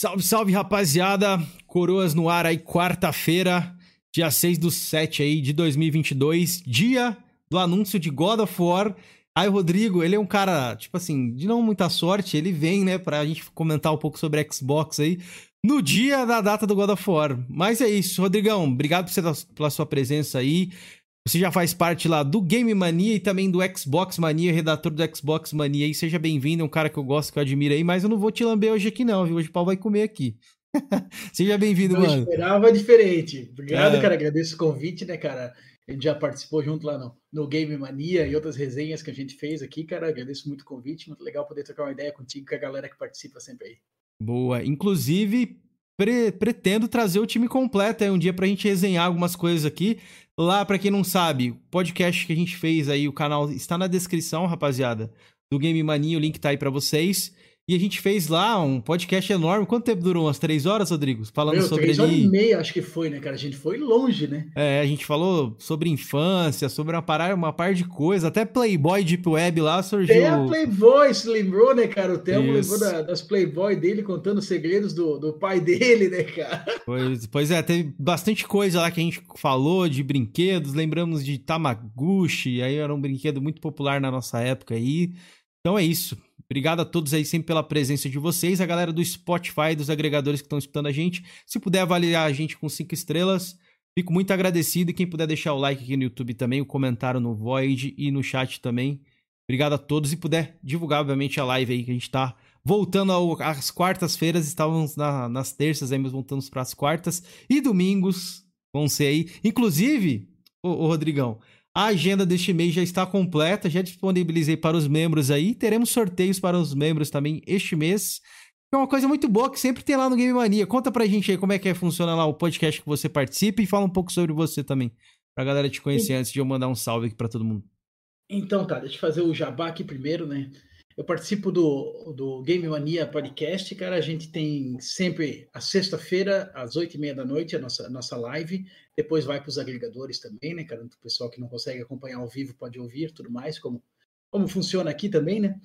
Salve, salve, rapaziada. Coroas no ar aí, quarta-feira, dia 6 do 7 aí de 2022, dia do anúncio de God of War. Aí o Rodrigo, ele é um cara, tipo assim, de não muita sorte, ele vem, né, pra gente comentar um pouco sobre Xbox aí, no dia da data do God of War. Mas é isso, Rodrigão, obrigado pela sua presença aí. Você já faz parte lá do Game Mania e também do Xbox Mania, redator do Xbox Mania aí. Seja bem-vindo, é um cara que eu gosto, que eu admiro aí, mas eu não vou te lamber hoje aqui não, viu? Hoje o pau vai comer aqui. Seja bem-vindo, mano. Eu esperava diferente. Obrigado, é. cara. Agradeço o convite, né, cara? A gente já participou junto lá no, no Game Mania e outras resenhas que a gente fez aqui, cara. Agradeço muito o convite. Muito legal poder trocar uma ideia contigo com a galera que participa sempre aí. Boa. Inclusive, pre pretendo trazer o time completo aí um dia pra gente resenhar algumas coisas aqui. Lá, para quem não sabe, o podcast que a gente fez aí, o canal está na descrição, rapaziada, do Game Mania, o link tá aí para vocês. E a gente fez lá um podcast enorme. Quanto tempo durou? Umas três horas, Rodrigo? Falando Meu, sobre. Três horas e meia, acho que foi, né, cara? A gente foi longe, né? É, a gente falou sobre infância, sobre uma, parada, uma par de coisa. Até Playboy Deep Web lá surgiu. Até a Playboy se lembrou, né, cara? O Thelmo lembrou da, das Playboy dele contando segredos do, do pai dele, né, cara? Pois, pois é, teve bastante coisa lá que a gente falou de brinquedos. Lembramos de Tamaguchi, aí era um brinquedo muito popular na nossa época aí. Então é isso. Obrigado a todos aí sempre pela presença de vocês, a galera do Spotify, dos agregadores que estão escutando a gente. Se puder avaliar a gente com cinco estrelas, fico muito agradecido. E quem puder deixar o like aqui no YouTube também, o comentário no Void e no chat também. Obrigado a todos. E puder divulgar, obviamente, a live aí que a gente está voltando ao, às quartas-feiras. Estávamos na, nas terças, aí, mas voltamos para as quartas. E domingos vão ser aí. Inclusive, ô, ô Rodrigão, a agenda deste mês já está completa, já disponibilizei para os membros aí. Teremos sorteios para os membros também este mês. É uma coisa muito boa que sempre tem lá no Game Mania. Conta pra gente aí como é que é, funciona lá o podcast que você participa e fala um pouco sobre você também. Pra galera te conhecer antes de eu mandar um salve aqui pra todo mundo. Então tá, deixa eu fazer o jabá aqui primeiro, né? Eu participo do, do Game Mania Podcast, cara. A gente tem sempre a sexta-feira, às oito e meia da noite, a nossa, nossa live. Depois vai para os agregadores também, né, cara? O pessoal que não consegue acompanhar ao vivo pode ouvir tudo mais, como, como funciona aqui também, né?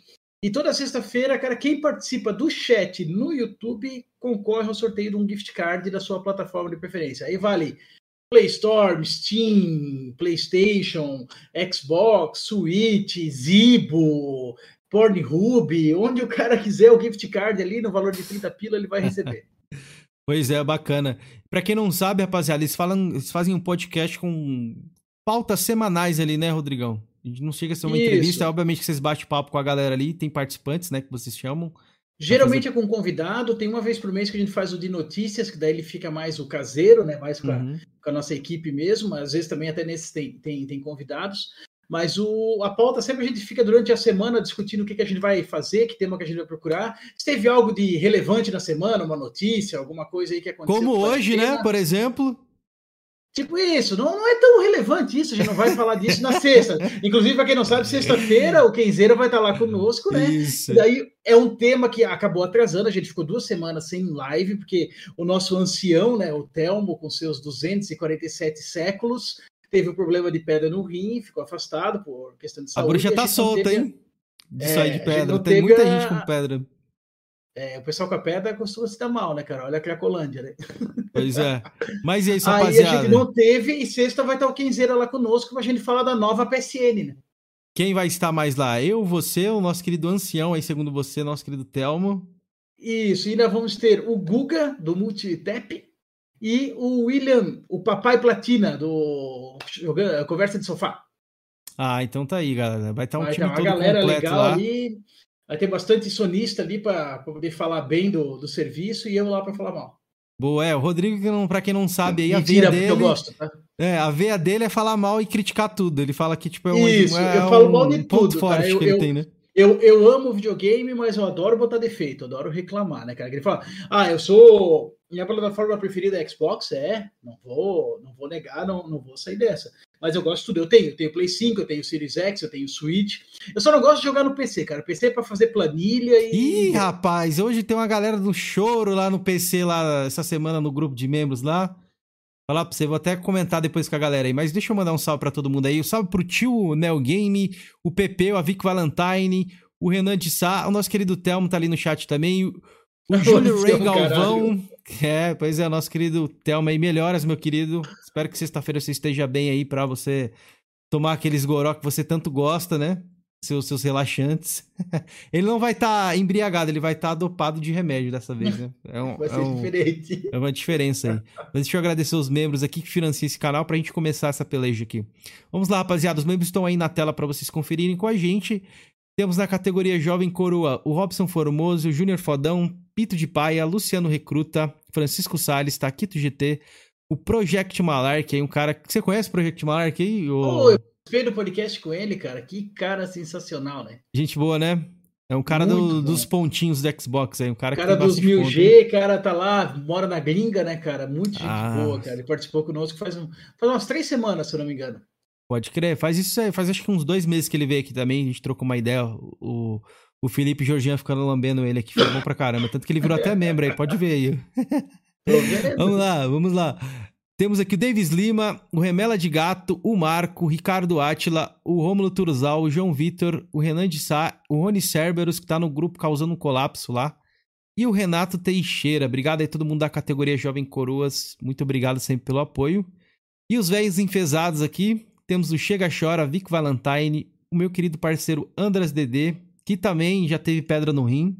E toda sexta-feira, cara, quem participa do chat no YouTube concorre ao sorteio de um gift card da sua plataforma de preferência. Aí vale Play Store, Steam, PlayStation, Xbox, Switch, Zibo, Pornhub, onde o cara quiser o gift card ali no valor de 30 pila, ele vai receber. pois é, bacana. Para quem não sabe, rapaziada, eles, falam, eles fazem um podcast com pautas semanais ali, né, Rodrigão? A gente não chega a ser uma Isso. entrevista, obviamente que vocês batem papo com a galera ali, tem participantes, né, que vocês chamam. Geralmente fazer... é com convidado, tem uma vez por mês que a gente faz o de notícias, que daí ele fica mais o caseiro, né? Mais com a, uhum. com a nossa equipe mesmo, às vezes também até nesses tem, tem, tem convidados. Mas o, a pauta sempre a gente fica durante a semana discutindo o que, que a gente vai fazer, que tema que a gente vai procurar. Se teve algo de relevante na semana, uma notícia, alguma coisa aí que aconteceu. Como hoje, né? Por exemplo. Tipo isso, não, não é tão relevante isso, a gente não vai falar disso na sexta. Inclusive, para quem não sabe, sexta-feira o Kenzeira vai estar lá conosco, né? Isso. E daí é um tema que acabou atrasando, a gente ficou duas semanas sem live, porque o nosso ancião, né, o Telmo, com seus 247 séculos, teve o um problema de pedra no rim, ficou afastado por questão de saúde. A bruxa tá solta, teve... hein? De é, sair de pedra. Tem muita a... gente com pedra. É, o pessoal com a pedra costuma se dar mal, né, cara? Olha a Cracolândia, né? Pois é. Mas é isso, rapaziada. Aí a gente não teve, e sexta vai estar o Quinzeira lá conosco pra gente falar da nova PSN, né? Quem vai estar mais lá? Eu, você, o nosso querido ancião aí, segundo você, nosso querido Telmo. Isso, e ainda vamos ter o Guga, do Multitap, e o William, o papai platina do Conversa de Sofá. Ah, então tá aí, galera. Vai estar tá um vai time uma todo galera completo legal lá. ali. Vai ter bastante sonista ali para poder falar bem do, do serviço e eu lá para falar mal. Boa, é, o Rodrigo, para quem não sabe, aí Mentira, a veia dele. Eu gosto, tá? É, a veia dele é falar mal e criticar tudo. Ele fala que, tipo, é um, Isso, é eu falo mal de um ponto tudo, forte tá? eu, que ele eu, tem, né? Eu, eu amo videogame, mas eu adoro botar defeito, eu adoro reclamar, né, cara? Ele fala, ah, eu sou. Minha plataforma preferida é Xbox, é, não vou, não vou negar, não, não vou sair dessa. Mas eu gosto de tudo. Eu tenho, eu tenho Play 5, eu tenho Series X, eu tenho Switch. Eu só não gosto de jogar no PC, cara. PC é pra fazer planilha e. Ih, rapaz, hoje tem uma galera do choro lá no PC, lá essa semana no grupo de membros lá. Falar pra você, vou até comentar depois com a galera aí, mas deixa eu mandar um salve pra todo mundo aí. Um salve pro tio Neo Game, o PP, o Avic Valentine, o Renan de Sá, o nosso querido Telmo tá ali no chat também. Júlio Ray Galvão. É, pois é, nosso querido Thelma aí, melhoras, meu querido. Espero que sexta-feira você esteja bem aí para você tomar aqueles goró que você tanto gosta, né? Seus, seus relaxantes. ele não vai estar tá embriagado, ele vai estar tá dopado de remédio dessa vez, né? É um, vai ser é um, diferente. É uma diferença aí. Mas deixa eu agradecer os membros aqui que financiam esse canal pra gente começar essa peleja aqui. Vamos lá, rapaziada. Os membros estão aí na tela para vocês conferirem com a gente. Temos na categoria Jovem Coroa o Robson Formoso, o Júnior Fodão, Pito de Paia, Luciano Recruta, Francisco Salles, Taquito GT, o Project Malark aí, um cara. Você conhece o Project Malark aí? Oh, eu fiz do podcast com ele, cara. Que cara sensacional, né? Gente boa, né? É um cara do, dos pontinhos do Xbox aí, um cara, cara que dos 1000G, cara tá lá, mora na gringa, né, cara? Muito gente ah. boa, cara. Ele participou conosco faz, um, faz umas três semanas, se eu não me engano. Pode crer, faz isso aí, faz acho que uns dois meses que ele veio aqui também, a gente trocou uma ideia. O, o Felipe Jorginho ficando lambendo ele aqui, foi bom pra caramba. Tanto que ele virou até membro aí, pode ver aí. vamos lá, vamos lá. Temos aqui o Davis Lima, o Remela de Gato, o Marco, o Ricardo Átila, o Rômulo Turzal, o João Vitor, o Renan de Sá, o Rony Cerberus, que tá no grupo causando um colapso lá. E o Renato Teixeira. Obrigado aí todo mundo da categoria Jovem Coroas. Muito obrigado sempre pelo apoio. E os velhos enfesados aqui, temos o Chega Chora, Vic Valentine, o meu querido parceiro Andras DD, que também já teve pedra no rim.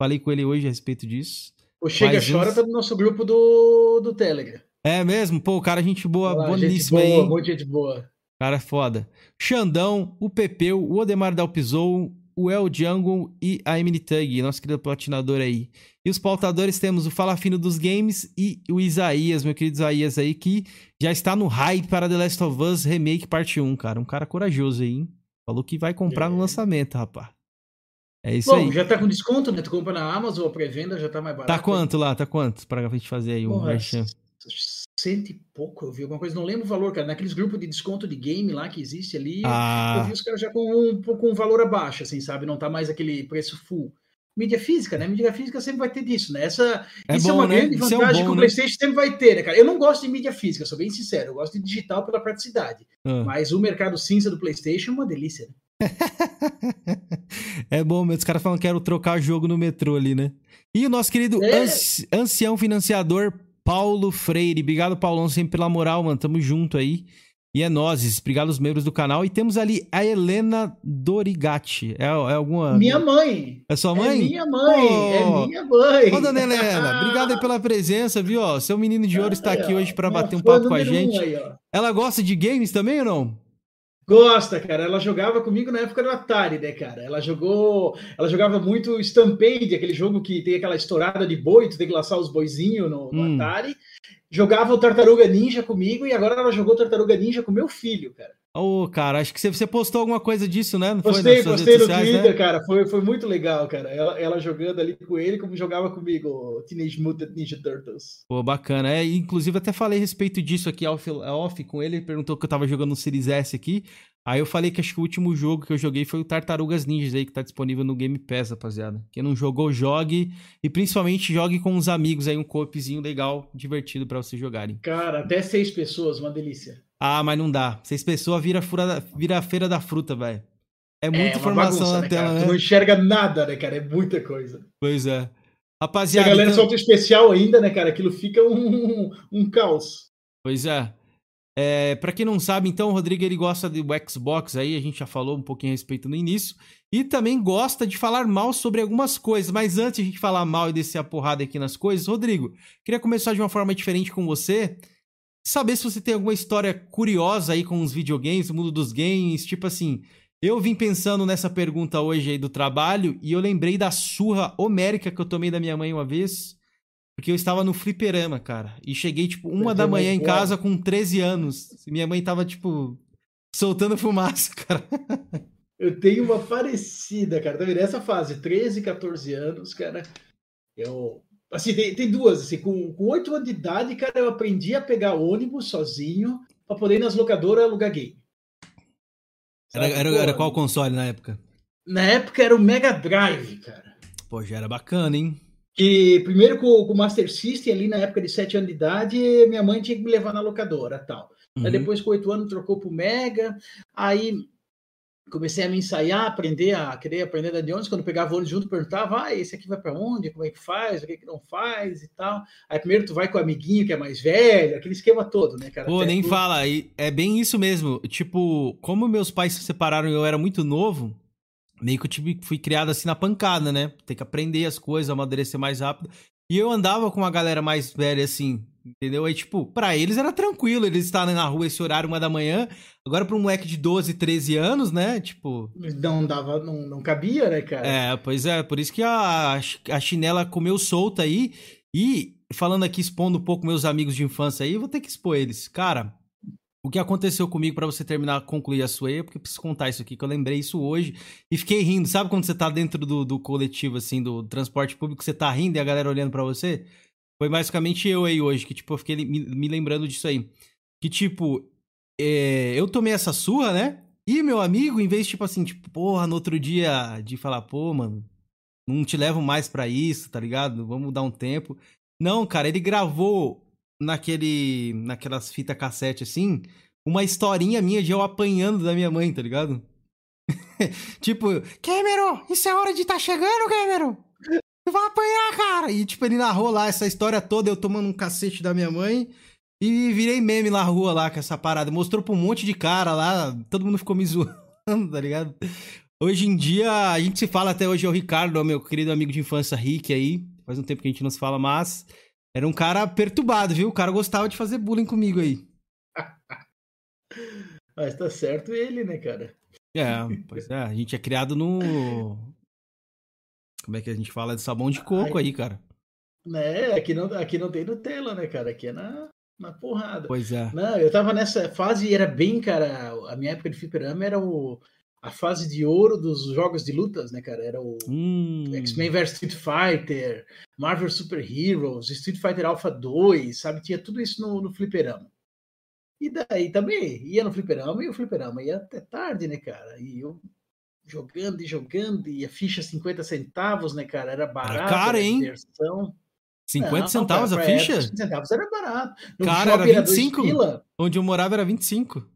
Falei com ele hoje a respeito disso. O Chega Chora tá no nosso grupo do, do Telegram. É mesmo? Pô, o cara, gente boa, Olá, boníssima gente boa, aí. Muito gente boa. Cara, é foda. Xandão, o Pepeu, o Odemar Dalpizou, o El Jungle e a Emily Tug, nosso querido platinador aí. E os pautadores temos o Falafino dos Games e o Isaías, meu querido Isaías aí, que já está no hype para The Last of Us Remake Parte 1, cara. Um cara corajoso aí, hein? Falou que vai comprar é. no lançamento, rapaz. É isso Bom, aí. já tá com desconto, né? Tu compra na Amazon, a pré-venda já tá mais barato. Tá quanto lá? Tá quanto? Pra gente fazer aí um Porra, cento e pouco, eu vi alguma coisa, não lembro o valor, cara. Naqueles grupos de desconto de game lá que existe ali, ah. eu vi os caras já com um, com um valor abaixo, assim, sabe? Não tá mais aquele preço full. Mídia física, né? Mídia física sempre vai ter disso, né? Essa, é isso é bom, é uma né? grande vantagem é bom, que o né? PlayStation sempre vai ter, né, cara? Eu não gosto de mídia física, sou bem sincero. Eu gosto de digital pela praticidade. Ah. Mas o mercado cinza do PlayStation é uma delícia, né? é bom, mas os caras falam que quero trocar jogo no metrô ali, né? E o nosso querido é. ancião financiador Paulo Freire. Obrigado, Paulão, sempre pela moral, mano. Tamo junto aí. E é nozes. Obrigado aos membros do canal. E temos ali a Helena Dorigatti. É, é alguma. Minha mãe. É sua mãe? É minha mãe. Oh. É minha mãe. Ô, dona Helena, obrigado aí pela presença, viu? Seu menino de ouro está aqui hoje para bater um papo com a gente. Aí, Ela gosta de games também ou não? Gosta, cara. Ela jogava comigo na época do Atari, né, cara? Ela jogou. Ela jogava muito Stampede, aquele jogo que tem aquela estourada de boi, tu tem que laçar os boizinhos no, no hum. Atari. Jogava o Tartaruga Ninja comigo e agora ela jogou Tartaruga Ninja com meu filho, cara. Ô, oh, cara, acho que você postou alguma coisa disso, né? Não postei, foi postei no sociais, Twitter, né? cara. Foi, foi muito legal, cara. Ela, ela, jogando ali com ele, como jogava comigo, Teenage Mutant Ninja Turtles. Pô, bacana. É, inclusive, até falei a respeito disso aqui off, off com ele. Ele perguntou que eu tava jogando no Series S aqui. Aí eu falei que acho que o último jogo que eu joguei foi o Tartarugas Ninjas aí, que tá disponível no Game Pass, rapaziada. Quem não jogou, jogue. E principalmente jogue com os amigos aí, um coopzinho legal, divertido para vocês jogarem. Cara, até seis pessoas, uma delícia. Ah, mas não dá. Seis pessoas vira, fura, vira a feira da fruta, velho. É muita é, informação bagunça, na né, tela, né? Tu não enxerga nada, né, cara? É muita coisa. Pois é. Rapaziada. Se a galera então... solta especial ainda, né, cara? Aquilo fica um, um caos. Pois é. É, para quem não sabe, então, o Rodrigo ele gosta do Xbox aí, a gente já falou um pouquinho a respeito no início, e também gosta de falar mal sobre algumas coisas. Mas antes de a gente falar mal e descer a porrada aqui nas coisas, Rodrigo, queria começar de uma forma diferente com você saber se você tem alguma história curiosa aí com os videogames, o mundo dos games, tipo assim. Eu vim pensando nessa pergunta hoje aí do trabalho e eu lembrei da surra homérica que eu tomei da minha mãe uma vez, porque eu estava no fliperama, cara, e cheguei tipo uma da manhã em casa com 13 anos. Minha mãe tava tipo soltando fumaça, cara. Eu tenho uma parecida, cara. Tá vendo? Essa fase, 13, 14 anos, cara. Eu Assim, tem, tem duas. Assim, com, 8 anos de idade, cara, eu aprendi a pegar ônibus sozinho para poder ir nas locadoras alugar game. Era, era, era, qual console na época? Na época era o Mega Drive, cara. Pô, já era bacana, hein? E primeiro com, com o Master System, ali na época de 7 anos de idade, minha mãe tinha que me levar na locadora tal. Uhum. Aí depois, com 8 anos, trocou pro Mega. Aí comecei a me ensaiar, aprender a querer aprender da de ônibus. Quando pegava o ônibus junto, perguntava: ah, esse aqui vai para onde? Como é que faz? O que, é que não faz e tal. Aí primeiro tu vai com o amiguinho que é mais velho, aquele esquema todo, né, cara? Pô, Até nem tu... fala. É bem isso mesmo. Tipo, como meus pais se separaram e eu era muito novo, meio que eu tive, fui criado assim na pancada, né? Tem que aprender as coisas, amadurecer mais rápido. E eu andava com uma galera mais velha, assim, entendeu? Aí, tipo, pra eles era tranquilo eles estarem na rua esse horário, uma da manhã. Agora, pra um moleque de 12, 13 anos, né? Tipo. Não dava, não, não cabia, né, cara? É, pois é, por isso que a, a chinela comeu solta aí. E, falando aqui, expondo um pouco meus amigos de infância aí, eu vou ter que expor eles. Cara, o que aconteceu comigo para você terminar, concluir a sua aí, é porque eu preciso contar isso aqui, que eu lembrei isso hoje e fiquei rindo. Sabe quando você tá dentro do, do coletivo, assim, do transporte público, você tá rindo e a galera olhando para você? Foi basicamente eu aí hoje, que, tipo, eu fiquei me, me lembrando disso aí. Que, tipo, é, eu tomei essa surra, né? E meu amigo, em vez, tipo assim, tipo, porra, no outro dia de falar, pô, mano, não te levo mais para isso, tá ligado? Vamos dar um tempo. Não, cara, ele gravou naquele. naquelas fitas cassete assim, uma historinha minha de eu apanhando da minha mãe, tá ligado? tipo, Cameron, isso é hora de tá chegando, Cameron! Vai apanhar, cara! E tipo, ele narrou lá essa história toda, eu tomando um cacete da minha mãe. E virei meme na rua lá com essa parada. Mostrou pra um monte de cara lá, todo mundo ficou me zoando, tá ligado? Hoje em dia, a gente se fala até hoje, é o Ricardo, meu querido amigo de infância Rick aí. Faz um tempo que a gente não se fala, mas era um cara perturbado, viu? O cara gostava de fazer bullying comigo aí. Mas tá certo ele, né, cara? É, pois é. A gente é criado no. Como é que a gente fala de sabão de coco aí, cara? É, aqui não, aqui não tem Nutella, né, cara? Aqui é na, na porrada. Pois é. Não, eu tava nessa fase e era bem, cara. A minha época de fliperama era o, a fase de ouro dos jogos de lutas, né, cara? Era o hum. X-Men vs Street Fighter, Marvel Super Heroes, Street Fighter Alpha 2, sabe? Tinha tudo isso no, no fliperama. E daí também ia no fliperama e o fliperama ia até tarde, né, cara? E eu jogando e jogando, e a ficha 50 centavos, né, cara? Era barato. Era caro, hein? Diversão. 50 não, centavos a ficha? 50 centavos era barato. No cara, era 25. Era Onde eu morava era 25.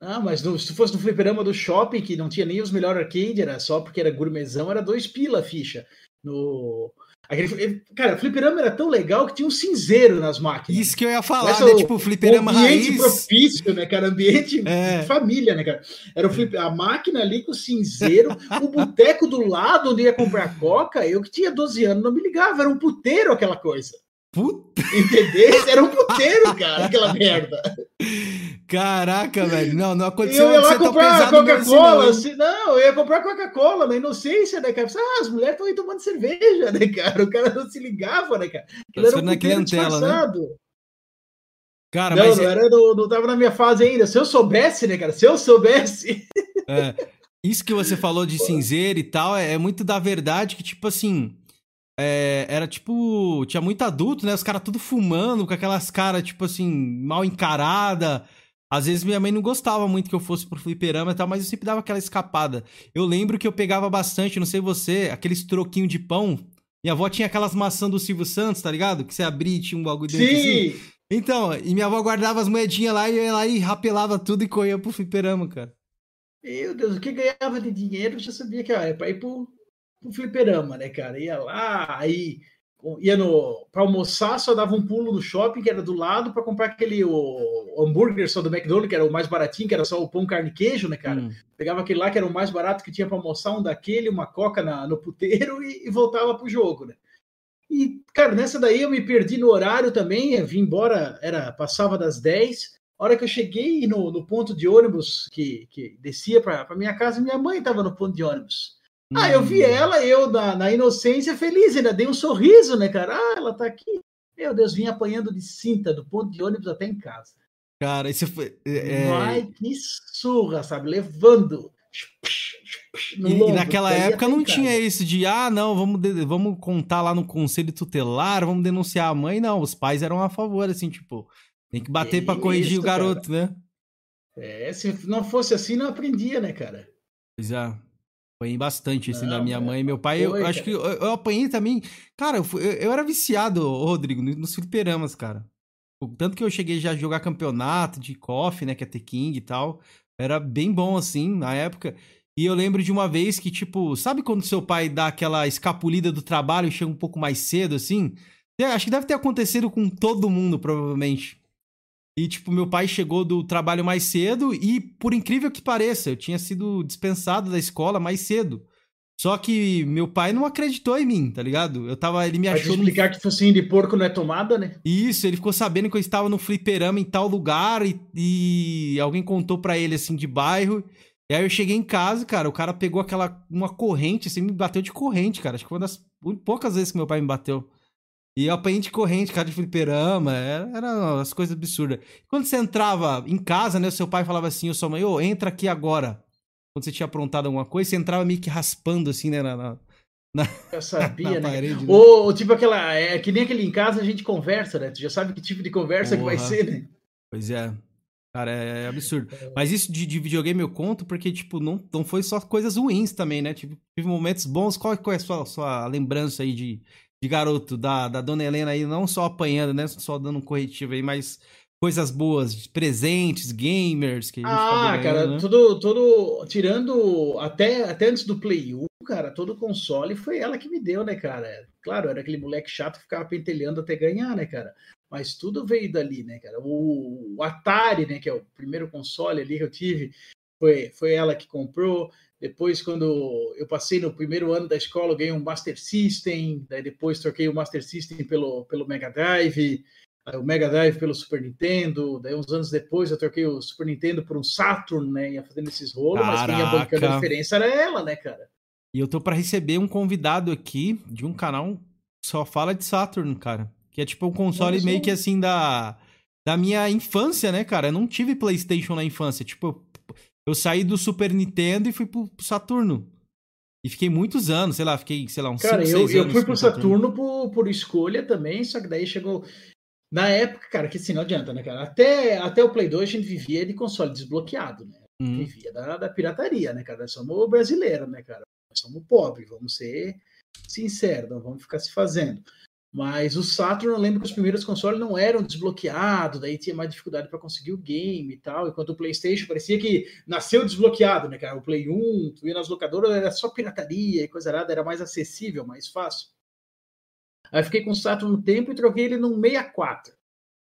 Ah, mas no, se tu fosse no fliperama do shopping, que não tinha nem os melhores arcade, era só porque era gourmetzão, era dois pila a ficha. No... Aquele, cara, o fliperama era tão legal que tinha um cinzeiro nas máquinas. Isso que eu ia falar, né? O, tipo, fliperama ambiente raiz. propício, né, cara? Ambiente é. família, né, cara? Era o flip, a máquina ali com o cinzeiro, o boteco do lado onde ia comprar coca. Eu que tinha 12 anos não me ligava, era um puteiro aquela coisa. Puta. Entendeu? Era um puteiro, cara, aquela merda. Caraca, velho. Não, não aconteceu Eu ia lá comprar Coca-Cola. Assim, não, eu ia comprar Coca-Cola na inocência, né, cara? Ah, as mulheres estão aí tomando cerveja, né, cara? O cara não se ligava, né, cara? Aquilo era um na clientela, né? Cara, não, mas... não, é era, não, não tava na minha fase ainda. Se eu soubesse, né, cara? Se eu soubesse. É, isso que você falou de cinzeiro e tal é, é muito da verdade que, tipo assim. É, era tipo. Tinha muito adulto, né? Os caras tudo fumando, com aquelas caras, tipo assim, mal encarada. Às vezes minha mãe não gostava muito que eu fosse pro fliperama e tal, mas eu sempre dava aquela escapada. Eu lembro que eu pegava bastante, não sei você, aqueles troquinhos de pão. Minha avó tinha aquelas maçãs do Silvio Santos, tá ligado? Que você abria e tinha um bagulho dentro Sim! Assim. Então, e minha avó guardava as moedinhas lá e ia lá e rapelava tudo e corria pro fliperama, cara. Meu Deus, o que ganhava de dinheiro eu já sabia que era pra ir pro, pro fliperama, né, cara? Ia lá, aí ia no para almoçar só dava um pulo no shopping que era do lado para comprar aquele o, hambúrguer só do McDonald's que era o mais baratinho que era só o pão carne e queijo né cara hum. pegava aquele lá que era o mais barato que tinha para almoçar um daquele uma coca na, no puteiro e, e voltava pro jogo né e cara nessa daí eu me perdi no horário também vim embora era passava das 10 a hora que eu cheguei no, no ponto de ônibus que, que descia para minha casa minha mãe estava no ponto de ônibus ah, eu vi hum. ela, eu na, na, inocência feliz, ainda dei um sorriso, né, cara? Ah, ela tá aqui. Meu Deus, vim apanhando de cinta do ponto de ônibus até em casa. Cara, isso foi. É... É que surra, sabe? Levando. E, e, naquela época não tinha isso de, ah, não, vamos, vamos contar lá no conselho tutelar, vamos denunciar a mãe. Não, os pais eram a favor, assim, tipo, tem que bater para corrigir isso, o garoto, cara. né? É, se não fosse assim, não aprendia, né, cara? Pois é. Apanhei bastante, assim, não, da minha mãe. Meu pai, foi, eu, acho que eu, eu, apanhei também. Cara, eu, eu, eu era viciado, Rodrigo, nos fliperamas, cara. Tanto que eu cheguei já a jogar campeonato de KOF, né, que é The King e tal. Era bem bom, assim, na época. E eu lembro de uma vez que, tipo, sabe quando seu pai dá aquela escapulida do trabalho e chega um pouco mais cedo, assim? Acho que deve ter acontecido com todo mundo, provavelmente. E, tipo, meu pai chegou do trabalho mais cedo e, por incrível que pareça, eu tinha sido dispensado da escola mais cedo. Só que meu pai não acreditou em mim, tá ligado? Eu tava, ele me achou. Pode explicar no... que focinho de porco não é tomada, né? Isso, ele ficou sabendo que eu estava no fliperama em tal lugar e, e alguém contou para ele, assim, de bairro. E aí eu cheguei em casa, cara, o cara pegou aquela, uma corrente, assim, me bateu de corrente, cara. Acho que foi uma das poucas vezes que meu pai me bateu. E apanhei de corrente, cara de fliperama, era, era as coisas absurdas. Quando você entrava em casa, né, o seu pai falava assim, o sua mãe, ô, oh, entra aqui agora. Quando você tinha aprontado alguma coisa, você entrava meio que raspando, assim, né, na, na... Na, eu sabia, né? Parede, né? Ou, tipo aquela. É que nem aquele em casa a gente conversa, né? Tu já sabe que tipo de conversa Porra. que vai ser, né? Pois é. Cara, é, é absurdo. Mas isso de, de, videogame eu conto porque, tipo, não, não foi só coisas ruins também, né? Tipo, tive momentos bons. Qual, qual é a sua, sua lembrança aí de, de garoto, da, da dona Helena aí, não só apanhando, né? Só dando um corretivo aí, mas coisas boas, presentes, gamers. Que ah, cara, né? tudo, tudo. Tirando até, até antes do Play 1, cara, todo console foi ela que me deu, né, cara? Claro, era aquele moleque chato que ficava pentelhando até ganhar, né, cara? mas tudo veio dali, né, cara? O, o, Atari, né, que é o primeiro console ali que eu tive, foi, foi ela que comprou. Depois, quando eu passei no primeiro ano da escola, eu ganhei um Master System, daí depois troquei o Master System pelo, pelo Mega Drive, o Mega Drive pelo Super Nintendo, daí uns anos depois eu troquei o Super Nintendo por um Saturn, né, ia fazendo esses rolos, Caraca. mas quem ia bancando a diferença era ela, né, cara? E eu tô para receber um convidado aqui de um canal que só fala de Saturn, cara. Que é tipo um console meio que assim da, da minha infância, né, cara? Eu não tive PlayStation na infância. Tipo, eu saí do Super Nintendo e fui pro Saturno. E fiquei muitos anos, sei lá, fiquei, sei lá, uns Cara, 5, eu, eu fui pro Saturno, Saturno por, por escolha também, só que daí chegou. Na época, cara, que assim, não adianta, né, cara? Até, até o Play 2 a gente vivia de console desbloqueado, né? Uhum. Vivia da, da pirataria, né, cara? Nós somos brasileiros, né, cara? Nós somos pobres, vamos ser sinceros, não vamos ficar se fazendo. Mas o Saturn, eu lembro que os primeiros consoles não eram desbloqueados, daí tinha mais dificuldade para conseguir o game e tal. Enquanto o PlayStation parecia que nasceu desbloqueado, né, cara? O Play 1, tu ia nas locadoras, era só pirataria e coisa errada, era mais acessível, mais fácil. Aí fiquei com o Saturn no tempo e troquei ele no 64.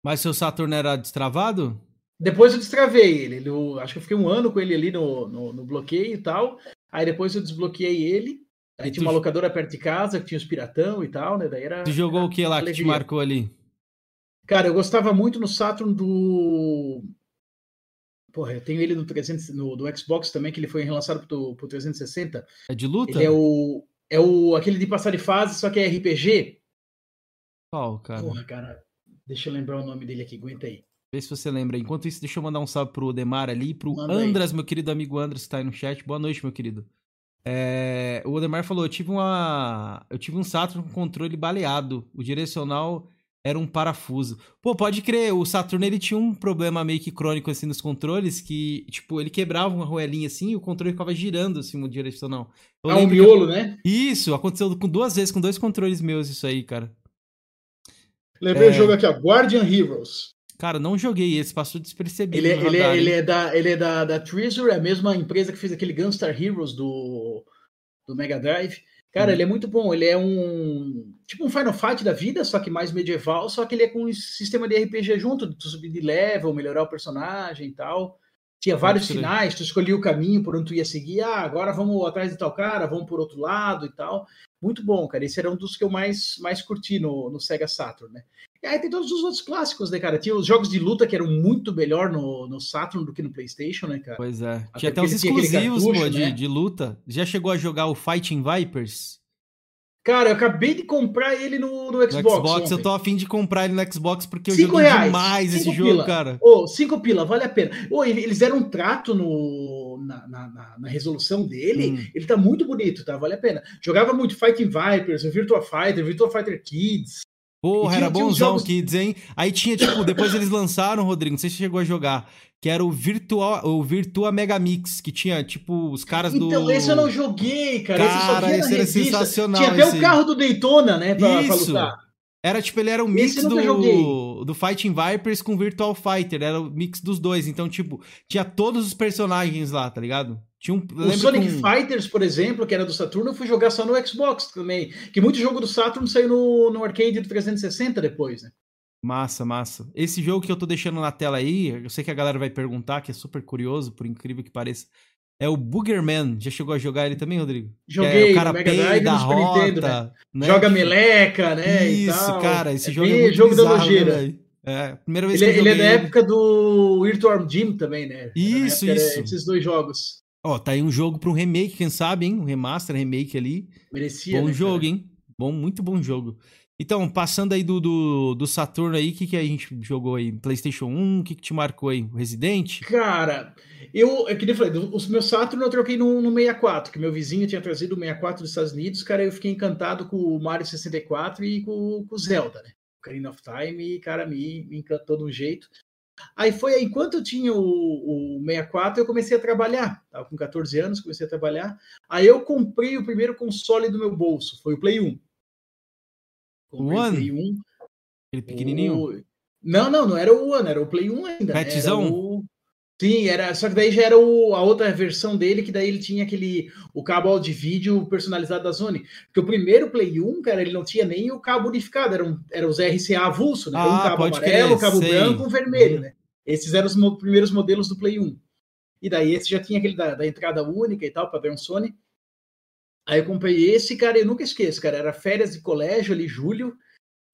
Mas seu Saturn era destravado? Depois eu destravei ele. Eu, acho que eu fiquei um ano com ele ali no, no, no bloqueio e tal. Aí depois eu desbloqueei ele Aí tinha uma locadora perto de casa que tinha os piratão e tal, né? Daí era. Tu jogou era o que lá alegria. que te marcou ali? Cara, eu gostava muito no Saturn do. Porra, eu tenho ele no, 300, no do Xbox também, que ele foi relançado pro, pro 360. É de luta? Ele é o. É o aquele de passar de fase, só que é RPG. Qual, cara? Porra, cara. Deixa eu lembrar o nome dele aqui, aguenta aí. Vê se você lembra. Enquanto isso, deixa eu mandar um salve pro Demar ali, pro Manda Andras, aí. meu querido amigo Andras, que tá aí no chat. Boa noite, meu querido. É, o Odemar falou: eu tive uma. Eu tive um Saturn com controle baleado. O direcional era um parafuso. Pô, pode crer, o Saturno ele tinha um problema meio que crônico assim nos controles, que, tipo, ele quebrava uma roelinha assim e o controle ficava girando assim no direcional. Eu ah, um miolo, que... né? Isso, aconteceu com duas vezes, com dois controles meus, isso aí, cara. Lembrei é... o jogo aqui, ó, Guardian Heroes. Cara, não joguei esse, passou despercebido. Ele, é, ele, é, ele é da, ele é da, da Treasure, é a mesma empresa que fez aquele Gunstar Heroes do, do Mega Drive. Cara, hum. ele é muito bom. Ele é um. Tipo um Final Fight da vida, só que mais medieval, só que ele é com um sistema de RPG junto, tu subir de level, melhorar o personagem e tal. Tinha vários finais, tu escolhia o caminho por onde tu ia seguir. Ah, agora vamos atrás de tal cara, vamos por outro lado e tal. Muito bom, cara. Esse era um dos que eu mais, mais curti no, no Sega Saturn, né? E aí tem todos os outros clássicos, né, cara? Tinha os jogos de luta que eram muito melhor no, no Saturn do que no PlayStation, né, cara? Pois é. Até tinha até os exclusivos, cartucho, pô, de, né? de luta. Já chegou a jogar o Fighting Vipers? Cara, eu acabei de comprar ele no, no Xbox. No Xbox, eu tô afim de comprar ele no Xbox porque eu cinco joguei reais, demais esse pila. jogo, cara. Ô, oh, cinco pila, vale a pena. Oh, eles deram um trato no, na, na, na resolução dele, hum. ele tá muito bonito, tá? Vale a pena. Jogava muito Fighting Vipers, Virtua Fighter, Virtua Fighter Kids. Porra, tinha, era bonzão jogos... Kids, hein? Aí tinha, tipo, depois eles lançaram, Rodrigo, não sei se você chegou a jogar, que era o Virtua, o Virtua Megamix, que tinha, tipo, os caras então, do... Então, esse eu não joguei, cara. Cara, esse, esse era sensacional. Tinha até esse... o carro do Daytona, né, pra, Isso. pra lutar. Era tipo, ele era o mix do, do Fighting Vipers com Virtual Fighter. Era o mix dos dois. Então, tipo, tinha todos os personagens lá, tá ligado? Tinha um, o Sonic. Fighters, por exemplo, que era do Saturno, eu fui jogar só no Xbox também. Que muito jogo do Saturn saiu no, no arcade do 360 depois, né? Massa, massa. Esse jogo que eu tô deixando na tela aí, eu sei que a galera vai perguntar, que é super curioso, por incrível que pareça. É o Boogerman. Já chegou a jogar ele também, Rodrigo? Joguei, é o cara Mega Drive da rota, Nintendo, né? né? Joga meleca, né? Isso, cara, esse é jogo é muito jogo bizarro, da nojeira. Né, é, primeira vez ele, que eu joguei. Ele é da época do Virtual Gym também, né? Isso, isso. Esses dois jogos. Ó, tá aí um jogo para um remake, quem sabe, hein? Um remaster, remake ali. Merecia. Bom né, jogo, cara? hein? Bom, muito bom jogo. Então, passando aí do, do, do Saturno aí, o que, que a gente jogou aí? PlayStation 1, o que, que te marcou aí? O Resident? Cara, eu, é que eu falei, os meus Saturn eu troquei no, no 64, que meu vizinho tinha trazido o 64 dos Estados Unidos, cara, eu fiquei encantado com o Mario 64 e com, o Zelda, né? O Ocarina of Time, cara, me, me encantou de um jeito. Aí foi enquanto eu tinha o, o 64, eu comecei a trabalhar. Tava com 14 anos, comecei a trabalhar. Aí eu comprei o primeiro console do meu bolso, foi o Play 1. Comprei o Play 1. Aquele pequenininho? O... Não, não, não era o One, era o Play 1 ainda. Petzão? O... Sim, era, só que daí já era o, a outra versão dele, que daí ele tinha aquele o cabo de vídeo personalizado da Sony. Porque o primeiro Play 1, cara, ele não tinha nem o cabo unificado, era, um, era os RCA avulso, né? Ah, um cabo amarelo, um cabo sei. branco, um vermelho, Uhum. né? Esses eram os mo- primeiros modelos do Play 1. E daí esse já tinha aquele da, da entrada única e tal, padrão Sony. Aí eu comprei esse, cara, eu nunca esqueço, cara, era férias de colégio ali, julho.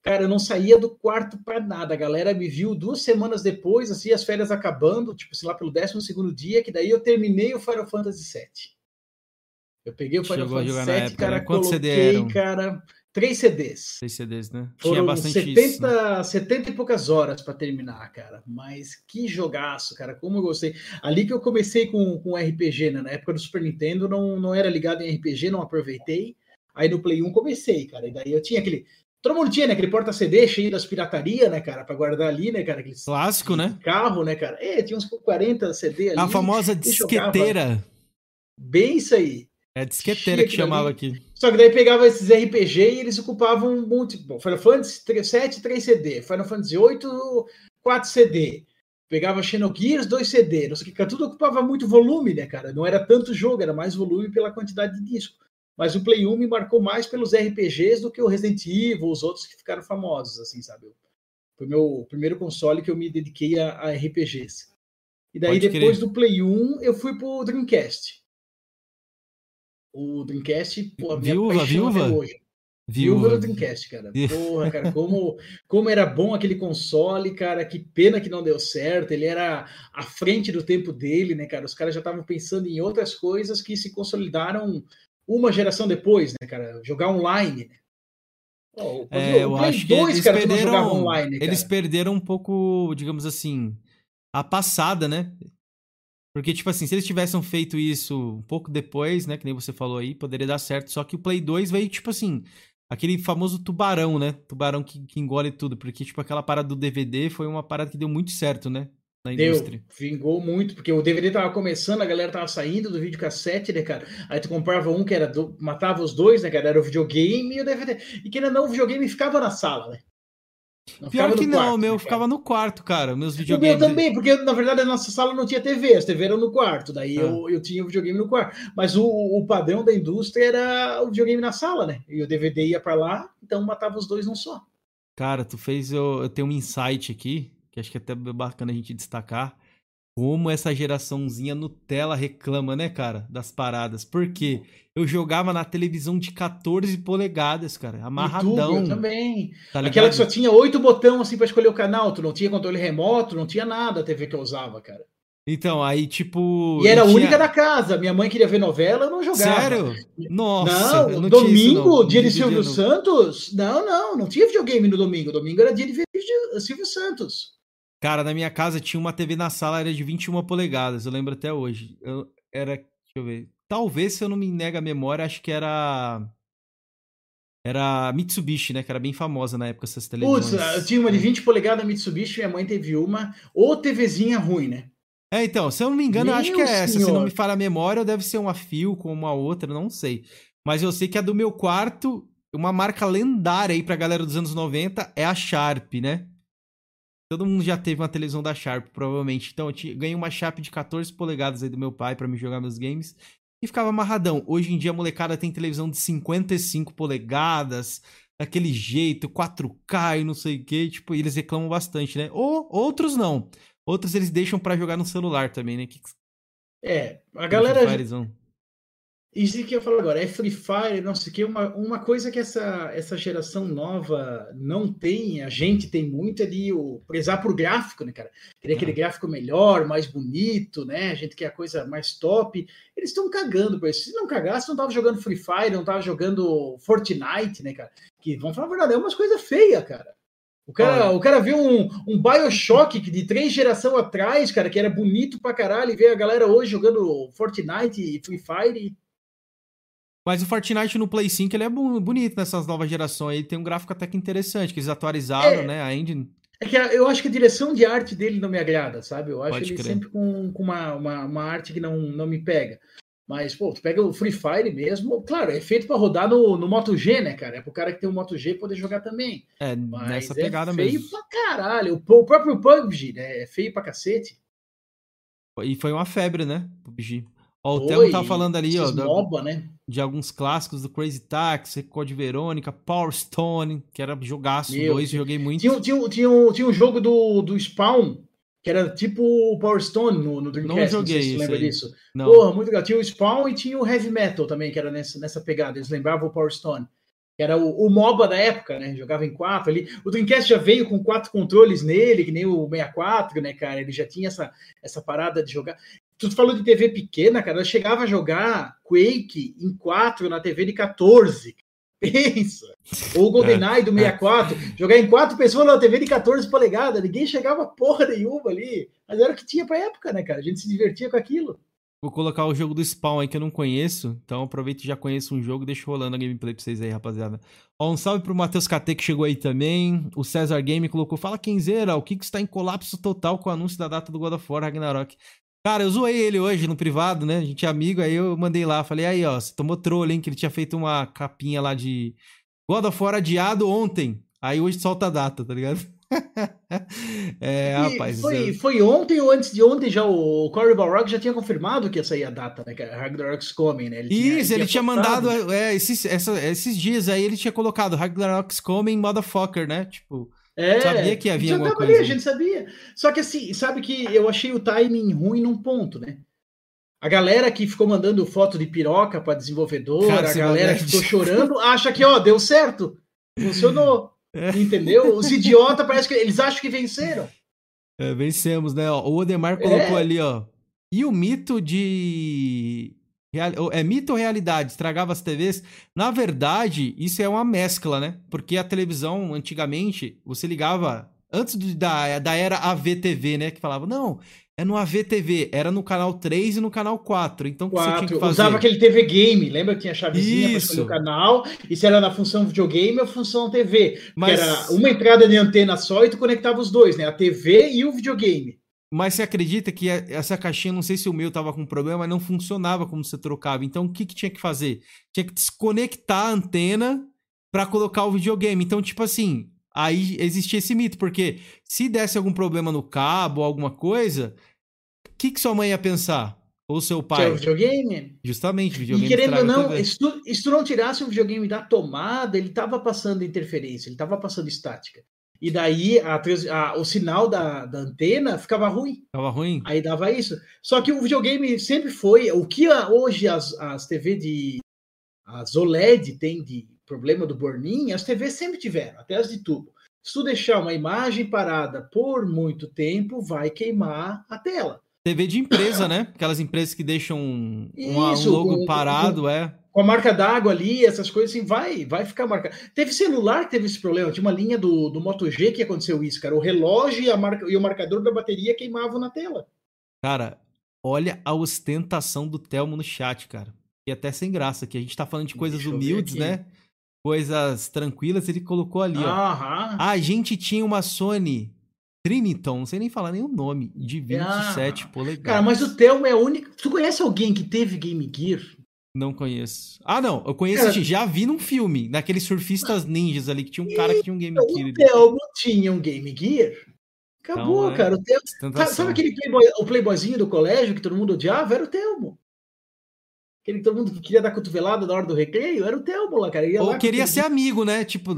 Cara, eu não saía do quarto para nada. A galera me viu duas semanas depois, assim, as férias acabando, tipo, sei lá, pelo 12 segundo dia, que daí eu terminei o Final Fantasy VII. Eu peguei o Final Chegou Fantasy VII, época, cara, né? Coloquei, cara, três CDs. Seis CDs, né? Tinha Foram bastante isso. né? 70, 70 e poucas horas para terminar, cara. Mas que jogaço, cara. Como eu gostei. Ali que eu comecei com, com RPG, né? Na época do Super Nintendo, não, não era ligado em RPG, não aproveitei. Aí no Play 1 comecei, cara. E daí eu tinha aquele. Todo mundo tinha, né? Aquele porta-CD cheio das pirataria, né, cara? Pra guardar ali, né, cara? Aqueles Clássico, né? carro, né, cara? É, tinha uns 40 CD ali. A famosa disqueteira. Bem isso aí. É disqueteira que Tinha chamava aqui. Só que daí pegava esses RPG e eles ocupavam um monte. Bom, Final Fantasy 7, 3 CD. Final Fantasy 8, 4 CD. Pegava Xenogears, 2 CD. Não sei o que, tudo ocupava muito volume, né, cara? Não era tanto jogo, era mais volume pela quantidade de disco. Mas o Play 1 me marcou mais pelos RPGs do que o Resident Evil, os outros que ficaram famosos, assim, sabe? Foi o meu primeiro console que eu me dediquei a, a RPGs. E daí, Pode depois do Play 1, eu fui pro Dreamcast. O Dreamcast, pô, a minha Viúva, paixão até viúva? hoje. Viúva Viúva. do Dreamcast, cara. Porra, cara, como, como era bom aquele console, cara. Que pena que não deu certo. Ele era à frente do tempo dele, né, cara? Os caras já estavam pensando em outras coisas que se consolidaram uma geração depois, né, cara? Jogar online. né? Pô, o- É, eu Play acho que 2, eles cara, tu não perderam, online, cara. eles perderam um pouco, digamos assim, a passada, né? Porque, tipo assim, se eles tivessem feito isso um pouco depois, né? Que nem você falou aí, poderia dar certo. Só que o Play 2 veio, tipo assim, aquele famoso tubarão, né? Tubarão que, que engole tudo. Porque, tipo, aquela parada do DVD foi uma parada que deu muito certo, né? Na Deu, indústria. vingou muito, porque o DVD tava começando, a galera tava saindo do videocassete, né, cara? Aí tu comprava um que era do, matava os dois, né, cara? Era o videogame e o DVD. E que não, o videogame ficava na sala, né? Não Pior que não, quarto, o meu né, cara? ficava no quarto, cara. Meus O meu videogames. também, porque na verdade a nossa sala não tinha TV, as TV eram no quarto, daí Ah. eu, eu tinha o videogame no quarto. Mas o, o padrão da indústria era o videogame na sala, né? E o DVD ia pra lá, então matava os dois num só. Cara, tu fez eu, eu tenho um insight aqui, que acho que é até bacana a gente destacar. Como essa geraçãozinha Nutella reclama, né, cara, das paradas. Por quê? Eu jogava na televisão de 14 polegadas, cara, amarradão. YouTube, eu também. Tá Aquela que só tinha oito botões assim pra escolher o canal, tu não tinha controle remoto, não tinha nada a TV que eu usava, cara. Então, aí, tipo. E era a tinha- única da casa. Minha mãe queria ver novela, eu não jogava. Sério? Nossa, Não, eu não tinha isso, domingo, não. dia de Silvio. Santos? Não, não, não tinha videogame no domingo. Domingo era dia de Silvio Santos. Cara, na minha casa tinha uma TV na sala, era de 21 polegadas, eu lembro até hoje. Eu, era, deixa eu ver. Talvez, se eu não me nega a memória, acho que era. Era Mitsubishi, né? Que era bem famosa na época essas televisões. Putz, eu tinha uma de 20 polegadas Mitsubishi, minha mãe teve uma. Ou TVzinha ruim, né? É, então, se eu não me engano, eu acho que é essa. Se não senhor. me falha a memória, deve ser uma fio com uma outra, não sei. Mas eu sei que a do meu quarto uma marca lendária aí pra galera dos anos 90 é a Sharp, né? Todo mundo já teve uma televisão da Sharp, provavelmente. Então, eu ganhei uma Sharp de 14 polegadas aí do meu pai para me jogar meus games e ficava amarradão. Hoje em dia a molecada tem televisão de 55 polegadas, daquele jeito, 4K e não sei o que, tipo, eles reclamam bastante, né? Ou outros não. Outros eles deixam para jogar no celular também, né? Que... É, a galera. Isso que eu falo agora, é Free Fire, não sei o que, uma, uma coisa que essa, essa geração nova não tem, a gente tem muito ali, o prezar por gráfico, né, cara? Querer aquele gráfico melhor, mais bonito, né? A gente quer a coisa mais top. Eles estão cagando por isso. Se não cagasse, não tava jogando Free Fire, não tava jogando Fortnite, né, cara? Que, vamos falar a verdade, é umas coisas feias, cara. O cara, o cara viu um, um Bioshock de três gerações atrás, cara, que era bonito pra caralho, e vê a galera hoje jogando Fortnite e Free Fire mas o Fortnite no Play 5 ele é bonito nessas novas gerações. Ele tem um gráfico até que interessante, que eles atualizaram, é, né? A engine. É que eu acho que a direção de arte dele não me agrada, sabe? Eu acho Pode ele crer. sempre com, com uma, uma, uma, arte que não, não me pega. Mas, pô, tu pega o Free Fire mesmo, claro, é feito para rodar no, no Moto G, né, cara? É pro cara que tem o Moto G poder jogar também. É, Mas nessa pegada é feio mesmo. pra caralho. O, o próprio PUBG, né? É feio pra cacete. E foi uma febre, né? PUBG. Ó, o Theo tá falando ali, ó. MOBA, né? de alguns clássicos do Crazy Taxi, Code Verônica, Power Stone, que era jogaço, Meu, dois, joguei muito. Tinha, tinha, tinha, um, tinha um jogo do, do Spawn, que era tipo o Power Stone no, no Dreamcast, não, joguei não se lembra aí. disso. Não. Porra, muito legal. Tinha o Spawn e tinha o Heavy Metal também, que era nessa, nessa pegada, eles lembravam o Power Stone. Que era o, o, MOBA da época, né? Jogava em quatro ali. O Dreamcast já veio com quatro controles nele, que nem o 64, né, cara? Ele já tinha essa, essa parada de jogar. Tu falou de TV pequena, cara. Eu chegava a jogar Quake em 4 na TV de 14. Pensa! Ou GoldenEye do 64. Jogar em quatro pessoas na TV de 14 polegadas. Ninguém chegava porra nenhuma ali. Mas era o que tinha pra época, né, cara? A gente se divertia com aquilo. Vou colocar o jogo do Spawn aí que eu não conheço. Então aproveito e já conheço um jogo. Deixa rolando a gameplay pra vocês aí, rapaziada. Ó, um salve pro Matheus KT que chegou aí também. O César Game colocou: Fala, Kenzeira, o Kiko está em colapso total com o anúncio da data do God of War Ragnarok. Cara, eu zoei ele hoje no privado, né? A gente é amigo, aí eu mandei lá, falei, aí, ó, você tomou troll, hein? Que ele tinha feito uma capinha lá de God of War adiado ontem. Aí hoje solta a data, tá ligado? é, rapaz. Foi, foi ontem ou antes de ontem já o Corey Balrog já tinha confirmado que ia sair a data, né? Que é Ragnarok's Coming, né? Ele Isso, tinha, ele tinha, mandado é, esses, essa, esses dias aí, ele tinha colocado Ragnarok's Coming, motherfucker, né? Tipo. É, sabia que havia alguma coisa. Ali, a gente sabia. Só que assim, sabe que eu achei o timing ruim num ponto, né? A galera que ficou mandando foto de piroca para desenvolvedor, Cara, a galera que ficou chorando, acha que, ó, deu certo. Funcionou. É. Entendeu? Os idiotas parece que eles acham que venceram. É, vencemos, né? O Odemar colocou é. ali, ó. E o mito de é mito ou realidade? Estragava as TVs? Na verdade, isso é uma mescla, né? Porque a televisão, antigamente, você ligava. Antes da, da era AVTV, né? Que falava, não, é no AVTV, era no canal 3 e no canal 4. Então, 4. você tinha que fazer? Usava aquele TV Game, lembra que tinha a chavezinha para o canal? E se era na função videogame ou função TV. Mas... era uma entrada de antena só e tu conectava os dois, né? A TV e o videogame. Mas você acredita que essa caixinha, não sei se o meu tava com problema, mas não funcionava como você trocava. Então o que, que tinha que fazer? Tinha que desconectar a antena para colocar o videogame. Então, tipo assim, aí existia esse mito, porque se desse algum problema no cabo ou alguma coisa, o que, que sua mãe ia pensar? Ou seu pai? Que é o videogame. Justamente, videogame. E querendo ou não, se tu, se tu não tirasse o videogame da tomada, ele tava passando interferência, ele tava passando estática. E daí a, a, o sinal da, da, antena ficava ruim. Ficava ruim. Aí dava isso. Só que o videogame sempre foi. O que hoje as, as TV de. As OLED tem de problema do burn-in, as TVs sempre tiveram, até as de tubo. Se tu deixar uma imagem parada por muito tempo, vai queimar a tela. TV de empresa, né? Aquelas empresas que deixam um, Isso, um logo parado, é com a marca d'água ali, essas coisas assim, vai, vai ficar marcado. Teve celular que teve esse problema, tinha uma linha do, do Moto G que aconteceu isso, cara. O relógio e, a marca, e o marcador da bateria queimavam na tela. Cara, olha a ostentação do Telmo no chat, cara. E até sem graça, que a gente tá falando de coisas humildes, né? Coisas tranquilas, ele colocou ali, ó. Aham. A gente tinha uma Sony Triniton, não sei nem falar nem o nome, de 27 ah, polegadas. Cara, mas o Telmo é a única. Tu conhece alguém que teve Game Gear? Não conheço. Ah, não. Eu conheço, já vi num filme, naqueles surfistas ninjas ali, que tinha um cara que tinha um Game Gear. O Telmo tinha um Game Gear. Acabou, então, é, cara. O Telmo... Sabe aquele playboy, o playboyzinho do colégio que todo mundo odiava? Era o Telmo. Aquele que todo mundo queria dar cotovelada na hora do recreio, era o Telmo lá, cara. Ou lá queria ser amigo, né? Tipo,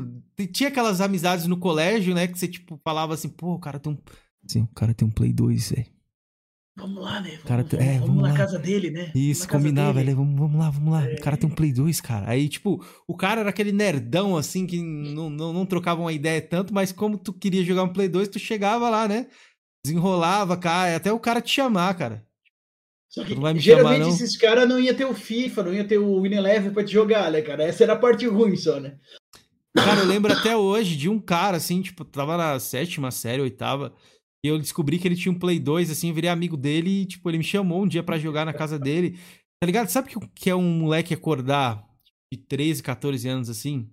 tinha aquelas amizades no colégio, né? Que você, tipo, falava assim, pô, o cara tem um. Sim, o cara tem um Play 2, velho. Vamos lá, né? Vamos, cara, vamos, é, vamos, vamos na casa dele, né? Isso, combinava, ele, vamos, vamos lá, vamos lá. É. O cara tem um Play 2, cara. Aí, tipo, o cara era aquele nerdão, assim, que não, não, não trocava uma ideia tanto, mas como tu queria jogar um Play 2, tu chegava lá, né? Desenrolava, cara, até o cara te chamar, cara. Só que geralmente chamar, esses caras não ia ter o FIFA, não ia ter o Win Eleven pra te jogar, né, cara? Essa era a parte ruim só, né? Cara, eu lembro até hoje de um cara, assim, tipo, tava na sétima série, oitava, e eu descobri que ele tinha um Play 2, assim, eu virei amigo dele e, tipo, ele me chamou um dia para jogar na casa dele. Tá ligado? Sabe o que é um moleque acordar de 13, 14 anos, assim,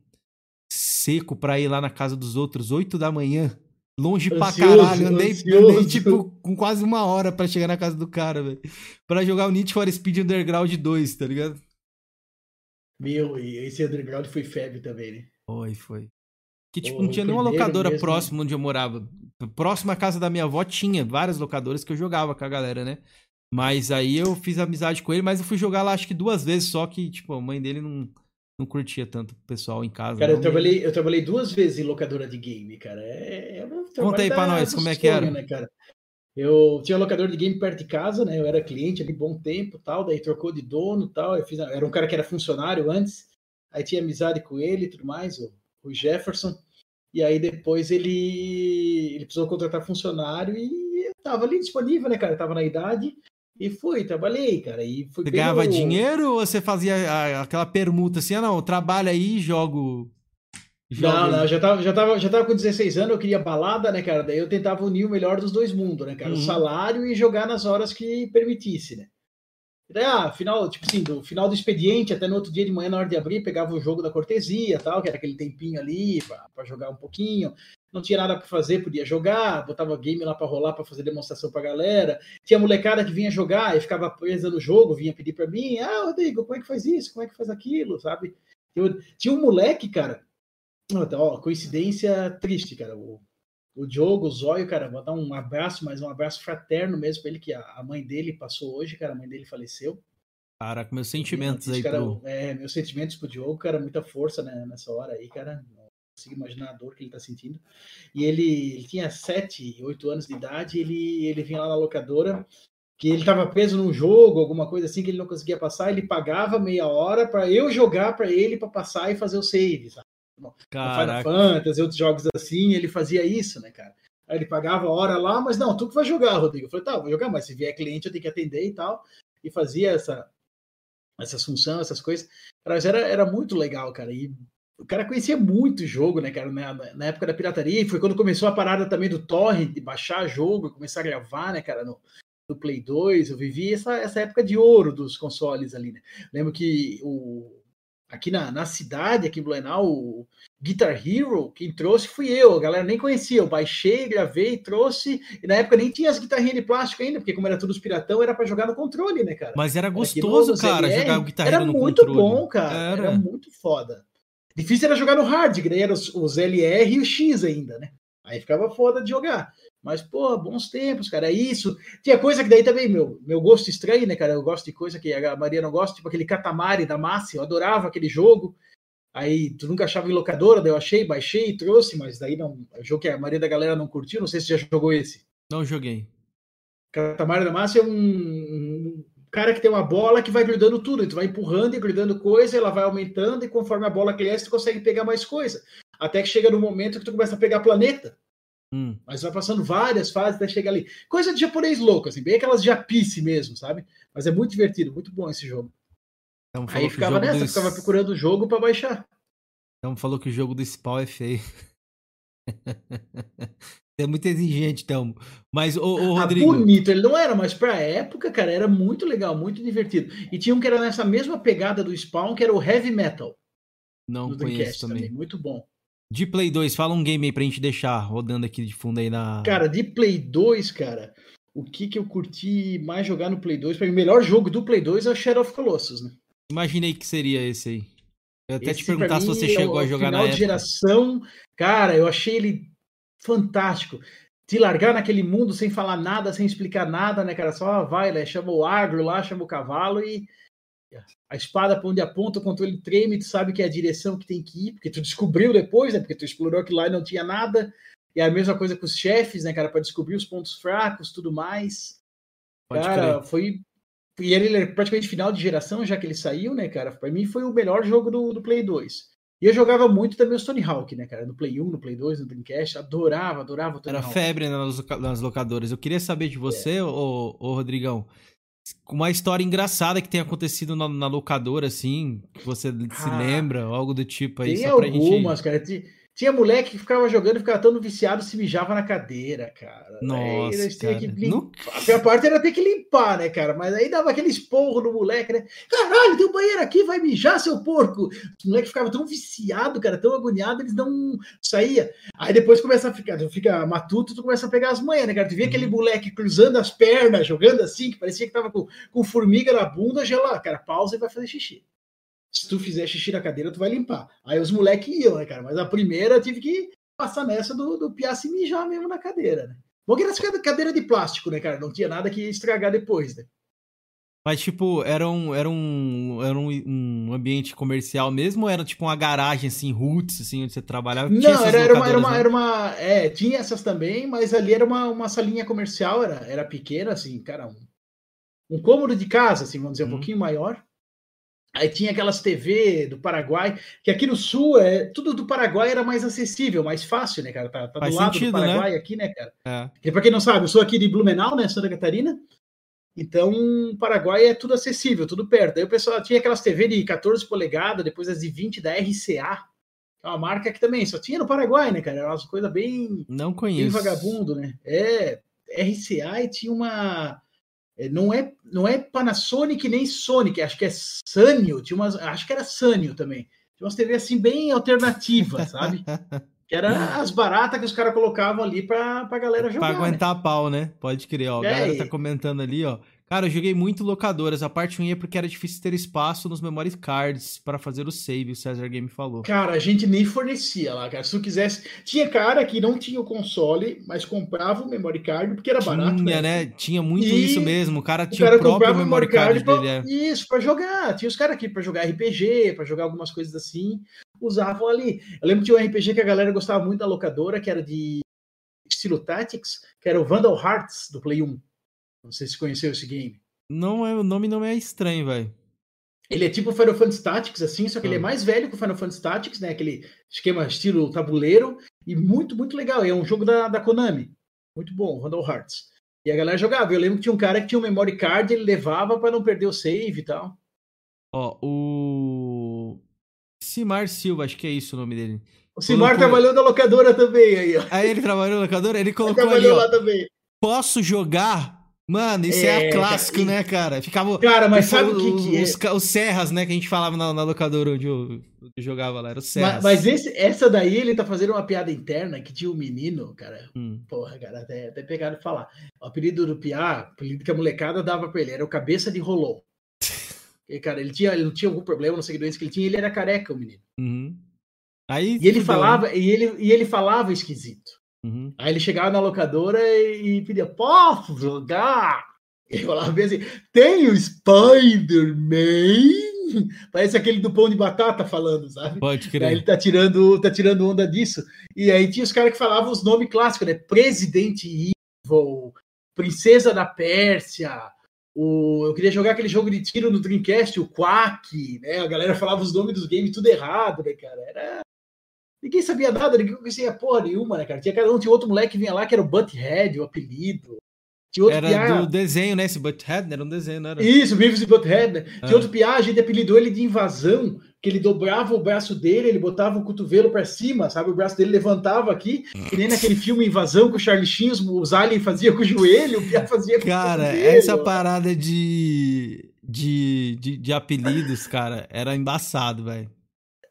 seco pra ir lá na casa dos outros, 8 da manhã, Longe ansioso, pra caralho. Andei, andei, tipo, com quase uma hora pra chegar na casa do cara, velho. Pra jogar o Need for Speed Underground 2, tá ligado? Meu, e esse Underground foi febre também, né? Foi, foi. Que, tipo, não tinha nenhuma locadora mesmo. próxima onde eu morava. Próxima à casa da minha avó tinha várias locadoras que eu jogava com a galera, né? Mas aí eu fiz amizade com ele, mas eu fui jogar lá acho que duas vezes só que, tipo, a mãe dele não não curtia tanto o pessoal em casa. Cara, eu trabalhei, eu trabalhei duas vezes em locadora de game, cara. É, é Conta aí pra nós, como é que era? Né, cara? Eu tinha um locador de game perto de casa, né? Eu era cliente ali bom tempo tal, daí trocou de dono tal. Eu fiz, era um cara que era funcionário antes, aí tinha amizade com ele e tudo mais, o, o Jefferson. E aí depois ele, ele precisou contratar funcionário e eu tava ali disponível, né, cara? Eu tava na idade. E fui, trabalhei, cara. E fui você ganhava dinheiro ou você fazia aquela permuta assim, ah, não, trabalha aí e jogo. Não, não, já tava, já, tava, já tava com 16 anos, eu queria balada, né, cara? Daí eu tentava unir o melhor dos dois mundos, né, cara? Uhum. O salário e jogar nas horas que permitisse, né? Daí, ah, final, tipo assim, do final do expediente, até no outro dia de manhã, na hora de abrir, pegava o jogo da cortesia, tal, que era aquele tempinho ali para jogar um pouquinho não tinha nada para fazer, podia jogar, botava game lá para rolar para fazer demonstração para galera. Tinha molecada que vinha jogar e ficava presa no jogo, vinha pedir para mim: "Ah, Rodrigo, como é que faz isso? Como é que faz aquilo?", sabe? Eu, tinha um moleque, cara, ó, coincidência triste, cara. O, o Diogo, o Zóio, cara, vou dar um abraço, mas um abraço fraterno mesmo para ele, que a, mãe dele passou hoje, cara, a mãe dele faleceu. Caraca, meus sentimentos aí, cara, pro... É, meus sentimentos pro Diogo, cara, muita força né, nessa hora aí, cara consigo imaginar a dor que ele está sentindo. E ele, ele tinha 7, 8 anos de idade, ele, ele vinha lá na locadora, que ele estava preso num jogo, alguma coisa assim, que ele não conseguia passar, ele pagava meia hora para eu jogar para ele para passar e fazer o save, sabe? Final Fantasy, outros jogos assim, ele fazia isso, né, cara? Aí ele pagava a hora lá, mas não, tu que vai jogar, Rodrigo. Eu falei, tá, vou jogar, mas se vier cliente eu tenho que atender e tal. E fazia essa, essas funções, essas coisas. Mas era, era muito legal, cara. E o cara conhecia muito jogo, né, cara, na, na, época da pirataria, e foi quando começou a parada também do torrent, de baixar jogo, começar a gravar, né, cara, no, no Play 2, eu vivi essa, essa época de ouro dos consoles ali, né. Lembro que o, aqui na, na cidade, aqui em Blumenau, o Guitar Hero, quem trouxe fui eu, a galera nem conhecia, eu baixei, gravei, trouxe, e na época nem tinha as guitarrinhas de plástico ainda, porque como era tudo os piratão, era para jogar no controle, né, cara. Mas era gostoso, era cara, jogar o Guitar Hero no controle. Era muito bom, cara, era. era muito foda. Difícil era jogar no hard, que daí era os, os LR e o X ainda, né? Aí ficava foda de jogar. Mas, pô, bons tempos, cara. É isso. Tinha coisa que daí também, meu, meu gosto estranho, né, cara? Eu gosto de coisa que a Maria não gosta, tipo aquele Katamari da Massa. Eu adorava aquele jogo. Aí tu nunca achava em locadora, daí eu achei, baixei, trouxe, mas daí não. É um jogo que a maioria da galera não curtiu. Não sei se já jogou esse. Não joguei. Katamari da Massa é um, um cara que tem uma bola que vai grudando tudo, tu vai empurrando e grudando coisa, ela vai aumentando, e conforme a bola cresce, tu consegue pegar mais coisa. Até que chega no momento que tu começa a pegar planeta. Hum. Mas vai passando várias fases até chegar ali. Coisa de japonês louco, assim, bem aquelas japice mesmo, sabe? Mas é muito divertido, muito bom esse jogo. Então, Aí ficava nessa, do... ficava procurando o jogo para baixar. Então falou que o jogo do Spawn é feio. É muito exigente, Thelmo. Mas, o, o ah, Rodrigo. Ah, bonito, ele não era, mas pra época, cara, era muito legal, muito divertido. E tinha um que era nessa mesma pegada do Spawn, que era o Heavy Metal. Não conheço também. também. Muito bom. De Play 2, fala um game aí pra gente deixar rodando aqui de fundo aí na. Cara, de Play 2, cara, o que que eu curti mais jogar no Play 2? Para mim, o melhor jogo do Play 2 é o Shadow of Colossus, né? Imaginei que seria esse aí. Eu até Esse, te perguntar pra se você é chegou o a jogar na final de época. geração, cara, eu achei ele fantástico. Te largar naquele mundo sem falar nada, sem explicar nada, né, cara? Só vai, né? Chama o agro lá, chama o cavalo e a espada para onde aponta, o controle treme, tu sabe que é a direção que tem que ir, porque tu descobriu depois, né? Porque tu explorou aquilo lá e não tinha nada. E a mesma coisa com os chefes, né, cara? Para descobrir os pontos fracos, tudo mais. Pode cara, crer. foi. E ele é praticamente final de geração, já que ele saiu, né, cara? Pra mim foi o melhor jogo do, do Play 2. E eu jogava muito também os Tony Hawk, né, cara? No Play 1, no Play 2, no Dreamcast. Adorava, adorava o Tony Era Hawk. febre né, nas, nas locadoras. Eu queria saber de você, ô, ô Rodrigão, uma história engraçada que tenha acontecido na, na locadora, assim, que você se Ah, lembra, algo do tipo aí, Tem pra gente... algumas, cara. Ti- Tinha moleque que ficava jogando e ficava tão viciado, se mijava na cadeira, cara. Nossa, aí tinham que cara. lim- Não- A pior parte era ter que limpar, né, cara? Mas aí dava aquele esporro no moleque, né? Caralho, tem um banheiro aqui, vai mijar, seu porco. Os moleques ficavam tão viciados, cara, tão agoniados, eles não saía. Aí depois começa a ficar, tu fica matuto, tu começa a pegar as manhas, né, cara? Tu vê aquele moleque cruzando as pernas, jogando assim, que parecia que tava com, com formiga na bunda, lá, cara, pausa e vai fazer xixi. Se tu fizer xixi na cadeira, tu vai limpar. Aí os moleques iam, né, cara? Mas a primeira eu tive que passar nessa do, do se mijar mesmo na cadeira, né? Bom que era cadeira de plástico, né, cara? Não tinha nada que estragar depois, né? Mas, tipo, era um, era um, era um, um ambiente comercial mesmo ou era, tipo, uma garagem, assim, roots, assim, onde você trabalhava? Não, era, era, uma, era, uma, né? era uma. É, tinha essas também, mas ali era uma, uma salinha comercial, era, era pequena, assim, cara, um, um cômodo de casa, assim, vamos dizer, um Uhum. pouquinho maior. Aí tinha aquelas TV do Paraguai, que aqui no sul, é, tudo do Paraguai era mais acessível, mais fácil, né, cara? Tá, tá do lado sentido, do né? Paraguai aqui, né, cara? É. Porque, pra quem não sabe, eu sou aqui de Blumenau, né, Santa Catarina. Então, Paraguai é tudo acessível, tudo perto. Aí o pessoal tinha aquelas TV de 14 polegadas, depois as de 20 da RCA. É uma marca que também só tinha no Paraguai, né, cara? Era uma coisa bem, Não bem conheço. vagabundo, né? É, RCA e tinha uma. É, Não é, não é Panasonic nem Sonic, acho que é Sanyo. Tinha umas, acho que era Sanyo também. Tinha umas TV assim bem alternativas, sabe? Que era as baratas que os caras colocavam ali pra, pra galera jogar. Pra né? aguentar pau, né? Pode crer, ó. A É, galera tá comentando ali, ó. Cara, eu joguei muito locadoras. A parte ruim é porque era difícil ter espaço nos memory cards para fazer o save, o Cesar Game falou. Cara, a gente nem fornecia lá, cara. Se tu quisesse. Tinha cara que não tinha o console, mas comprava o memory card porque era barato. Tinha, né? Tinha muito E isso mesmo. O cara O tinha cara o próprio comprava o memory card pra, dele. é. Isso, pra jogar. Tinha os caras aqui pra jogar RPG, pra jogar algumas coisas assim, usavam ali. Eu lembro que tinha um RPG que a galera gostava muito da locadora, que era de estilo Tactics, que era o Vandal Hearts do Play 1. Não sei se conheceu esse game. Não é, o nome não é estranho, velho. Ele é tipo Final Fantasy Tactics, assim, só que ele é Ah. mais velho que o Final Fantasy Tactics, né? Aquele esquema estilo tabuleiro, e muito, muito legal. E é um jogo da, da Konami. Muito bom, Vandal Hearts. E a galera jogava. Eu lembro que tinha um cara que tinha um memory card, ele levava para não perder o save e tal. Ó, o. Simar Silva, acho que é isso o nome dele. O Simar Colocou- trabalhou na locadora também aí, ó. Aí ele trabalhou na locadora, ele Ele colocou ali, trabalhou ó. lá também. Posso jogar? Mano, isso é, É, clássico, e- né, cara? Ficava. Cara, mas sabe o que, que é? os, os serras, né, que a gente falava na, na locadora onde eu, eu jogava lá, era os serras. Mas, mas esse, essa daí ele tá fazendo uma piada interna que tinha um menino, cara. Hum. Porra, cara, até, até pegaram falar. O apelido do Piá, o apelido que a molecada dava pra ele, era o cabeça de rolô. E, cara, ele, tinha, ele não tinha algum problema, não sei que doença que ele tinha, ele era careca, o menino. Uhum. Aí, E ele fudeu, falava, e ele, e ele falava esquisito. Uhum. Aí ele chegava na locadora e, e pedia, posso jogar? Ele falava bem assim, tem o Spider-Man? Parece aquele do pão de batata falando, sabe? Pode Aí crer. ele tá tirando, tá tirando onda disso. E aí tinha os caras que falavam os nomes clássicos, né? Presidente Evil, Princesa da Pérsia. O, eu queria jogar aquele jogo de tiro no Dreamcast, o Quack, né? A galera falava os nomes dos games tudo errado, né, cara? Era. Ninguém sabia nada, ninguém conhecia porra nenhuma, né, cara? Tinha cada um, tinha outro moleque que vinha lá que era o Butthead, o apelido. Tinha outro Era piá- do desenho, né? Esse Butthead era um desenho, não era? isso, Beavis e Butthead, né? Tinha Ah. outro piá, a gente apelidou ele de invasão, que ele dobrava o braço dele, ele botava o cotovelo pra cima, sabe? O braço dele levantava aqui, que nem naquele filme Invasão com o Charlie Sheen, os, aliens faziam com o joelho, o piá fazia com Cara, o cotovelo. essa parada de, de, de, de apelidos, cara, era embaçado, velho.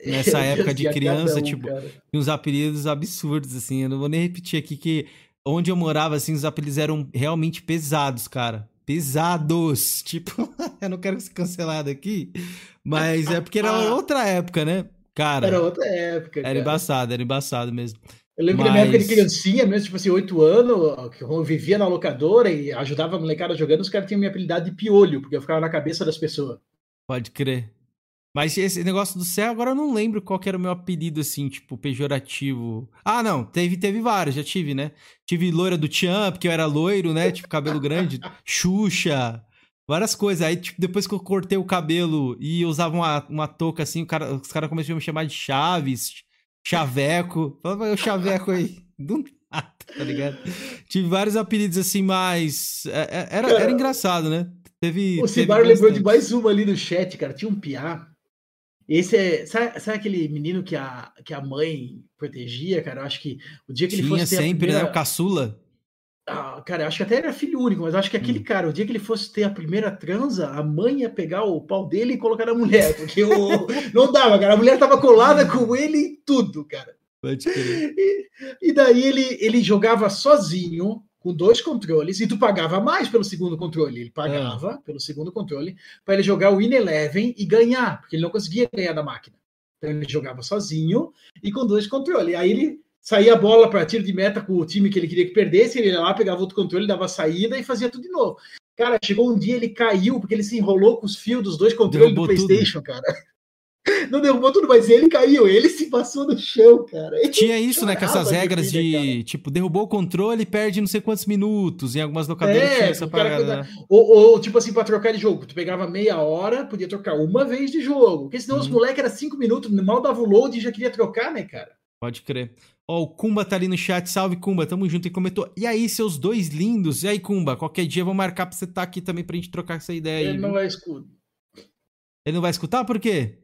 Nessa época de criança, um, tipo, cara. Uns apelidos absurdos, assim. Eu não vou nem repetir aqui que onde eu morava, assim, os apelidos eram realmente pesados, cara. pesados. Tipo, eu não quero ser cancelado aqui, mas é porque era outra época, né? Cara. Era outra época. Era cara. embaçado, era embaçado mesmo. Eu lembro Mas... na minha época de criancinha, mesmo, tipo assim, oito anos, que eu vivia na locadora e ajudava a molecada jogando, os caras tinham minha apelidade de piolho, porque eu ficava na cabeça das pessoas. Pode crer. Mas esse negócio do céu, agora eu não lembro qual era o meu apelido, assim, tipo, pejorativo. Ah, não, teve, teve vários, já tive, né? Tive loira do Tchan, porque eu era loiro, né? Tipo, cabelo grande. Xuxa, várias coisas. Aí, tipo, depois que eu cortei o cabelo e usava uma, uma touca assim, cara, os caras começaram a me chamar de Chaves, Chaveco. Falava o Chaveco aí. Do nada, tá ligado? Tive vários apelidos assim, mas. É, é, era, era engraçado, né? Teve. O Cibar lembrou de mais uma ali no chat, cara. Tinha um piá. Esse é. Sabe, sabe, aquele menino que a, que a mãe protegia, cara? Eu acho que o dia que Tinha ele fosse. sempre, né? primeira... né? O caçula. Ah, cara, eu acho que até era filho único, mas acho que aquele hum. cara, o dia que ele fosse ter a primeira transa, a mãe ia pegar o pau dele e colocar na mulher, porque o... não dava, cara. A mulher tava colada com ele em tudo, cara. E, e daí ele, ele jogava sozinho, com dois controles, e tu pagava mais pelo segundo controle. Ele pagava é. pelo segundo controle para ele jogar o In Eleven e ganhar, porque ele não conseguia ganhar da máquina. Então ele jogava sozinho e com dois controles. Aí ele saía a bola para tiro de meta com o time que ele queria que perdesse, ele ia lá, pegava outro controle, dava saída e fazia tudo de novo. Cara, chegou um dia ele caiu porque ele se enrolou com os fios dos dois controles derrubou do PlayStation, tudo. cara. Não derrubou tudo, mas ele caiu, ele se passou no chão, cara. Ele Tinha isso, né? Com essas regras de, de tipo, derrubou o controle, perde não sei quantos minutos. Em algumas locadoras é, tinha essa parada. Né? Ou, ou, tipo assim, pra trocar de jogo, tu pegava meia hora, podia trocar uma vez de jogo. Porque senão hum. os uhum. moleques era cinco minutos, mal dava o load e já queria trocar, né, cara? Pode crer. Ó, oh, o Kumba tá ali no chat. Salve, Kumba. Tamo junto. E comentou. E aí, seus dois lindos? E aí, Kumba? Qualquer dia eu vou marcar pra você estar tá aqui também pra gente trocar essa ideia. Ele aí, não vai escutar. Ele não vai escutar? Por quê?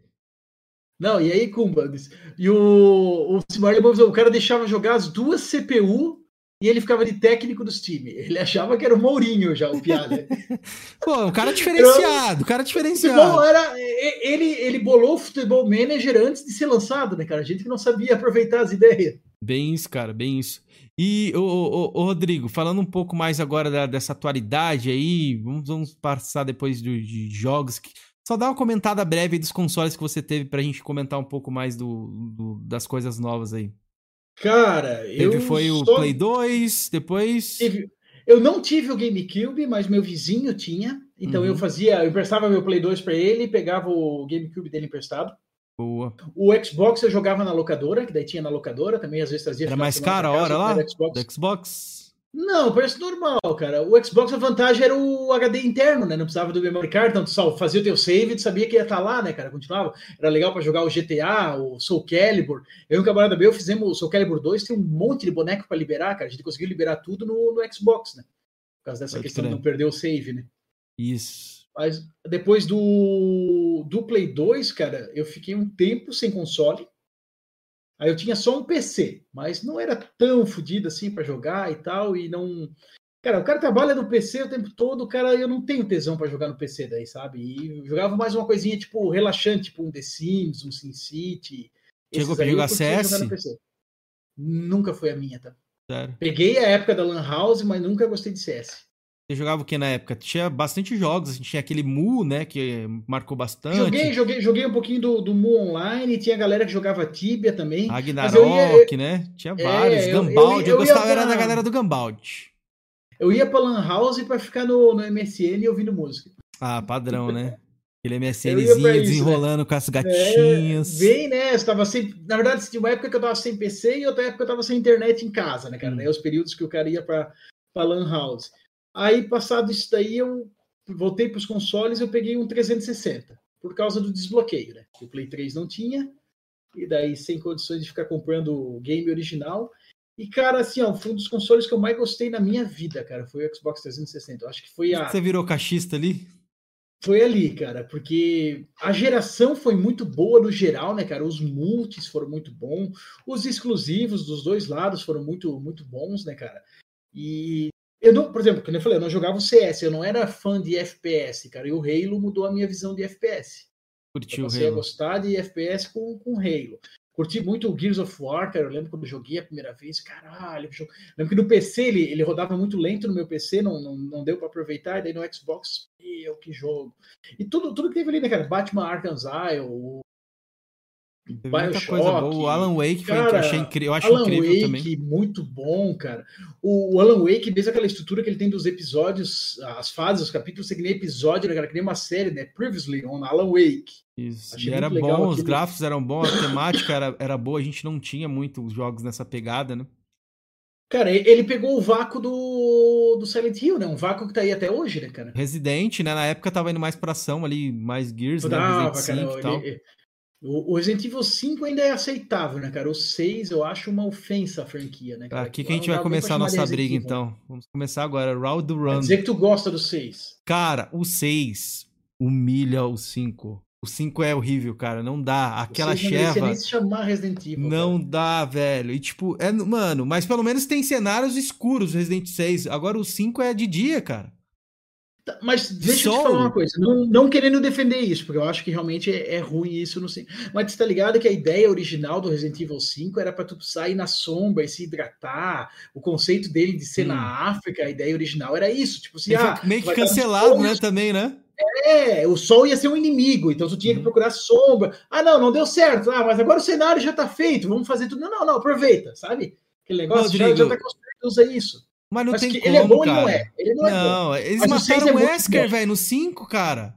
Não, e aí, Kumba? E o, o Simar o cara deixava jogar as duas CPU e ele ficava de técnico dos times. Ele achava que era o Mourinho já, o Piada. Pô, o cara diferenciado, o cara diferenciado. Era, ele, ele bolou o futebol manager antes de ser lançado, né, cara? A gente que não sabia aproveitar as ideias. Bem isso, cara, bem isso. E, ô, ô, ô Rodrigo, falando um pouco mais agora da, dessa atualidade aí, vamos, vamos passar depois do, de jogos. Que, só dá uma comentada breve dos consoles que você teve pra gente comentar um pouco mais do, do das coisas novas aí. Cara, eu. Foi o Play 2, depois. Eu não tive o GameCube, mas meu vizinho tinha. Então uhum. eu fazia, eu emprestava meu Play 2 para ele, pegava o GameCube dele emprestado. Boa. O Xbox eu jogava na locadora, que daí tinha na locadora, também às vezes trazia. Era mais caro a hora lá? Xbox. Do Xbox? Não, preço normal, cara. O Xbox, a vantagem era o HD interno, né? Não precisava do memory card, então tu só fazia o teu save, tu sabia que ia estar tá lá, né, cara? Continuava. Era legal para jogar o GTA, o Soul Calibur. Eu e um camarada meu fizemos o Soul Calibur 2, tem um monte de boneco para liberar, cara. A gente conseguiu liberar tudo no, no Xbox, né? Por causa dessa Pode questão de não perder o save, né? Isso. Mas depois do, do Play 2, cara, eu fiquei um tempo sem console. Aí eu tinha só um PC, mas não era tão fodido assim para jogar e tal, e não. Cara, o cara trabalha no PC o tempo todo, cara, eu não tenho tesão para jogar no PC daí, sabe? E jogava mais uma coisinha tipo relaxante, tipo um The Sims, um SimCity. Chegou pra jogar CS? Nunca foi a minha, tá? Sério? Peguei a época da Lan House, mas nunca gostei de CS. Você jogava o que na época? Tinha bastante jogos, a gente tinha aquele Mu, né, que marcou bastante. Joguei, joguei, joguei um pouquinho do, do Mu Online, tinha galera que jogava Tibia também. Ragnarok, ia, né? Tinha é, vários. Gambald, eu, eu, eu, eu gostava pra... era da galera do Gambald. Eu ia pra Lan House pra ficar no, no MSN ouvindo música. Ah, padrão, né? Aquele MSNzinho né? desenrolando né? com as gatinhas. É, bem, né? Eu tava sem. Na verdade, tinha uma época que eu tava sem PC e outra época eu tava sem internet em casa, né, cara? Hum. Daí os períodos que o cara ia pra, pra Lan House. Aí, passado isso daí, eu voltei para os consoles eu peguei um 360, por causa do desbloqueio, né? O Play 3 não tinha, e daí sem condições de ficar comprando o game original. E, cara, assim, ó, foi um dos consoles que eu mais gostei na minha vida, cara, foi o Xbox 360. Eu acho que foi a. Você virou cachista ali? Foi ali, cara, porque a geração foi muito boa no geral, né, cara? Os multis foram muito bons, os exclusivos dos dois lados foram muito, muito bons, né, cara? E eu não, por exemplo, como eu falei, eu não jogava o CS, eu não era fã de FPS, cara. E o Halo mudou a minha visão de FPS. Curtiu eu passei a gostar de FPS com, com Halo. Curti muito o Gears of War, cara. Eu lembro quando joguei a primeira vez, caralho. Lembro que no PC ele, ele rodava muito lento no meu PC, não, não, não deu para aproveitar. E daí no Xbox, meu, que jogo. E tudo, tudo que teve ali, né, cara? Batman Arkham o Bioshock, coisa boa. O Alan Wake cara, foi, eu, achei incrível, eu acho Alan incrível Wake, também. muito bom, cara. O, o, Alan Wake, desde aquela estrutura que ele tem dos episódios, as fases, os capítulos, você que nem episódio, né, cara? Que nem uma série, né? Previously on Alan Wake. Isso. Achei era bom, os gráficos eram bons, a temática era, era boa, a gente não tinha muitos jogos nessa pegada, né? Cara, ele pegou o vácuo do, do Silent Hill, né? Um vácuo que tá aí até hoje, né, cara? Resident, né? Na época tava indo mais pra ação ali, mais Gears, né? Resident cara, 5 e tal. Ele, o, Resident Evil 5 ainda é aceitável, né, cara? O 6 eu acho uma ofensa à franquia, né? Cara? Aqui que a gente vai começar a nossa briga, então. Vamos começar agora. Round the Run. Quer dizer que tu gosta do 6. Cara, o 6 humilha o 5. O 5 é horrível, cara. Não dá. Aquela cheva. Não nem se chamar Resident Evil. Não cara. dá, velho. E tipo, é, mano, mas pelo menos tem cenários escuros Resident 6. Agora o 5 é de dia, cara. Tá, mas deixa eu te falar uma coisa, não, não, querendo defender isso, porque eu acho que realmente é, é ruim isso no 5. Mas tá ligado que a ideia original do Resident Evil 5 era para tu sair na sombra e se hidratar. O conceito dele de ser hum. na África, a ideia original era isso. Tipo assim, ah, meio que cancelado, né? Também, né? É, o sol ia ser um inimigo, então tu tinha que uhum. procurar sombra. Ah, não, não deu certo. Ah, mas agora o cenário já tá feito, vamos fazer tudo. Não, não, não, aproveita, sabe? Aquele negócio Rodrigo, já, já tá construído, usa isso. Mas não Mas tem como, ele é bom cara. não é. Ele não, é não é eles Mas mataram o é Wesker, velho, no 5, cara.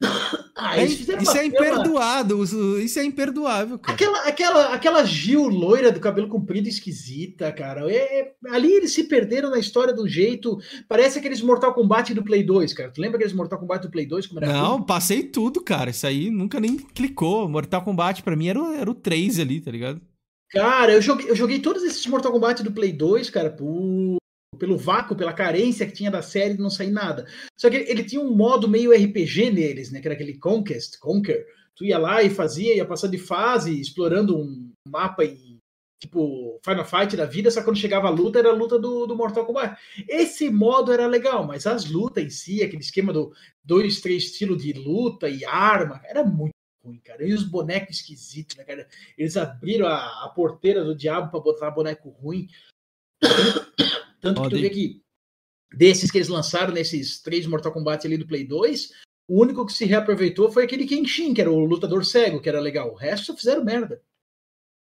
Ah, é, isso é imperdoável, isso é imperdoável, cara. Aquela, aquela, aquela Gil loira do cabelo comprido esquisita, cara. É, ali eles se perderam na história do jeito. Parece aqueles Mortal Kombat do Play 2, cara. Tu lembra aqueles Mortal Kombat do Play 2? Como era Não, tudo? passei tudo, cara. Isso aí nunca nem clicou. Mortal Kombat pra mim era, era o 3 ali, tá ligado? Cara, eu joguei, eu joguei todos esses Mortal Kombat do Play 2, cara, por pelo vácuo, pela carência que tinha da série de não sair nada. Só que ele tinha um modo meio RPG neles, né? Que era aquele Conquest, Conquer. Tu ia lá e fazia, ia passando de fase, explorando um mapa em tipo Final Fight da vida, só que quando chegava a luta era a luta do, do Mortal Kombat. Esse modo era legal, mas as lutas em si, aquele esquema do dois, três estilo de luta e arma, era muito ruim, cara. E os bonecos esquisitos, né, cara? Eles abriram a, a porteira do diabo para botar boneco ruim. Tanto que tu vê que desses que eles lançaram nesses três Mortal Kombat ali do Play 2, o único que se reaproveitou foi aquele Kenshin, que era o lutador cego, que era legal. O resto só fizeram merda.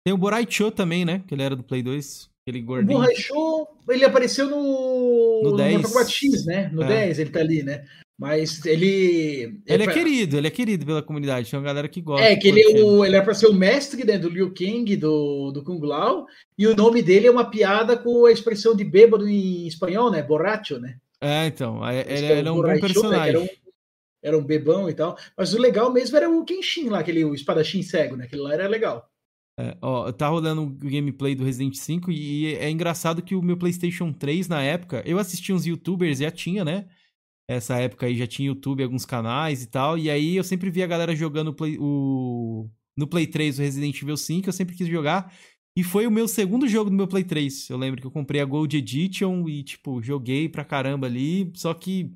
Tem o Borai Cho também, né? Que ele era do Play 2. Aquele gordinho. O Borai Cho, ele apareceu no, no, 10. no Mortal Kombat X, né? No é. 10 ele tá ali, né? Mas ele. Ele, é querido, ele é querido pela comunidade. Tem uma galera que gosta. É, que ele é, o, ele é para ser o mestre né, do Liu Kang, do, do Kung Lao, e o nome dele é uma piada com a expressão de bêbado em espanhol, né? Borracho, né? É, então. É, ele, é, ele é um bom personagem. Né, era, um, era, um, bebão e tal. Mas o legal mesmo era o Kenshin lá, aquele o espadachim cego, né? Aquele lá era legal. É, ó, tá rolando o gameplay do Resident 5 e é engraçado que o meu PlayStation 3 na época, eu assisti uns youtubers, já tinha, né? Essa época aí já tinha YouTube, alguns canais e tal. E aí eu sempre via a galera jogando Play, o, no Play 3 o Resident Evil 5, eu sempre quis jogar. E foi o meu segundo jogo do meu Play 3. Eu lembro que eu comprei a Gold Edition e, tipo, joguei pra caramba ali. Só que,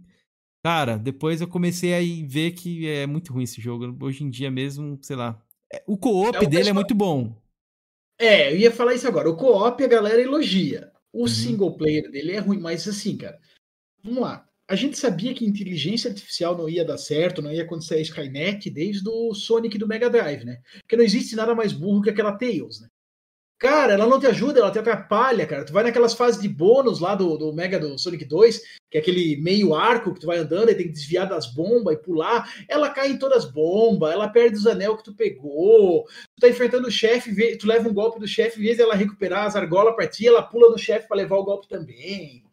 cara, depois eu comecei a ver que é muito ruim esse jogo. Hoje em dia mesmo, sei lá. É, o co-op é, dele pessoal... é muito bom. É, eu ia falar isso agora. O co-op a galera elogia. O uhum. single player dele é ruim, mas assim, cara. Vamos lá a gente sabia que inteligência artificial não ia dar certo, não ia acontecer a Skynet desde o Sonic do Mega Drive, né? Porque não existe nada mais burro que aquela Tails, né? Cara, ela não te ajuda, ela te atrapalha, cara. Tu vai naquelas fases de bônus lá do, do Mega do Sonic 2, que é aquele meio arco que tu vai andando e tem que desviar das bombas e pular. Ela cai em todas as bombas, ela perde os anel que tu pegou. Tu tá enfrentando o chefe, tu leva um golpe do chefe, em vez dela recuperar as argolas pra ti, ela pula no chefe para levar o golpe também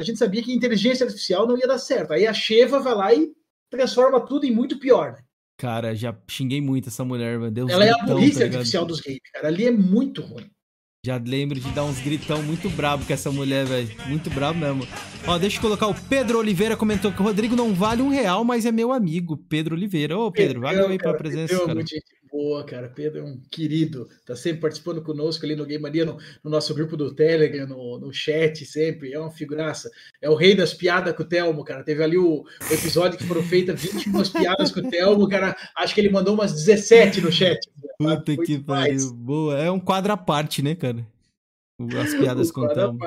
a gente sabia que inteligência artificial não ia dar certo. Aí a Sheva vai lá e transforma tudo em muito pior, né? Cara, já xinguei muito essa mulher, meu Deus. Ela gritão, é a burrice tá artificial dos games, cara. Ali é muito ruim. Já lembro de dar uns gritão muito brabo com essa mulher, velho. Muito brabo mesmo. Ó, deixa eu colocar o Pedro Oliveira comentou que o Rodrigo não vale um real, mas é meu amigo, Pedro Oliveira. Ô, Pedro, valeu aí pela presença, cara. Boa, cara. Pedro é um querido. Tá sempre participando conosco ali no Game Mania, no, no, nosso grupo do Telegram, no, no chat, sempre. É uma figuraça. É o rei das piadas com o Telmo, cara. Teve ali o, o episódio que foram feitas 21 piadas com o Telmo, cara. Acho que ele mandou umas 17 no chat. Puta que pariu. Boa. É um quadro à parte, né, cara? As piadas com o Telmo.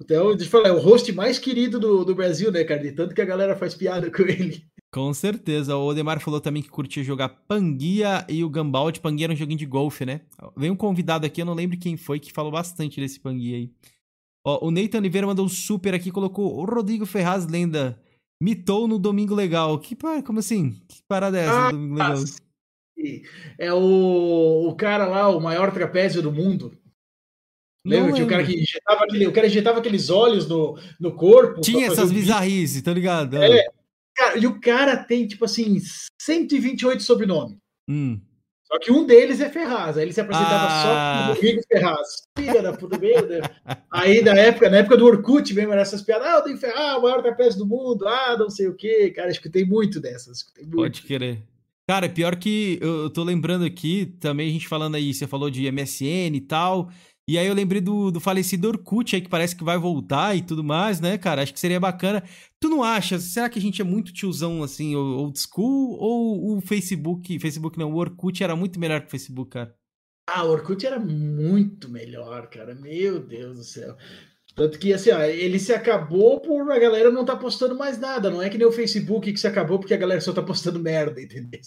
O Telmo, deixa eu falar, é o host mais querido do, do Brasil, né, cara? De tanto que a galera faz piada com ele. Com certeza. O Odemar falou também que curtia jogar Panguia e o Gambald. Panguia era um joguinho de golfe, né? Veio um convidado aqui, eu não lembro quem foi, que falou bastante desse Panguia aí. Ó, o Nathan Oliveira mandou um super aqui, colocou o Rodrigo Ferraz, lenda. Mitou no Domingo Legal. Que, como assim? Que parada é essa, ah, Domingo Legal? É o, o cara lá, o maior trapézio do mundo. Lembra? Tinha o cara que injetava, aquele, o cara injetava aqueles olhos no, no corpo. Tinha essas bizarrices, tá ligado? É, Cara, e o cara tem, tipo assim, 128 sobrenomes. Hum. Só que um deles é Ferraz. Aí ele se apresentava ah. só como Rodrigo Ferraz. Filha da puta. Aí na época, na época do Orkut mesmo, eram essas piadas. Ah, o tenho Ferraz, o maior trapézio do mundo. Ah, não sei o quê. Cara, escutei muito dessas. Escutei muito. Pode querer. Cara, pior que eu tô lembrando aqui, também a gente falando aí, você falou de MSN e tal. E aí eu lembrei do, do falecido Orkut aí, que parece que vai voltar e tudo mais, né, cara? Acho que seria bacana. Tu não acha? Será que a gente é muito tiozão, assim, old school? Ou o Facebook, Facebook não, o Orkut era muito melhor que o Facebook, cara? Ah, o Orkut era muito melhor, cara. Meu Deus do céu. Tanto que, assim, ó, ele se acabou por a galera não tá postando mais nada. Não é que nem o Facebook que se acabou porque a galera só tá postando merda, entendeu?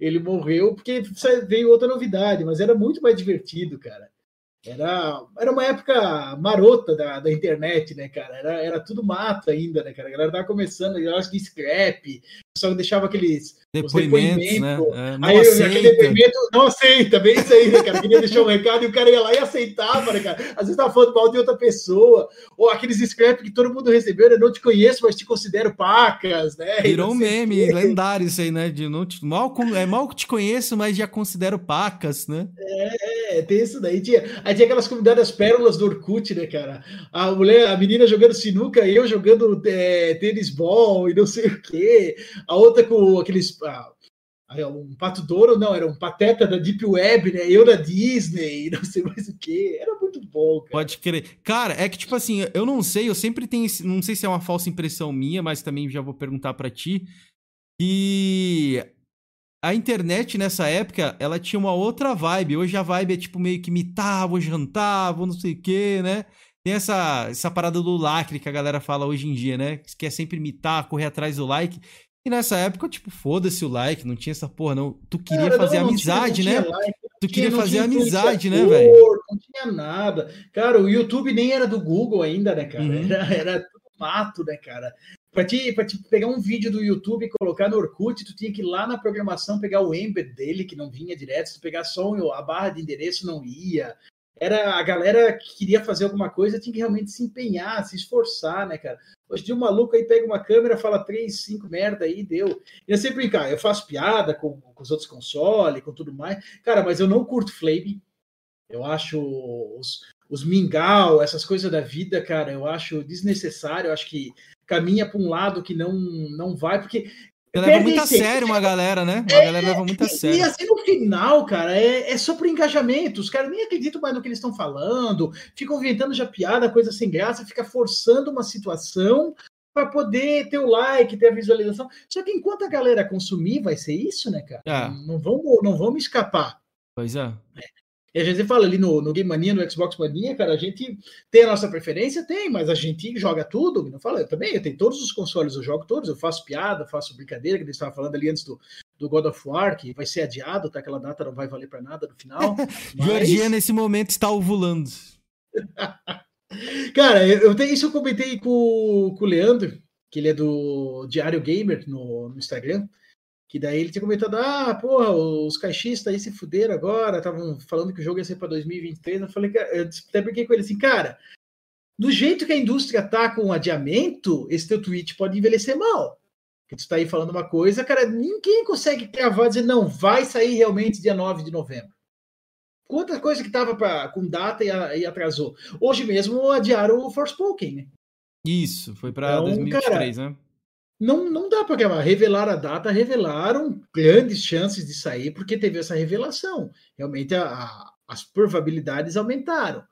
Ele morreu porque veio outra novidade, mas era muito mais divertido, cara. Era, era uma época marota da, da internet, né, cara? Era, era tudo mato ainda, né, cara? A galera tava começando, eu acho que scrap, só deixava aqueles depoimentos, depoimentos. né? É, não aí aceita. aquele depoimento não aceita, bem isso aí, né, cara? Queria deixar um recado e o cara ia lá e aceitava, né, cara? Às vezes tava falando mal de outra pessoa, ou aqueles scrap que todo mundo recebeu, né? Não te conheço, mas te considero pacas, né? Virou um meme lendário isso aí, né? De não te, mal, é mal que te conheço, mas já considero pacas, né? É, tem isso daí. Tinha, aí tinha aquelas comunidades pérolas do Orkut, né, cara? A mulher, a menina jogando sinuca, eu jogando é, tênis ball e não sei o quê a outra com aqueles. Ah, um pato douro, não, era um pateta da Deep Web, né? Eu da Disney, não sei mais o que. Era muito bom, cara. Pode crer. Cara, é que, tipo assim, eu não sei, eu sempre tenho. Esse, não sei se é uma falsa impressão minha, mas também já vou perguntar para ti. E a internet nessa época, ela tinha uma outra vibe. Hoje a vibe é tipo meio que imitar, vou jantar, vou não sei o quê, né? Tem essa, essa parada do lacre que a galera fala hoje em dia, né? Que quer sempre imitar, correr atrás do like. E nessa época, tipo, foda-se o like, não tinha essa porra, não. Tu queria Cara, fazer não, amizade, não tinha, né? Like, tu queria tinha, fazer amizade, né, velho? Não tinha nada. Cara, o YouTube nem era do Google ainda, né, cara? Uhum. Era, era tudo mato, né, cara? Pra te, pra te pegar um vídeo do YouTube e colocar no Orkut, tu tinha que ir lá na programação pegar o embed dele, que não vinha direto. Se tu pegar só a barra de endereço, não ia era a galera que queria fazer alguma coisa tinha que realmente se empenhar, se esforçar, né, cara? Hoje um maluco aí pega uma câmera, fala três, cinco merda aí, deu. E eu sempre brincar, eu faço piada com, com os outros consoles, com tudo mais. Cara, mas eu não curto Flame. Eu acho os, os mingau, essas coisas da vida, cara, eu acho desnecessário. Eu acho que caminha para um lado que não, não vai, porque leva muito a sério uma galera, né? Uma é, galera leva muito a sério. E assim, no final, cara, é, é só por engajamento. Os caras nem acreditam mais no que eles estão falando, ficam inventando já piada, coisa sem graça, fica forçando uma situação para poder ter o like, ter a visualização. Só que enquanto a galera consumir, vai ser isso, né, cara? É. Não, vamos, não vamos escapar. Pois é. E a gente fala ali no, no Game Mania, no Xbox Mania, cara, a gente tem a nossa preferência? Tem, mas a gente joga tudo. Não fala, eu também, eu tenho todos os consoles, eu jogo todos, eu faço piada, faço brincadeira, que a gente estava falando ali antes do, do God of War, que vai ser adiado, tá? Aquela data não vai valer para nada no final. mas... Georgia, nesse momento, está ovulando. cara, eu, eu tenho, isso eu comentei com, com o Leandro, que ele é do Diário Gamer no, no Instagram. Que daí ele tinha comentado: ah, porra, os caixistas aí se fuderam agora, estavam falando que o jogo ia ser para 2023. Eu falei, eu até brinquei com ele assim, cara, do jeito que a indústria tá com adiamento, esse teu tweet pode envelhecer mal. Que tu tá aí falando uma coisa, cara, ninguém consegue cravar dizer, não, vai sair realmente dia 9 de novembro. Quanta coisa que tava pra, com data e, e atrasou. Hoje mesmo adiaram o Forspoken, né? Isso, foi para então, 2023, cara, né? Não, não dá para acabar. Revelar a data, revelaram grandes chances de sair, porque teve essa revelação. Realmente a, a, as probabilidades aumentaram.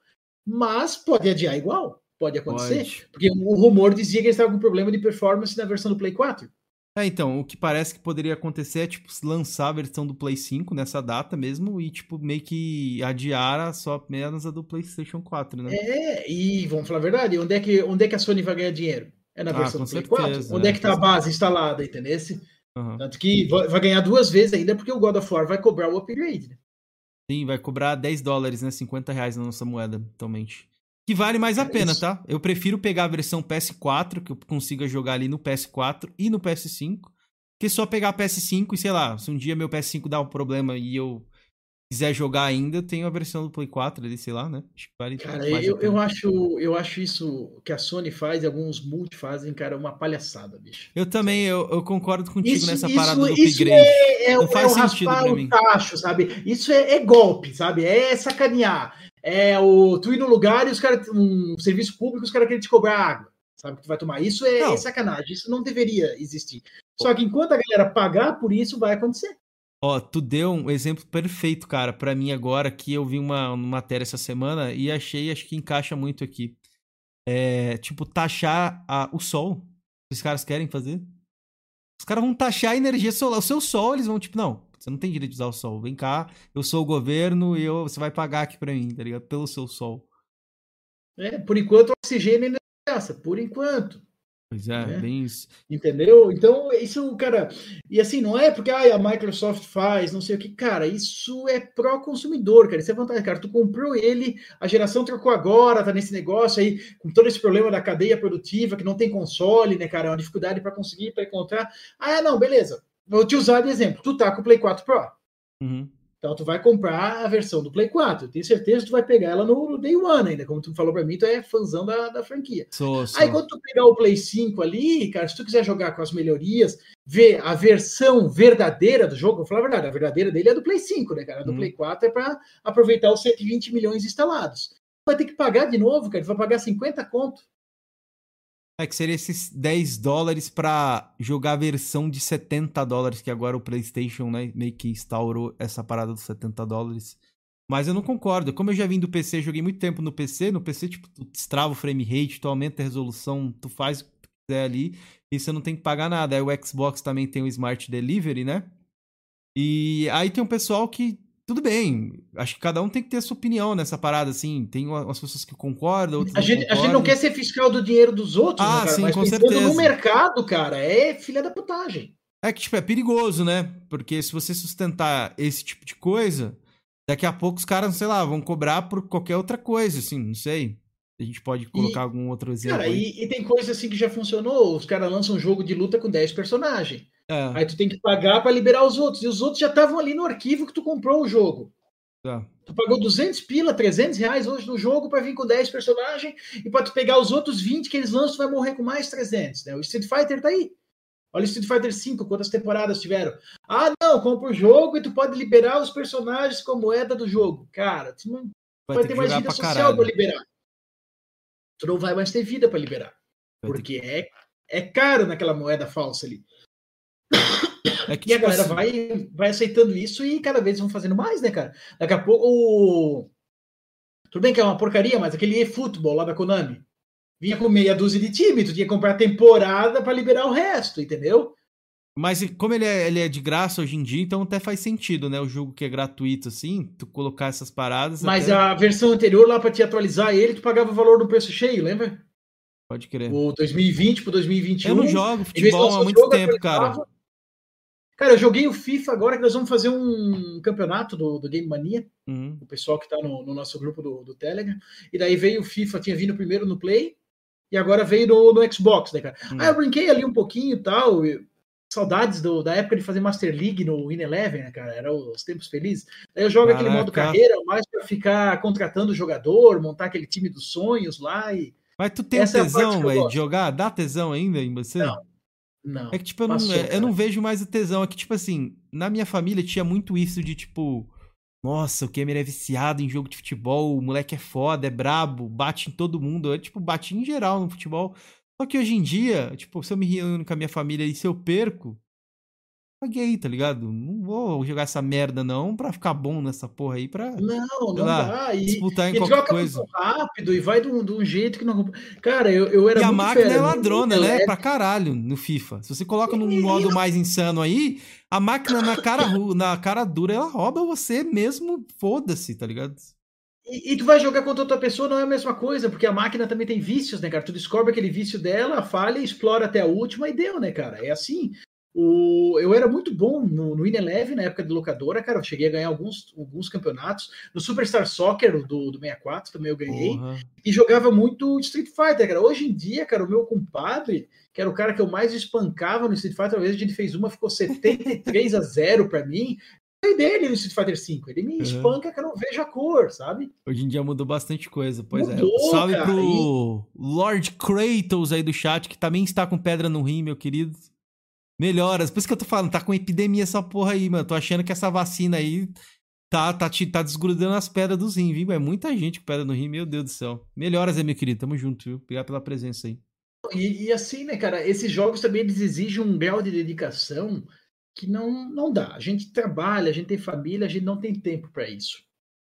Mas pode adiar igual, pode acontecer. Pode. Porque o rumor dizia que eles estavam com problema de performance na versão do Play 4. É, então, o que parece que poderia acontecer é, tipo, lançar a versão do Play 5 nessa data mesmo e, tipo, meio que adiar só apenas a do PlayStation 4, né? É, e vamos falar a verdade, onde é que, onde é que a Sony vai ganhar dinheiro? É na ah, versão do Play certeza, 4? Onde é, é que tá a base instalada, entendeu? Uhum. Tanto que vai ganhar duas vezes ainda, porque o God of War vai cobrar o upgrade, né? Sim, vai cobrar 10 dólares, né? 50 reais na nossa moeda, atualmente. Que vale mais a é pena, isso. tá? Eu prefiro pegar a versão PS4, que eu consiga jogar ali no PS4 e no PS5, que só pegar a PS5 e, sei lá, se um dia meu PS5 dá um problema e eu quiser jogar ainda, tem a versão do Play 4 ali, sei lá, né? Acho que vale cara, eu, eu, acho, eu acho isso que a Sony faz e alguns multi fazem, cara, uma palhaçada, bicho. Eu também, eu, eu concordo contigo isso, nessa isso, parada do upgrade. É, é, Não faz é sentido pra mim. Tacho, sabe? Isso é, é golpe, sabe? É sacanear é o tu ir no lugar e os caras, um serviço público, os caras querem te cobrar água, sabe? Que tu vai tomar. Isso é, é, sacanagem, isso não deveria existir. Só que enquanto a galera pagar por isso, vai acontecer. Ó, tu deu um exemplo perfeito, cara, para mim agora, que eu vi uma, uma matéria essa semana e achei, acho que encaixa muito aqui. É, tipo, taxar a, o sol. Os caras querem fazer. Os caras vão taxar a energia solar. O seu sol, eles vão, tipo, não, você não tem direito de usar o sol. Vem cá, eu sou o governo e eu, você vai pagar aqui para mim, tá ligado? Pelo seu sol. É, por enquanto o oxigênio é essa, por enquanto. Pois é, né? bem isso. Entendeu? Então, isso, cara. E assim, não é porque ah, a Microsoft faz, não sei o que, cara, isso é pró-consumidor, cara. Isso é vantagem, cara. Tu comprou ele, a geração trocou agora, tá nesse negócio aí, com todo esse problema da cadeia produtiva, que não tem console, né, cara? É uma dificuldade para conseguir, para encontrar. Ah, não, beleza. Vou te usar de exemplo. Tu tá com o Play 4 Pro. Uhum. Então tu vai comprar a versão do Play 4. tenho certeza que tu vai pegar ela no, no Day One ainda. Como tu falou para mim, tu é fãzão da, da franquia. Sou, sou. Aí quando tu pegar o Play 5 ali, cara, se tu quiser jogar com as melhorias, ver a versão verdadeira do jogo, vou falar a verdade, a verdadeira dele é do Play 5, né, cara? A do uhum. Play 4 é para aproveitar os 120 milhões instalados. Vai ter que pagar de novo, cara. Tu vai pagar 50 conto. É que seria esses 10 dólares para jogar a versão de 70 dólares, que agora o PlayStation né, meio que instaurou essa parada dos 70 dólares. Mas eu não concordo. Como eu já vim do PC, joguei muito tempo no PC. No PC, tipo, tu destrava o frame rate, tu aumenta a resolução, tu faz o que tu quiser ali e você não tem que pagar nada. Aí o Xbox também tem o Smart Delivery, né? E aí tem um pessoal que tudo bem. Acho que cada um tem que ter a sua opinião nessa parada, assim. Tem umas pessoas que concordam, outras a gente, concordam. A gente não quer ser fiscal do dinheiro dos outros, ah, né, cara? sim, Mas com certeza. no mercado, cara, é filha da putagem. É que, tipo, é perigoso, né? Porque se você sustentar esse tipo de coisa, daqui a pouco os caras, sei lá, vão cobrar por qualquer outra coisa, assim, não sei. A gente pode colocar e, algum outro exemplo. Cara, e, e, tem coisa assim que já funcionou. Os caras lançam um jogo de luta com 10 personagens. É. Aí tu tem que pagar para liberar os outros. E os outros já estavam ali no arquivo que tu comprou o jogo. É. Tu pagou 200 pila, 300 reais hoje no jogo para vir com 10 personagens e para tu pegar os outros 20 que eles lançam, tu vai morrer com mais 300. Né? O Street Fighter tá aí. Olha o Street Fighter 5, quantas temporadas tiveram. Ah, não, compra o jogo e tu pode liberar os personagens com moeda do jogo. Cara, tu não vai, vai ter, ter mais vida social para liberar. Tu não vai mais ter vida para liberar. Vai porque ter... é, é caro naquela moeda falsa ali. É que, e a tipo galera assim... vai, vai aceitando isso e cada vez vão fazendo mais, né, cara? Daqui a pouco o. Tudo bem que é uma porcaria, mas aquele eFootball lá da Konami vinha com meia dúzia de time, tu tinha que comprar temporada para liberar o resto, entendeu? Mas como ele é, ele é de graça hoje em dia, então até faz sentido, né? O jogo que é gratuito, assim, tu colocar essas paradas. Mas até... a versão anterior, lá para te atualizar ele, tu pagava o valor do preço cheio, lembra? Pode crer. O 2020 pro 2021. Eu não jogo futebol há muito tempo, cara. Cara, eu joguei o FIFA agora que nós vamos fazer um campeonato do, do Game Mania. Uhum. O pessoal que tá no, no nosso grupo do, do, Telegram. E daí veio o FIFA, tinha vindo primeiro no Play. E agora veio no, no Xbox, né, cara? Uhum. Aí eu brinquei ali um pouquinho e tal. E saudades do, da época de fazer Master League no Win Eleven, né, cara? Era os tempos felizes. Aí eu jogo Caraca. aquele modo carreira mais para ficar contratando o jogador, montar aquele time dos sonhos lá e. Mas tu tem Essa é tesão, é de jogar? Dá tesão ainda em você? Não. Não. É que, tipo, eu não, passou, eu não vejo mais o tesão. É que, tipo assim, na minha família tinha muito isso de, tipo, nossa, o Kemer é viciado em jogo de futebol, o moleque é foda, é brabo, bate em todo mundo. Eu, tipo, bati em geral no futebol. Só que hoje em dia, tipo, se eu me reúno com a minha família e se eu perco, paguei, tá ligado? Não vou jogar essa merda não pra ficar bom nessa porra aí pra. Não, não lá, dá. E, disputar em qualquer troca coisa. muito rápido e vai de um, de um jeito que não. Cara, eu, eu era E a máquina fera, é muito ladrona, né? Pra caralho no FIFA. Se você coloca num E- modo mais insano aí, a máquina na cara, na cara dura, ela rouba você mesmo, foda-se, tá ligado? E, e tu vai jogar contra outra pessoa, não é a mesma coisa, porque a máquina também tem vícios, né, cara? Tu descobre aquele vício dela, falha, explora até a última e deu, né, cara? É assim. O, eu era muito bom no, no Ineleve na época de locadora, cara. Eu cheguei a ganhar alguns, alguns campeonatos. No Superstar Soccer do, do 64 também eu ganhei. Porra. E jogava muito Street Fighter, cara. Hoje em dia, cara, o meu compadre, que era o cara que eu mais espancava no Street Fighter, uma vez a gente fez uma, ficou 73 a 0 pra mim. Foi dele no Street Fighter 5. Ele me Uhum. espanca que eu não vejo a cor, sabe? Hoje em dia mudou bastante coisa, pois é. Mudou, Salve cara, pro Lord Kratos aí do chat, que também está com pedra no rim, meu querido. Melhoras. Por isso que eu tô falando, tá com epidemia essa porra aí, mano. Tô achando que essa vacina aí tá, tá, te- tá desgrudando as pedras dos rins, viu? É muita gente com pedra no rim, meu Deus do céu. Melhoras aí, meu querido. Tamo junto, viu? Obrigado pela presença aí. E, e assim, né, cara, esses jogos também eles exigem um grau de dedicação que não, não dá. A gente trabalha, a gente tem família, a gente não tem tempo para isso.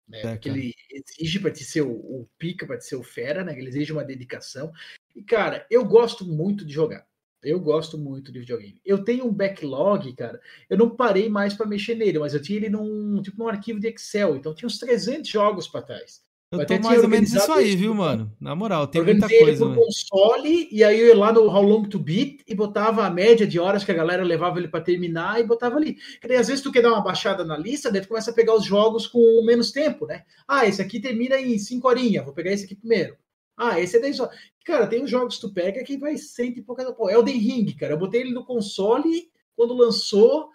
Né? É, Porque ele exige para te ser o, o pica, para te ser o fera, né? Ele exige uma dedicação. E, cara, eu gosto muito de jogar. Eu gosto muito de videogame. Eu tenho um backlog, cara. Eu não parei mais para mexer nele, mas eu tinha ele num tipo num arquivo de Excel. Então tinha uns 300 jogos para trás. Eu Eu tô até mais ou menos isso aí, viu, né? mano? Na moral, tem muita coisa, por mano. console e aí eu ia lá no How Long to Beat e botava a média de horas que a galera levava ele para terminar e botava ali. Daí, às vezes tu quer dar uma baixada na lista, daí tu começa a pegar os jogos com menos tempo, né? Ah, esse aqui termina em 5 horinhas, vou pegar esse aqui primeiro. Ah, esse é 10 horas. Cara, tem uns jogos que tu pega que vai cento e poucas. Pô, Elden Ring, cara, eu botei ele no console quando lançou.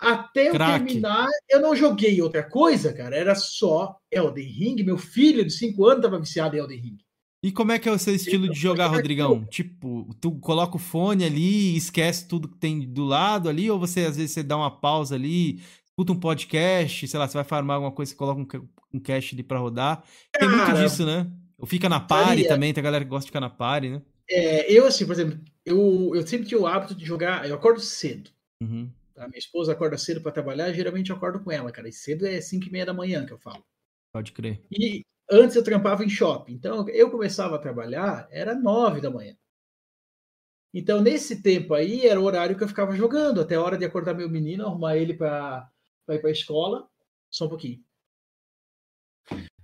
Até eu Craque. terminar, eu não joguei outra coisa, cara. Era só Elden Ring. Meu filho de 5 anos tava viciado em Elden Ring. E como é que é o seu estilo de jogar, Rodrigão? Tipo, tu coloca o fone ali e esquece tudo que tem do lado ali, ou você às vezes você dá uma pausa ali, escuta um podcast, sei lá, você vai farmar alguma coisa, você coloca um, um cache ali pra rodar. Tem muito Cara, disso, né? Ou fica na party varia. também, tem a galera que gosta de ficar na party, né? É, eu, assim, por exemplo, eu, eu sempre tinha o hábito de jogar. Eu acordo cedo. Uhum. Tá? Minha esposa acorda cedo para trabalhar, geralmente eu acordo com ela, cara. E cedo é 5 e meia da manhã que eu falo. Pode crer. E antes eu trampava em shopping. Então eu começava a trabalhar, era 9 da manhã. Então, nesse tempo aí, era o horário que eu ficava jogando, até a hora de acordar meu menino, arrumar ele para ir para a escola. Só um pouquinho.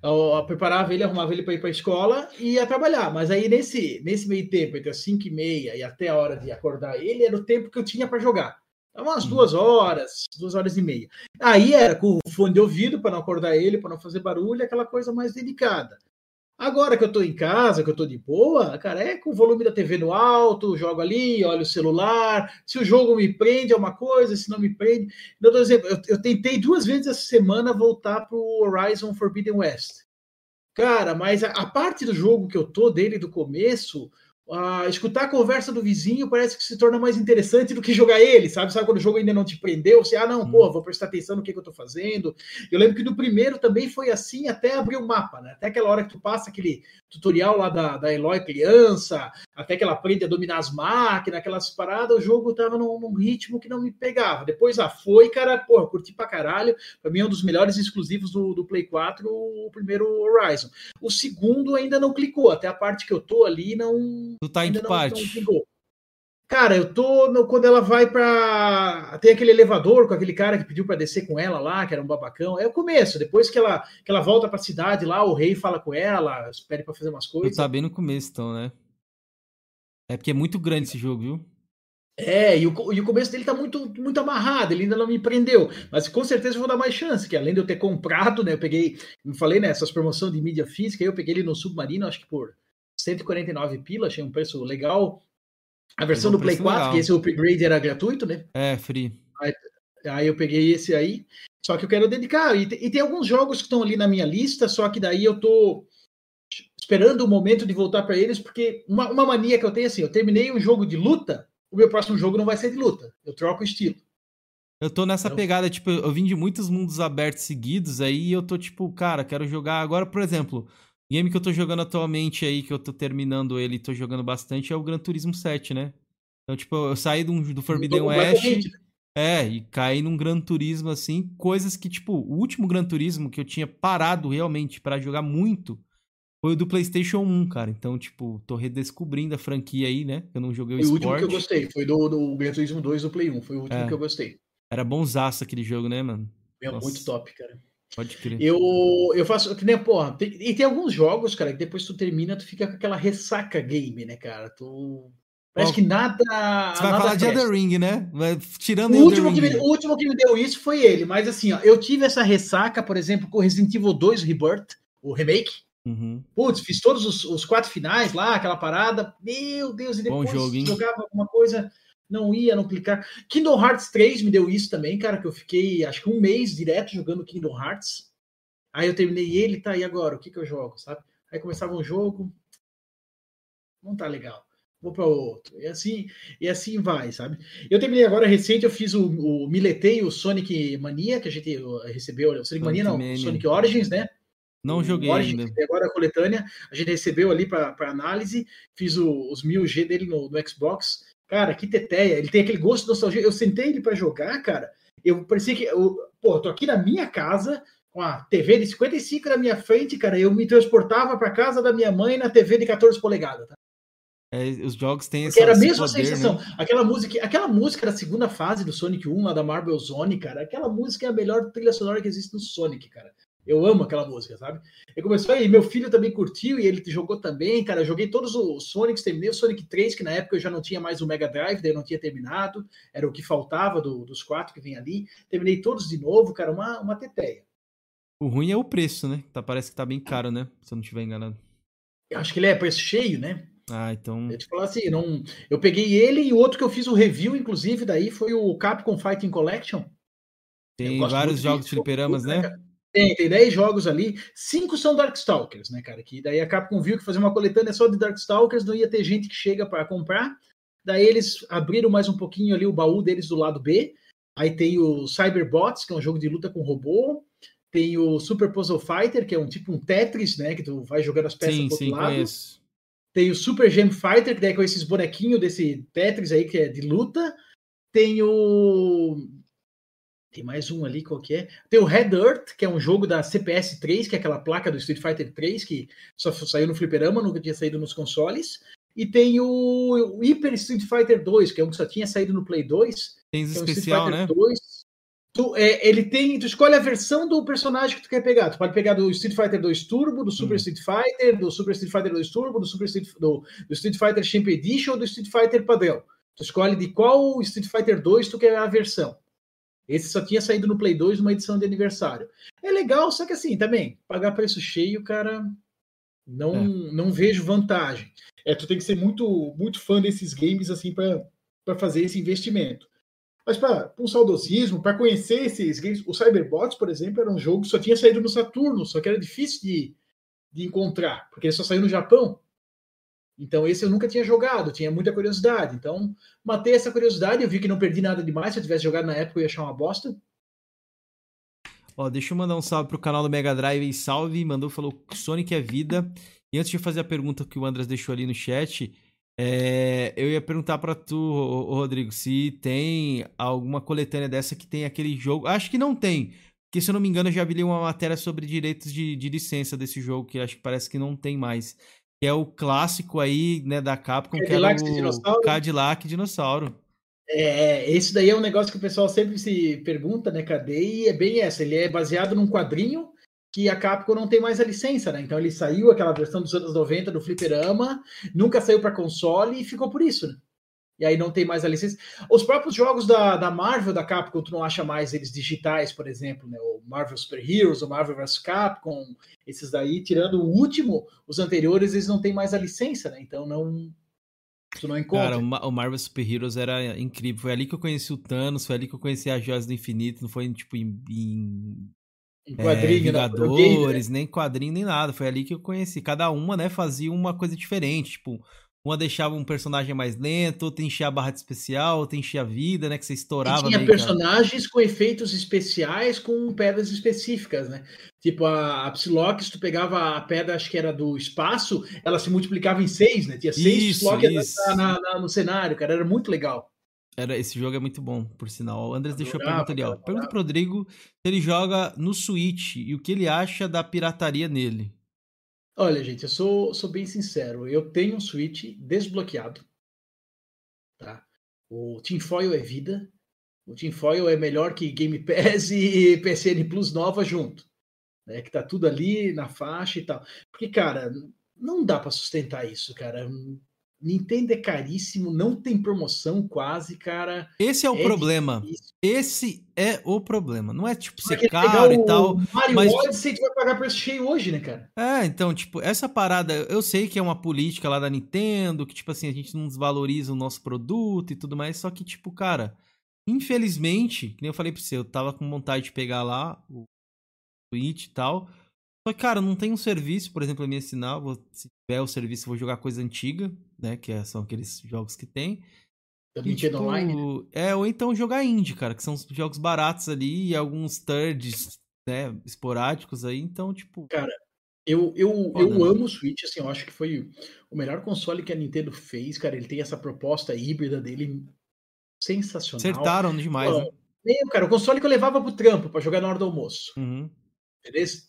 Eu, preparava ele, arrumava ele para ir para a escola e ia trabalhar. Mas aí, nesse, nesse meio tempo, entre as 5 e meia e até a hora de acordar ele, era o tempo que eu tinha para jogar. Então, umas Uhum. duas horas, duas horas e meia. Aí era com o fone de ouvido para não acordar ele, para não fazer barulho, aquela coisa mais dedicada. Agora que eu tô em casa, que eu tô de boa, cara, é com o volume da TV no alto, jogo ali, olho o celular. Se o jogo me prende é uma coisa, se não me prende. Então, por exemplo, eu, eu tentei duas vezes essa semana voltar pro Horizon Forbidden West. Cara, mas a, a parte do jogo que eu tô dele do começo, ah, escutar a conversa do vizinho parece que se torna mais interessante do que jogar ele, sabe? Sabe quando o jogo ainda não te prendeu? Você, ah, não, pô, vou prestar atenção no que, que eu tô fazendo. Eu lembro que no primeiro também foi assim até abrir o mapa, né? Até aquela hora que tu passa aquele tutorial lá da, da Eloy criança, até que ela aprende a dominar as máquinas, aquelas paradas, o jogo tava num, num ritmo que não me pegava. Depois, ah, foi, cara, eu curti pra caralho. Pra mim é um dos melhores exclusivos do, do Play 4, o primeiro Horizon. O segundo ainda não clicou, até a parte que eu tô ali não. Tu tá em que parte? não clicou. Cara, eu tô no, quando ela vai pra. Tem aquele elevador com aquele cara que pediu pra descer com ela lá, que era um babacão. É o começo. Depois que ela, que ela volta pra cidade lá, o rei fala com ela, pede pra fazer umas coisas. tá bem no começo, então, né? É porque é muito grande esse jogo, viu? É, e o, e o começo dele tá muito, muito amarrado, ele ainda não me prendeu. Mas com certeza eu vou dar mais chance, que além de eu ter comprado, né? Eu peguei, eu falei, né? Essas promoções de mídia física, eu peguei ele no Submarino, acho que por 149 pila, achei um preço legal. A versão do um Play preço 4, legal. que esse upgrade era gratuito, né? É, free. Aí eu peguei esse aí, só que eu quero dedicar. E, e tem alguns jogos que estão ali na minha lista, só que daí eu tô esperando o momento de voltar para eles, porque uma, uma mania que eu tenho é assim, eu terminei um jogo de luta, o meu próximo jogo não vai ser de luta. Eu troco o estilo. Eu tô nessa Então- pegada, tipo, eu vim de muitos mundos abertos seguidos, aí eu tô tipo, cara, quero jogar agora, por exemplo, Game que eu tô jogando atualmente aí, que eu tô terminando ele e tô jogando bastante, é o Gran Turismo 7, né? Então, tipo, eu saí do, do Forbidden West. É, e caí num Gran Turismo, assim, coisas que, tipo, o último Gran Turismo que eu tinha parado realmente para jogar muito foi o do PlayStation 1, cara. Então, tipo, tô redescobrindo a franquia aí, né? Eu não joguei o Foi o último que eu gostei, foi do, do Gran Turismo 2 do Play 1, foi o último é. que eu gostei. Era bonzaço aquele jogo, né, mano? É muito top, cara. Pode crer. Eu, eu faço que nem, porra, tem, e tem alguns jogos, cara, que depois tu termina, tu fica com aquela ressaca game, né, cara? Tu. Parece oh, que nada. Você vai nada falar presta. de Elden Ring, né? Tirando o último, que me, o último que me deu isso foi ele, mas assim, ó, eu tive essa ressaca, por exemplo, com Resident Evil 2 Rebirth, o remake. Uhum. Putz, fiz todos os, os, quatro finais lá, aquela parada. Meu Deus, e depois jogava alguma coisa, não ia, não clicar. Kingdom Hearts 3 me deu isso também, cara, que eu fiquei acho que um mês direto jogando Kingdom Hearts. Aí eu terminei ele, tá, e agora? O que, que eu jogo, sabe? Aí começava um jogo, não tá legal. Vou para outro. E assim, e assim vai, sabe? Eu terminei agora recente, eu fiz o, o Miletei, o Sonic Mania, que a gente recebeu, o Sonic Mania não, Mania. Sonic Origins, né? Não joguei ainda. Agora a coletânea, a gente recebeu ali para análise, fiz o, os 1000G dele no, no, Xbox. Cara, que teteia, ele tem aquele gosto de nostalgia. Eu sentei ele para jogar, cara. Eu parecia que, eu, pô, tô aqui na minha casa com a TV de 55 na minha frente, cara. Eu me transportava para casa da minha mãe na TV de 14 polegadas. Tá? É, os jogos têm essa. Era a mesma poder, sensação. Né? Aquela música, aquela música da segunda fase do Sonic 1, lá da Marble Zone, cara. Aquela música é a melhor trilha sonora que existe no Sonic, cara. Eu amo aquela música, sabe? E começou aí, meu filho também curtiu e ele jogou também, cara. Eu joguei todos os Sonics, terminei o Sonic 3, que na época eu já não tinha mais o Mega Drive, daí eu não tinha terminado, era o que faltava do, dos quatro que vem ali. Terminei todos de novo, cara, uma, uma teteia. O ruim é o preço, né? Tá, parece que tá bem caro, né? Se eu não estiver enganado. Eu acho que ele é preço cheio, né? Ah, então. Eu te falar assim, não... eu peguei ele e o outro que eu fiz o review, inclusive, daí foi o Capcom Fighting Collection. Tem vários jogos de fliperamas, né? né tem, tem 10 jogos ali, cinco são Darkstalkers, né, cara? Que daí a Capcom viu que fazer uma coletânea só de Darkstalkers não ia ter gente que chega para comprar. Daí eles abriram mais um pouquinho ali o baú deles do lado B. Aí tem o Cyberbots, que é um jogo de luta com robô. Tem o Super Puzzle Fighter, que é um tipo um Tetris, né? Que tu vai jogando as peças sim, pro sim, outro lado. Conheço. Tem o Super Gem Fighter, que daí é com esses bonequinhos desse Tetris aí, que é de luta. Tem o tem mais um ali, qual que é? Tem o Red Earth, que é um jogo da CPS 3, que é aquela placa do Street Fighter 3, que só saiu no fliperama, nunca tinha saído nos consoles. E tem o, o Hyper Street Fighter 2, que é um que só tinha saído no Play 2. Tem especial, né? 2. Tu, é, ele tem, tu escolhe a versão do personagem que tu quer pegar. Tu pode pegar do Street Fighter 2 Turbo, do Super hum. Street Fighter, do Super Street Fighter 2 Turbo, do Super Street, do, do Street Fighter Champ Edition ou do Street Fighter padrão. Tu escolhe de qual Street Fighter 2 tu quer a versão. Esse só tinha saído no Play 2 numa edição de aniversário. É legal, só que assim, também, pagar preço cheio, cara, não, é. não vejo vantagem. É, tu tem que ser muito, muito fã desses games, assim, para fazer esse investimento. Mas para um saudosismo, para conhecer esses games, o Cyberbots, por exemplo, era um jogo que só tinha saído no Saturno, só que era difícil de, de encontrar, porque ele só saiu no Japão. Então, esse eu nunca tinha jogado, tinha muita curiosidade. Então, matei essa curiosidade, eu vi que não perdi nada demais. Se eu tivesse jogado na época, eu ia achar uma bosta. Ó, deixa eu mandar um salve pro canal do Mega Drive salve. Mandou, falou Sonic é vida. E antes de fazer a pergunta que o Andras deixou ali no chat, é, eu ia perguntar para tu, Rodrigo, se tem alguma coletânea dessa que tem aquele jogo. Acho que não tem. Porque, se eu não me engano, eu já vi uma matéria sobre direitos de, de licença desse jogo, que acho que parece que não tem mais que é o clássico aí, né, da Capcom, Cadillac que era o dinossauro. Cadillac Dinossauro. É, esse daí é um negócio que o pessoal sempre se pergunta, né, cadê? E é bem essa, ele é baseado num quadrinho que a Capcom não tem mais a licença, né? Então ele saiu aquela versão dos anos 90 do Fliperama, nunca saiu para console e ficou por isso, né? E aí não tem mais a licença. Os próprios jogos da, da Marvel, da Capcom, tu não acha mais eles digitais, por exemplo, né? O Marvel Super Heroes, o Marvel vs Capcom, esses daí, tirando o último, os anteriores, eles não têm mais a licença, né? Então não. Tu não encontra. Cara, o Marvel Super Heroes era incrível. Foi ali que eu conheci o Thanos, foi ali que eu conheci as Joias do Infinito, não foi tipo em. em... Em quadrinho, é, Vingadores, né? nem quadrinho, nem nada. Foi ali que eu conheci. Cada uma, né, fazia uma coisa diferente. Tipo, uma deixava um personagem mais lento, outra enchia a barra de especial, outra enchia a vida, né? Que você estourava. E tinha personagens com efeitos especiais com pedras específicas, né? Tipo, a, a Psylocke, tu pegava a pedra, acho que era do espaço, ela se multiplicava em seis, né? Tinha seis Psylocke na, na, no cenário, cara. Era muito legal. Era, esse jogo é muito bom, por sinal. O Andrés deixou a pergunta ali, ó. Pergunta pro Rodrigo se ele joga no Switch e o que ele acha da pirataria nele. Olha, gente, eu sou, sou bem sincero. Eu tenho um Switch desbloqueado. Tá? O Tinfoil é vida. O Tinfoil é melhor que Game Pass e PSN Plus nova junto. Né? Que tá tudo ali na faixa e tal. Porque, cara, não dá para sustentar isso, cara. Nintendo é caríssimo, não tem promoção quase, cara. Esse é o é problema. Difícil. Esse é o problema. Não é tipo ser caro e tal. Mario mas Odyssey tu vai pagar preço cheio hoje, né, cara? É, então, tipo, essa parada, eu sei que é uma política lá da Nintendo, que tipo assim, a gente não desvaloriza o nosso produto e tudo mais, só que tipo, cara, infelizmente, que nem eu falei pra você, eu tava com vontade de pegar lá o Switch e tal, só que, cara, não tem um serviço, por exemplo, a me ensinar. Vou, se tiver o serviço, vou jogar coisa antiga, né? Que é, são aqueles jogos que tem. E, tipo, online? Né? É, ou então jogar indie, cara, que são jogos baratos ali e alguns thirds, né, esporádicos aí. Então, tipo. Cara, eu, eu, eu né? amo o Switch, assim, eu acho que foi o melhor console que a Nintendo fez, cara. Ele tem essa proposta híbrida dele sensacional. Acertaram demais, Pô, né? Meu, cara, o console que eu levava pro trampo para jogar na hora do almoço. Uhum.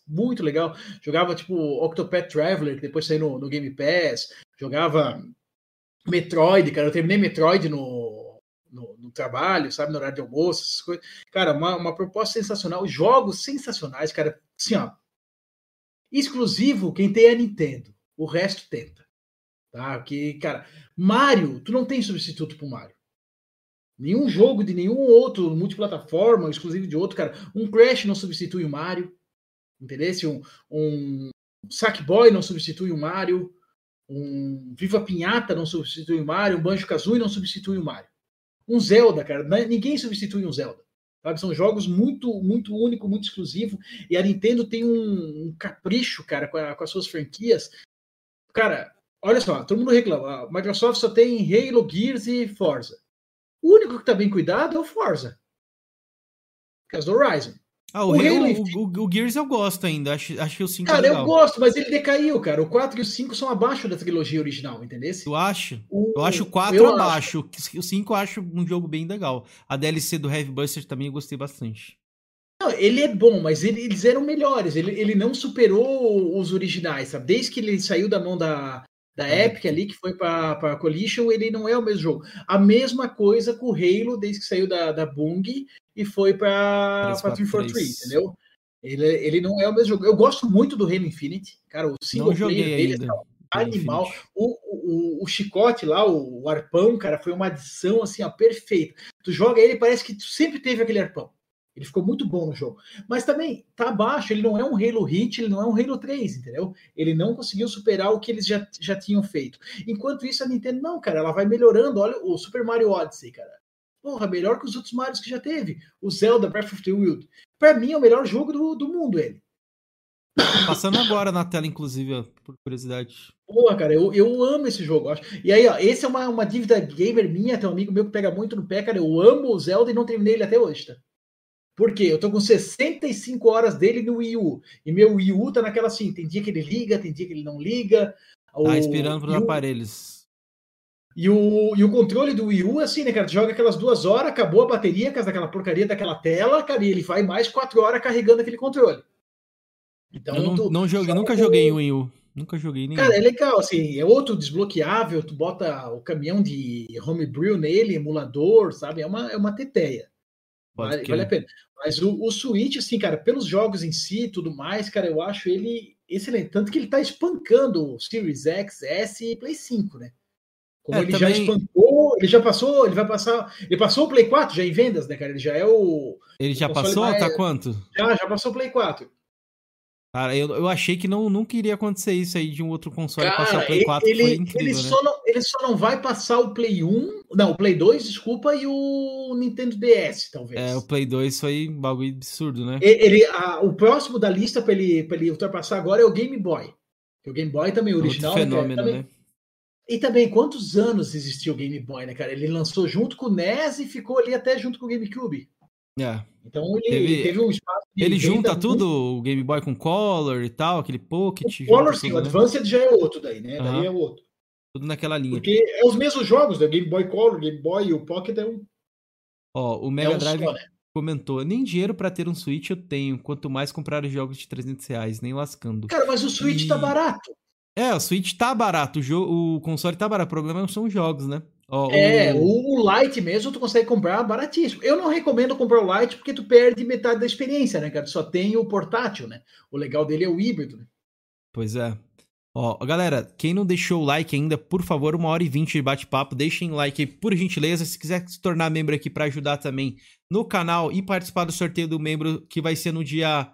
Muito legal. Jogava tipo Octopath Traveler, que depois saiu no, no, Game Pass. Jogava Metroid, cara. Eu terminei Metroid no, no, no, trabalho, sabe? No horário de almoço, essas coisas. Cara, uma, uma proposta sensacional. Jogos sensacionais, cara. Assim, ó. Exclusivo, quem tem é a Nintendo. O resto tenta. Tá? Porque, cara, Mario, tu não tem substituto pro Mario. Nenhum jogo de nenhum outro multiplataforma, exclusivo de outro, cara. Um Crash não substitui o Mario. Entendeu? Um, um Sackboy não substitui o Mario, um Viva Pinhata não substitui o Mario, um Banjo Kazooie não substitui o Mario. Um Zelda, cara, ninguém substitui um Zelda. Sabe? São jogos muito, muito único, muito exclusivo. E a Nintendo tem um, um capricho, cara, com, a, com, as suas franquias. Cara, olha só, todo mundo reclama. A Microsoft só tem Halo, Gears e Forza. O único que tá bem cuidado é o Forza. Por causa do Horizon. Ah, o, o, Halo, o, o, o, Gears eu gosto ainda, acho, acho que o 5 é Cara, é eu gosto, mas ele decaiu, cara. O 4 e o 5 são abaixo da trilogia original, entendeu? Eu acho. O... Eu acho o 4 eu abaixo. Acho. O 5 eu acho um jogo bem legal. A DLC do Heavy Buster também eu gostei bastante. Não, ele é bom, mas ele, eles eram melhores. Ele, ele não superou os originais, sabe? Desde que ele saiu da mão da, da é. Epic ali, que foi para a Collision, ele não é o mesmo jogo. A mesma coisa com o Halo, desde que saiu da, da Bung e foi para 343, entendeu? Ele, ele não é o mesmo jogo. Eu gosto muito do Halo Infinite, cara, o single não player dele é animal. O, o, o, chicote lá, o, o, arpão, cara, foi uma adição assim, ó, perfeita. Tu joga ele, parece que tu sempre teve aquele arpão. Ele ficou muito bom no jogo. Mas também tá abaixo, ele não é um Halo Hit, ele não é um Halo 3, entendeu? Ele não conseguiu superar o que eles já, já tinham feito. Enquanto isso, a Nintendo, não, cara, ela vai melhorando. Olha o Super Mario Odyssey, cara. Porra, melhor que os outros Marios que já teve. O Zelda Breath of the Wild. Pra mim é o melhor jogo do, do mundo, ele. Passando agora na tela, inclusive, por curiosidade. Porra, cara, eu, eu amo esse jogo. Acho. E aí, ó, esse é uma, uma dívida gamer minha, tem um amigo meu que pega muito no pé, cara. Eu amo o Zelda e não terminei ele até hoje, tá? Por quê? Eu tô com 65 horas dele no Wii U. E meu Wii U tá naquela assim, tem dia que ele liga, tem dia que ele não liga. Tá o, esperando para os aparelhos. E o, e o controle do Wii U, assim, né, cara? Tu joga aquelas duas horas, acabou a bateria, casa daquela porcaria daquela tela, cara, e ele vai mais quatro horas carregando aquele controle. Então, eu não, tu, não joguei, nunca joguei em Wii U. Nunca joguei nenhum. Cara, é legal, assim, é outro desbloqueável, tu bota o caminhão de homebrew nele, emulador, sabe? É uma, é uma teteia. Vale, vale, a pena. Mas o, o Switch, assim, cara, pelos jogos em si e tudo mais, cara, eu acho ele excelente. Tanto que ele tá espancando o Series X, S e Play 5, né? Como é, ele também... já espancou, ele já passou, ele vai passar. Ele passou o Play 4 já em vendas, né, cara? Ele já é o. Ele já passou? Mais... Tá quanto? Já, já passou o Play 4. Cara, eu, eu achei que não, nunca iria acontecer isso aí de um outro console Cara, passar o Play 4. Ele, incrível, ele, né? só não, ele só não vai passar o Play 1, não, o Play 2, desculpa, e o Nintendo DS, talvez. É, o Play 2 foi um bagulho absurdo, né? Ele, a, o próximo da lista para ele, ele ultrapassar agora é o Game Boy. O Game Boy também, o original. Outro fenômeno, também, né? E também, quantos anos existiu o Game Boy, né, cara? Ele lançou junto com o NES e ficou ali até junto com o GameCube. É. Então ele teve, teve um espaço. Ele junta tudo, muito... o Game Boy com Color e tal, aquele Pocket. O Color, sim, o né? Advanced já é outro daí, né? Uhum. Daí é outro. Tudo naquela linha. Porque é os mesmos jogos, né? Game Boy Color, Game Boy e o Pocket é um. Ó, o Mega é um Drive só, né? comentou: nem dinheiro para ter um Switch eu tenho, quanto mais comprar os jogos de 300 reais, nem lascando. Cara, mas o Switch tá e... tá barato. É, o Switch tá barato, o, jogo, o console tá barato, o problema são os jogos, né? Ó, é, o... o Lite mesmo tu consegue comprar baratíssimo. Eu não recomendo comprar o Lite porque tu perde metade da experiência, né, cara? Só tem o portátil, né? O legal dele é o híbrido, né? Pois é. Ó, galera, quem não deixou o like ainda, por favor, uma hora e vinte de bate-papo, deixem like aí, por gentileza. Se quiser se tornar membro aqui para ajudar também no canal e participar do sorteio do membro, que vai ser no dia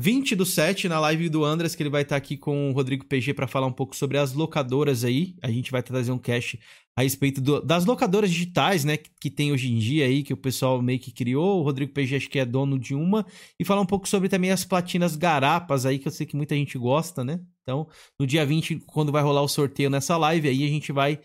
20 do 7, na live do Andras, que ele vai estar aqui com o Rodrigo PG para falar um pouco sobre as locadoras aí. A gente vai trazer um cast a respeito do, das locadoras digitais, né, que, que, tem hoje em dia aí, que o pessoal meio que criou. O Rodrigo PG acho que é dono de uma. E falar um pouco sobre também as platinas garapas aí, que eu sei que muita gente gosta, né? Então, no dia 20, quando vai rolar o sorteio nessa live, aí a gente vai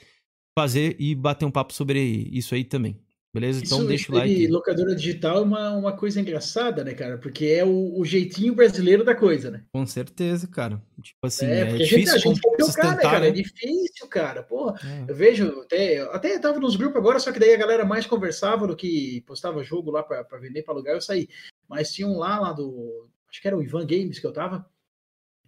fazer e bater um papo sobre isso aí também. Beleza? Então Isso, deixa o like. locadora digital é uma, uma coisa engraçada, né, cara? Porque é o, o, jeitinho brasileiro da coisa, né? Com certeza, cara. Tipo assim, é, é difícil a gente, a gente cara, né, cara? É difícil, cara. Pô, é. eu vejo, até, até tava nos grupos agora, só que daí a galera mais conversava do que postava jogo lá para vender, para alugar, eu saí. Mas tinha um lá, lá do. Acho que era o Ivan Games que eu tava.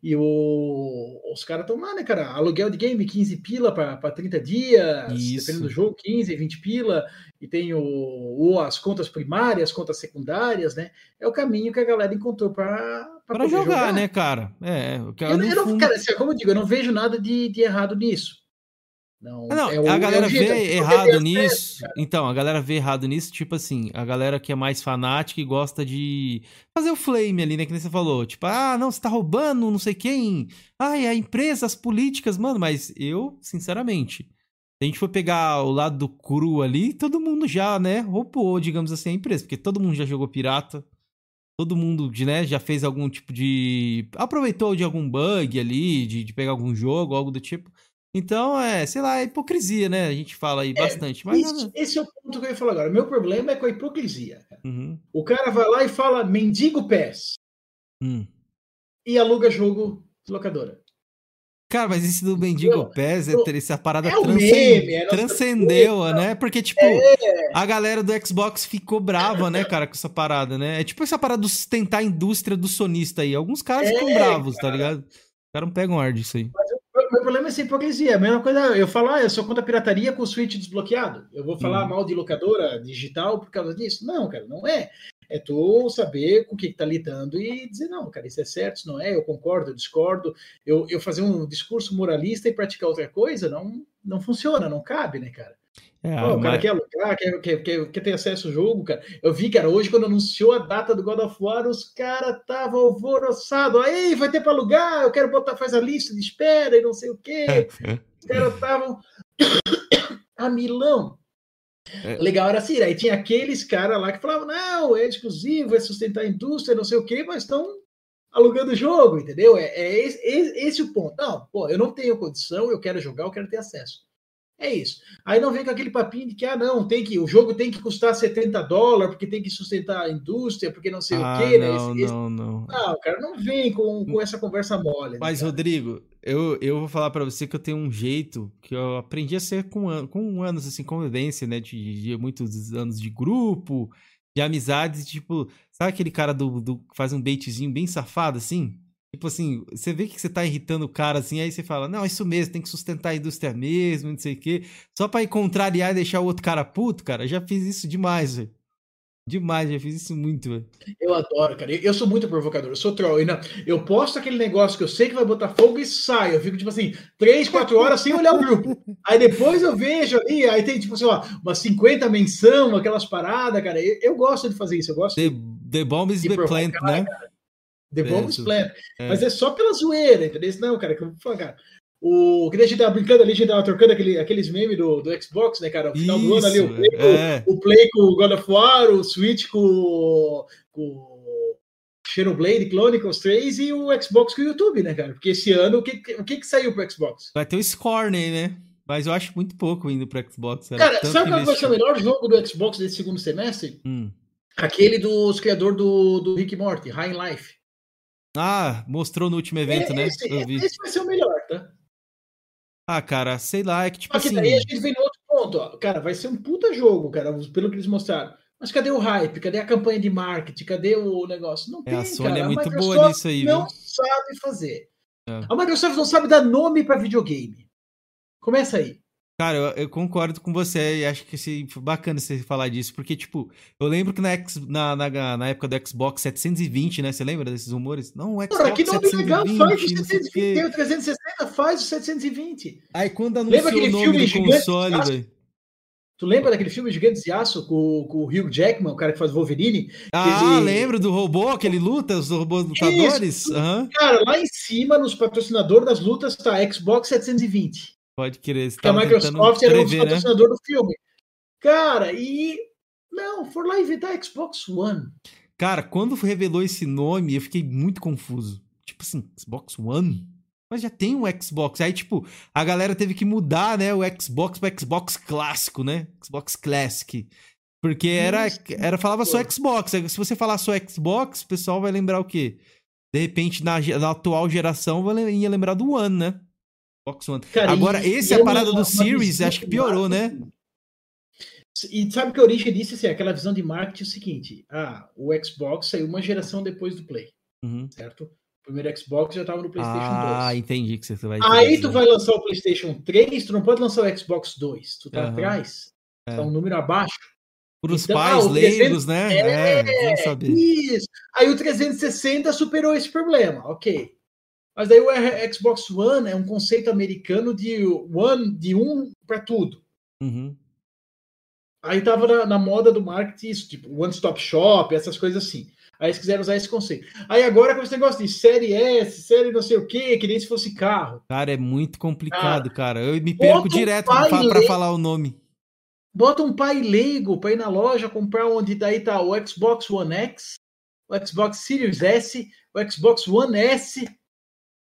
E o, os caras estão lá, né, cara? Aluguel de game, 15 pila para 30 dias, Isso. dependendo do jogo, 15, 20 pila. E tem o, o, as contas primárias, contas secundárias, né? É o caminho que a galera encontrou para para jogar, jogar, né, cara? É, eu, eu não, cara, assim, como eu digo, eu não vejo nada de, de errado nisso. Não, não é o, a galera é vê errado nisso. então, a galera vê errado nisso, tipo assim, a galera que é mais fanática e gosta de fazer o flame ali, né? Que nem você falou. Tipo, ah, não, você tá roubando não sei quem. Ai, a empresa, as políticas, mano. Mas eu, sinceramente, se a gente for pegar o lado do cru ali, todo mundo já, né, roubou, digamos assim, a empresa. Porque todo mundo já jogou pirata. Todo mundo, né, já fez algum tipo de. Aproveitou de algum bug ali, de, de pegar algum jogo, algo do tipo. Então, é, sei lá, é hipocrisia, né? A gente fala aí é, bastante. Mas esse, esse, é o ponto que eu ia falar agora. Meu problema é com a hipocrisia. Uhum. O cara vai lá e fala mendigo pés. Hum. E aluga jogo de locadora. Cara, mas esse do Mendigo Pés, é, essa parada é transcend... meme, é transcendeu, coisa. né? Porque, tipo, é. a galera do Xbox ficou brava, né, cara, com essa parada, né? É tipo essa parada do sustentar a indústria do sonista aí. Alguns caras ficam é, bravos, tá cara. tá ligado? Os caras não pegam ar disso aí. Mas eu meu problema é essa hipocrisia. A mesma coisa, eu falo, ah, eu sou contra a pirataria com o Switch desbloqueado. Eu vou falar uhum. mal de locadora digital por causa disso? Não, cara, não é. É tu saber com o que está lidando e dizer, não, cara, isso é certo, isso não é, eu concordo, eu discordo. Eu, eu fazer um discurso moralista e praticar outra coisa não, não funciona, não cabe, né, cara? É, Pô, o cara mas... quer alugar, quer, quer, quer, quer ter acesso ao jogo, cara. Eu vi, cara, hoje quando anunciou a data do God of War, os caras estavam alvoroçados. Aí, vai ter para alugar, eu quero botar, faz a lista de espera e não sei o quê. os caras estavam a milão. É. Legal era assim, aí tinha aqueles caras lá que falavam, não, é exclusivo, é sustentar a indústria, não sei o quê, mas estão alugando o jogo, entendeu? É, é esse, esse, esse, o ponto. Não, pô, eu não tenho condição, eu quero jogar, eu quero ter acesso. É isso. Aí não vem com aquele papinho de que, ah, não, tem que, o jogo tem que custar 70 dólares, porque tem que sustentar a indústria, porque não sei ah, o quê, né? Não, esse, não, não. Não, cara, não vem com, com essa conversa mole. Né, Mas, né, Rodrigo, eu, eu vou falar para você que eu tenho um jeito que eu aprendi a ser com, com anos, assim, convivência, né? De, de muitos anos de grupo, de amizades, tipo, sabe aquele cara do, do que faz um baitzinho bem safado, assim? Tipo assim, você vê que você tá irritando o cara assim, aí você fala, não, é isso mesmo, tem que sustentar a indústria mesmo, não sei o quê. Só pra ir contrariar e deixar o outro cara puto, cara, já fiz isso demais, velho. Demais, já fiz isso muito, velho. Eu adoro, cara. Eu sou muito provocador, eu sou troll. Eu posto aquele negócio que eu sei que vai botar fogo e saio. Eu fico, tipo assim, três, quatro horas sem olhar o grupo. Aí depois eu vejo ali, aí tem, tipo assim, ó, umas 50 menção, aquelas paradas, cara. Eu, eu, gosto de fazer isso, eu gosto The, the bomb is the plant, né? Cara. The Bombs Plan. É. Mas é só pela zoeira, entendeu? Não, cara, que eu vou falar, cara. O que a gente tava brincando ali, a gente tava trocando aquele, aqueles memes do, do Xbox, né, cara? No final Isso, do ano ali, o Play, é. com, o Play com o God of War, o Switch com, com Xenoblade Chronicles 3 e o Xbox com o YouTube, né, cara? Porque esse ano, o que, o que, que saiu pro Xbox? Vai ter o Scorn aí, né? Mas eu acho muito pouco indo pro Xbox. Cara, sabe qual vai ser o melhor jogo do Xbox desse segundo semestre? Hum. Aquele dos criador do, do Rick Morty, High Life. Ah, mostrou no último evento, é, né? Esse, esse, vai ser o melhor, tá? Ah, cara, sei lá, é que tipo Só que assim... daí a gente vem no outro ponto, ó. Cara, vai ser um puta jogo, cara, pelo que eles mostraram. Mas cadê o hype? Cadê a campanha de marketing? Cadê o negócio? Não tem, é, a Sony cara. é muito boa nisso aí, não viu? sabe fazer. É. A Microsoft não sabe dar nome para videogame. Começa aí. Cara, eu, eu, concordo com você e acho que assim, foi bacana você falar disso, porque, tipo, eu lembro que na, X, na, na, na, época do Xbox 720, né? Você lembra desses rumores? Não, o Xbox Cara, que nome legal, faz o 720, tem o 360, faz o 720. Aí quando anunciou o nome do console, velho. Tu lembra daquele filme Gigantes de Aço com, com o Hugh Jackman, o cara que faz Wolverine? Ah, ele... lembro do robô que ele luta, os robôs lutadores? Uhum. Cara, lá em cima, nos patrocinadores das lutas, tá Xbox 720. Pode querer. Que a Microsoft era o patrocinador né? do filme. Cara, e. Não, for lá inventar Xbox One. Cara, quando revelou esse nome, eu fiquei muito confuso. Tipo assim, Xbox One? Mas já tem um Xbox. Aí, tipo, a galera teve que mudar, né, o Xbox para Xbox clássico, né? Xbox Classic. Porque era, era falava só Xbox. Se você falar só Xbox, o pessoal vai lembrar o quê? De repente, na, na atual geração, ia lembrar do One, né? Xbox One. Cara, Agora, e, esse, e a parada do Series, acho que piorou, né? E sabe que a origem disso assim, aquela visão de marketing é o seguinte: ah, o Xbox saiu uma geração depois do Play, uhum. certo? O primeiro Xbox já estava no PlayStation ah, 2. Ah, entendi que você vai. Aí tu vai lançar o PlayStation 3, tu não pode lançar o Xbox 2, tu tá uhum. atrás, é. tá um número abaixo. Para os então, pais ah, leigos, né? É, é saber. Isso. Aí o 360 superou esse problema, ok. Mas daí o Xbox One é um conceito americano de one, de um para tudo. Uhum. Aí tava na, na, moda do marketing isso, tipo one stop shop, essas coisas assim. Aí eles quiseram usar esse conceito. Aí agora com esse negócio de série S, série não sei o que, que nem se fosse carro. Cara, é muito complicado, cara. Eu me perco direto para falar o nome. Bota um pai leigo para ir na loja comprar onde daí tá o Xbox One X, o Xbox Series S, o Xbox One S,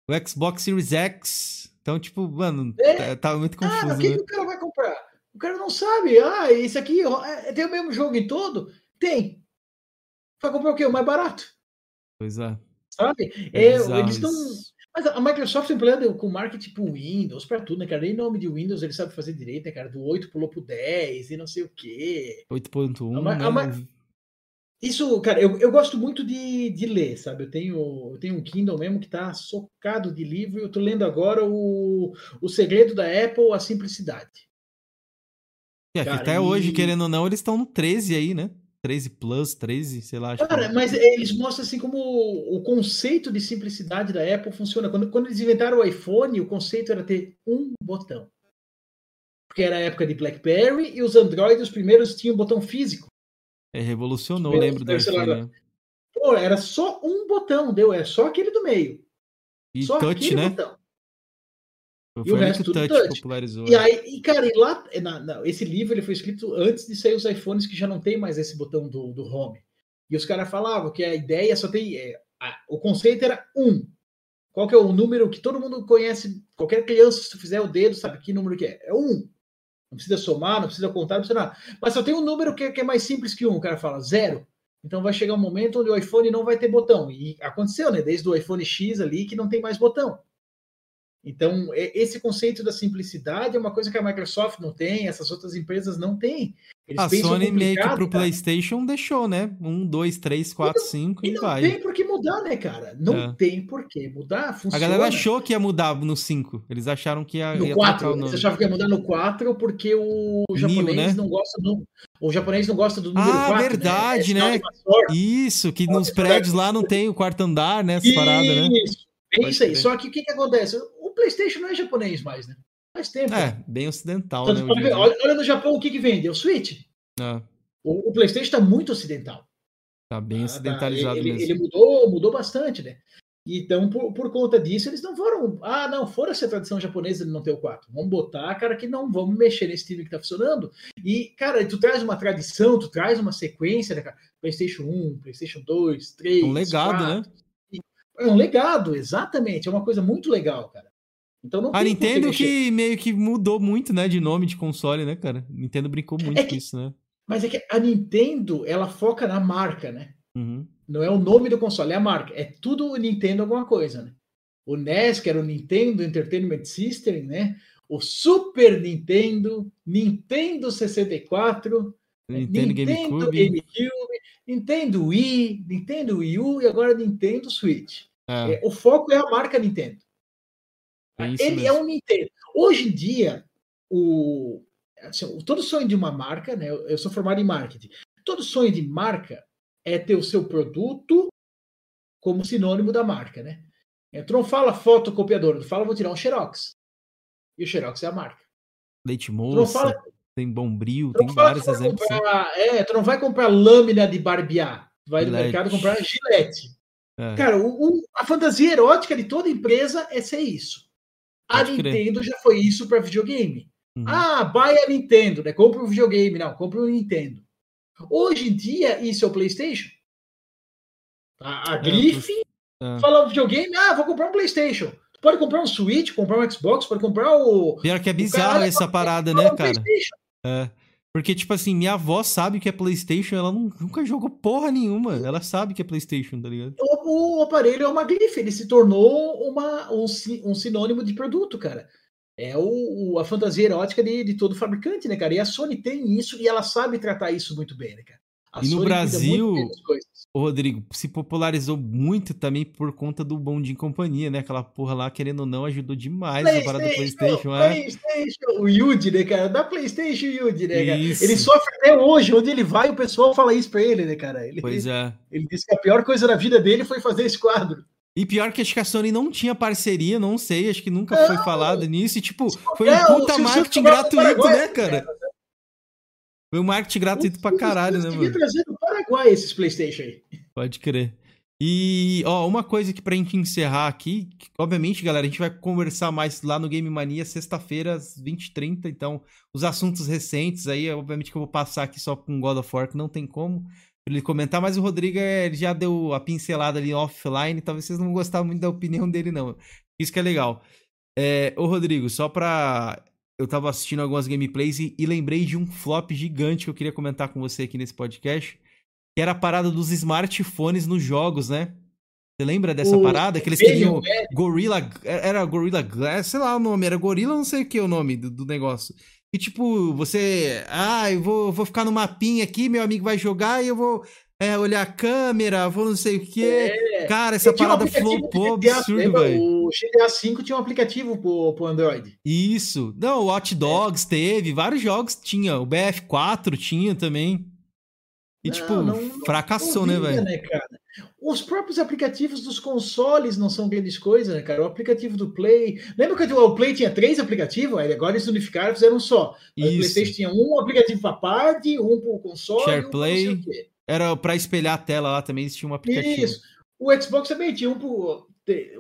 o Xbox Series X. Então, tipo, mano, é? tá, tá muito confuso. Ah, o que, né? que o cara vai comprar? O cara não sabe. Ah, isso aqui é, tem o mesmo jogo em todo? Tem. Vai comprar o quê? O mais barato. Pois é. Sabe? É, é eles estão. Mas a Microsoft um problema com marketing pro Windows, para tudo, né, cara? Nem nome de Windows ele sabe fazer direito, né, cara? Do 8 pulou pro 10 e não sei o quê. 8.1, né? Isso, cara, eu, eu gosto muito de, de ler, sabe? Eu tenho, eu tenho um Kindle mesmo que tá socado de livro e eu tô lendo agora o, o Segredo da Apple, A Simplicidade. É, cara, até e... hoje, querendo ou não, eles estão no 13 aí, né? 13 Plus, 13, sei lá. Cara, que... mas eles mostram assim como o, conceito de simplicidade da Apple funciona. Quando, quando eles inventaram o iPhone, o conceito era ter um botão. Porque era a época de BlackBerry e os Android, os primeiros, tinham botão físico. É, revolucionou, lembro desse né? Pô, era só um botão, deu, é só aquele do meio. E só touch, né? Botão. Foi e o resto touch, touch. popularizou. E né? aí, e cara, e lá, na, na, esse livro ele foi escrito antes de sair os iPhones que já não tem mais esse botão do, do home. E os caras falavam que a ideia só tem. É, a, o conceito era um. Qual que é o número que todo mundo conhece? Qualquer criança, se tu fizer o dedo, sabe que número que é? É um. Não precisa somar, não precisa contar, não precisa nada. Mas só tem um número que, que é mais simples que um. O cara fala zero. Então vai chegar um momento onde o iPhone não vai ter botão. E aconteceu, né? Desde o iPhone X ali que não tem mais botão. Então, esse conceito da simplicidade é uma coisa que a Microsoft não tem, essas outras empresas não têm. Eles a Sony meio que pro cara. PlayStation deixou, né? Um, dois, três, quatro, e cinco e, vai. Não tem por que mudar, né, cara? Não é. tem por que mudar. Funciona. A galera achou que ia mudar no 5. Eles acharam que ia. No 4. Eles achavam que ia mudar no 4 porque o japonês né? não gosta do. O japonês não gosta do número ah, 4. Ah, verdade, né? É né? Isso, que nos prédios lá não tem o quarto andar, né? Essa parada, né? Isso. É isso aí. Só que o que, que acontece? PlayStation não é japonês mais, né? Faz tempo. É, bem ocidental, então, né? Olha, olha, no Japão o que, que vende, é o Switch. É. O, o, PlayStation está muito ocidental. Tá bem ah, ocidentalizado tá, ele, mesmo. Ele mudou, mudou bastante, né? Então, por, por conta disso, eles não foram. Ah, não, fora essa tradição japonesa de não ter o 4. Vamos botar, cara, que não vamos mexer nesse time que tá funcionando. E, cara, tu traz uma tradição, tu traz uma sequência, né, cara? PlayStation 1, PlayStation 2, 3. Um legado, 4. né? É um legado, exatamente. É uma coisa muito legal, cara. Então não A que Nintendo que meio que mudou muito, né, de nome de console, né, cara? Nintendo brincou muito É com que- isso, né? Mas é que a Nintendo, ela foca na marca, né? Uhum. Não é o nome do console, é a marca. É tudo o Nintendo alguma coisa, né? O NES, que era o Nintendo Entertainment System, né? O Super Nintendo, Nintendo 64, Nintendo, GameCube. GameCube, Nintendo Wii, Nintendo Wii U e agora Nintendo Switch. É, É, o foco é a marca Nintendo. É Ele mesmo. é um Nintendo. Hoje em dia, o, assim, todo sonho de uma marca, né? Eu sou formado em marketing. Todo sonho de marca é ter o seu produto como sinônimo da marca, né? É, Tu não fala fotocopiador, tu fala vou tirar um Xerox. E o Xerox é a marca. Leite moça, fala, tem Bombril, tem vários exemplos. comprar, é, tu não vai comprar lâmina de barbear. Tu vai no mercado comprar gilete. É, Cara, o- o- a fantasia erótica de toda empresa é ser isso. A Pode crer. Nintendo já foi isso para videogame. uhum. Ah, buy a Nintendo, né? Compra um videogame. Não, compra um Nintendo. Hoje em dia, isso é o PlayStation. A, a grife é. fala videogame, ah, vou comprar um PlayStation. Tu pode comprar um Switch, comprar um Xbox, pode comprar o. Pior que é bizarro cara essa parada, né, cara? É. Porque, tipo assim, minha avó sabe que é PlayStation, ela nu- nunca jogou porra nenhuma. Ela sabe que é PlayStation, tá ligado? O, o aparelho é uma grife, ele se tornou uma, um, um sinônimo de produto, cara. É o, o- a fantasia erótica de, de todo fabricante, né, cara? E a Sony tem isso e ela sabe tratar isso muito bem, né, cara? A E no Sony Brasil, Ô, Rodrigo, se popularizou muito também por conta do Bondinho Companhia, né? Aquela porra lá, querendo ou não, ajudou demais a parada do PlayStation, é. PlayStation, o Yuji, né, cara? Da PlayStation Yuji, né, cara? Isso. Ele sofre até hoje, onde ele vai, o pessoal fala isso pra ele, né, cara? Ele, Pois é. ele disse que a pior coisa da vida dele foi fazer esse quadro. E pior que acho que a Sony não tinha parceria, não sei, acho que nunca foi Não. falado nisso. E, tipo, foi É, um o puta marketing gratuito, né, cara? Foi um marketing gratuito pra caralho, né, mano? trazer Paraguai esses PlayStation aí. Pode crer. E, ó, uma coisa que pra gente encerrar aqui, obviamente, galera, a gente vai conversar mais lá no Game Mania sexta-feira às 20h30, então os assuntos recentes aí, obviamente que eu vou passar aqui só com God of War, que não tem como ele comentar, mas o Rodrigo é, ele já deu a pincelada ali offline, talvez vocês não vão gostar muito da opinião dele, não. Isso que é legal. É, ô, Rodrigo, só pra... Eu tava assistindo algumas gameplays e, e lembrei de um flop gigante que eu queria comentar com você aqui nesse podcast, que era a parada dos smartphones nos jogos, né? Você lembra dessa O parada? Que eles queriam Gorilla. Era Gorilla Glass, sei lá o nome, era Gorilla, não sei o que é o nome do, do negócio. E tipo, você. Ah, eu vou, vou ficar no mapinha aqui, meu amigo vai jogar e eu vou é, olhar a câmera, vou não sei o que. É. Cara, essa um parada aplicativo flopou GTA, absurdo, velho. O GTA V tinha um aplicativo pro, pro Android. Isso. Não, o Hot Dogs teve, vários jogos tinha. O BF4 tinha também. E, Não, tipo, não- fracassou, não né, velho? né? Os próprios aplicativos dos consoles não são grandes coisas, né, cara? O aplicativo do Play. Lembra que o Play tinha três aplicativos? Aí agora eles unificaram e fizeram um só. O. PlayStation tinha um aplicativo para party, um para o console, Share um. Era pra espelhar a tela lá também, eles tinham um aplicativo. Isso. O Xbox também tinha um pro,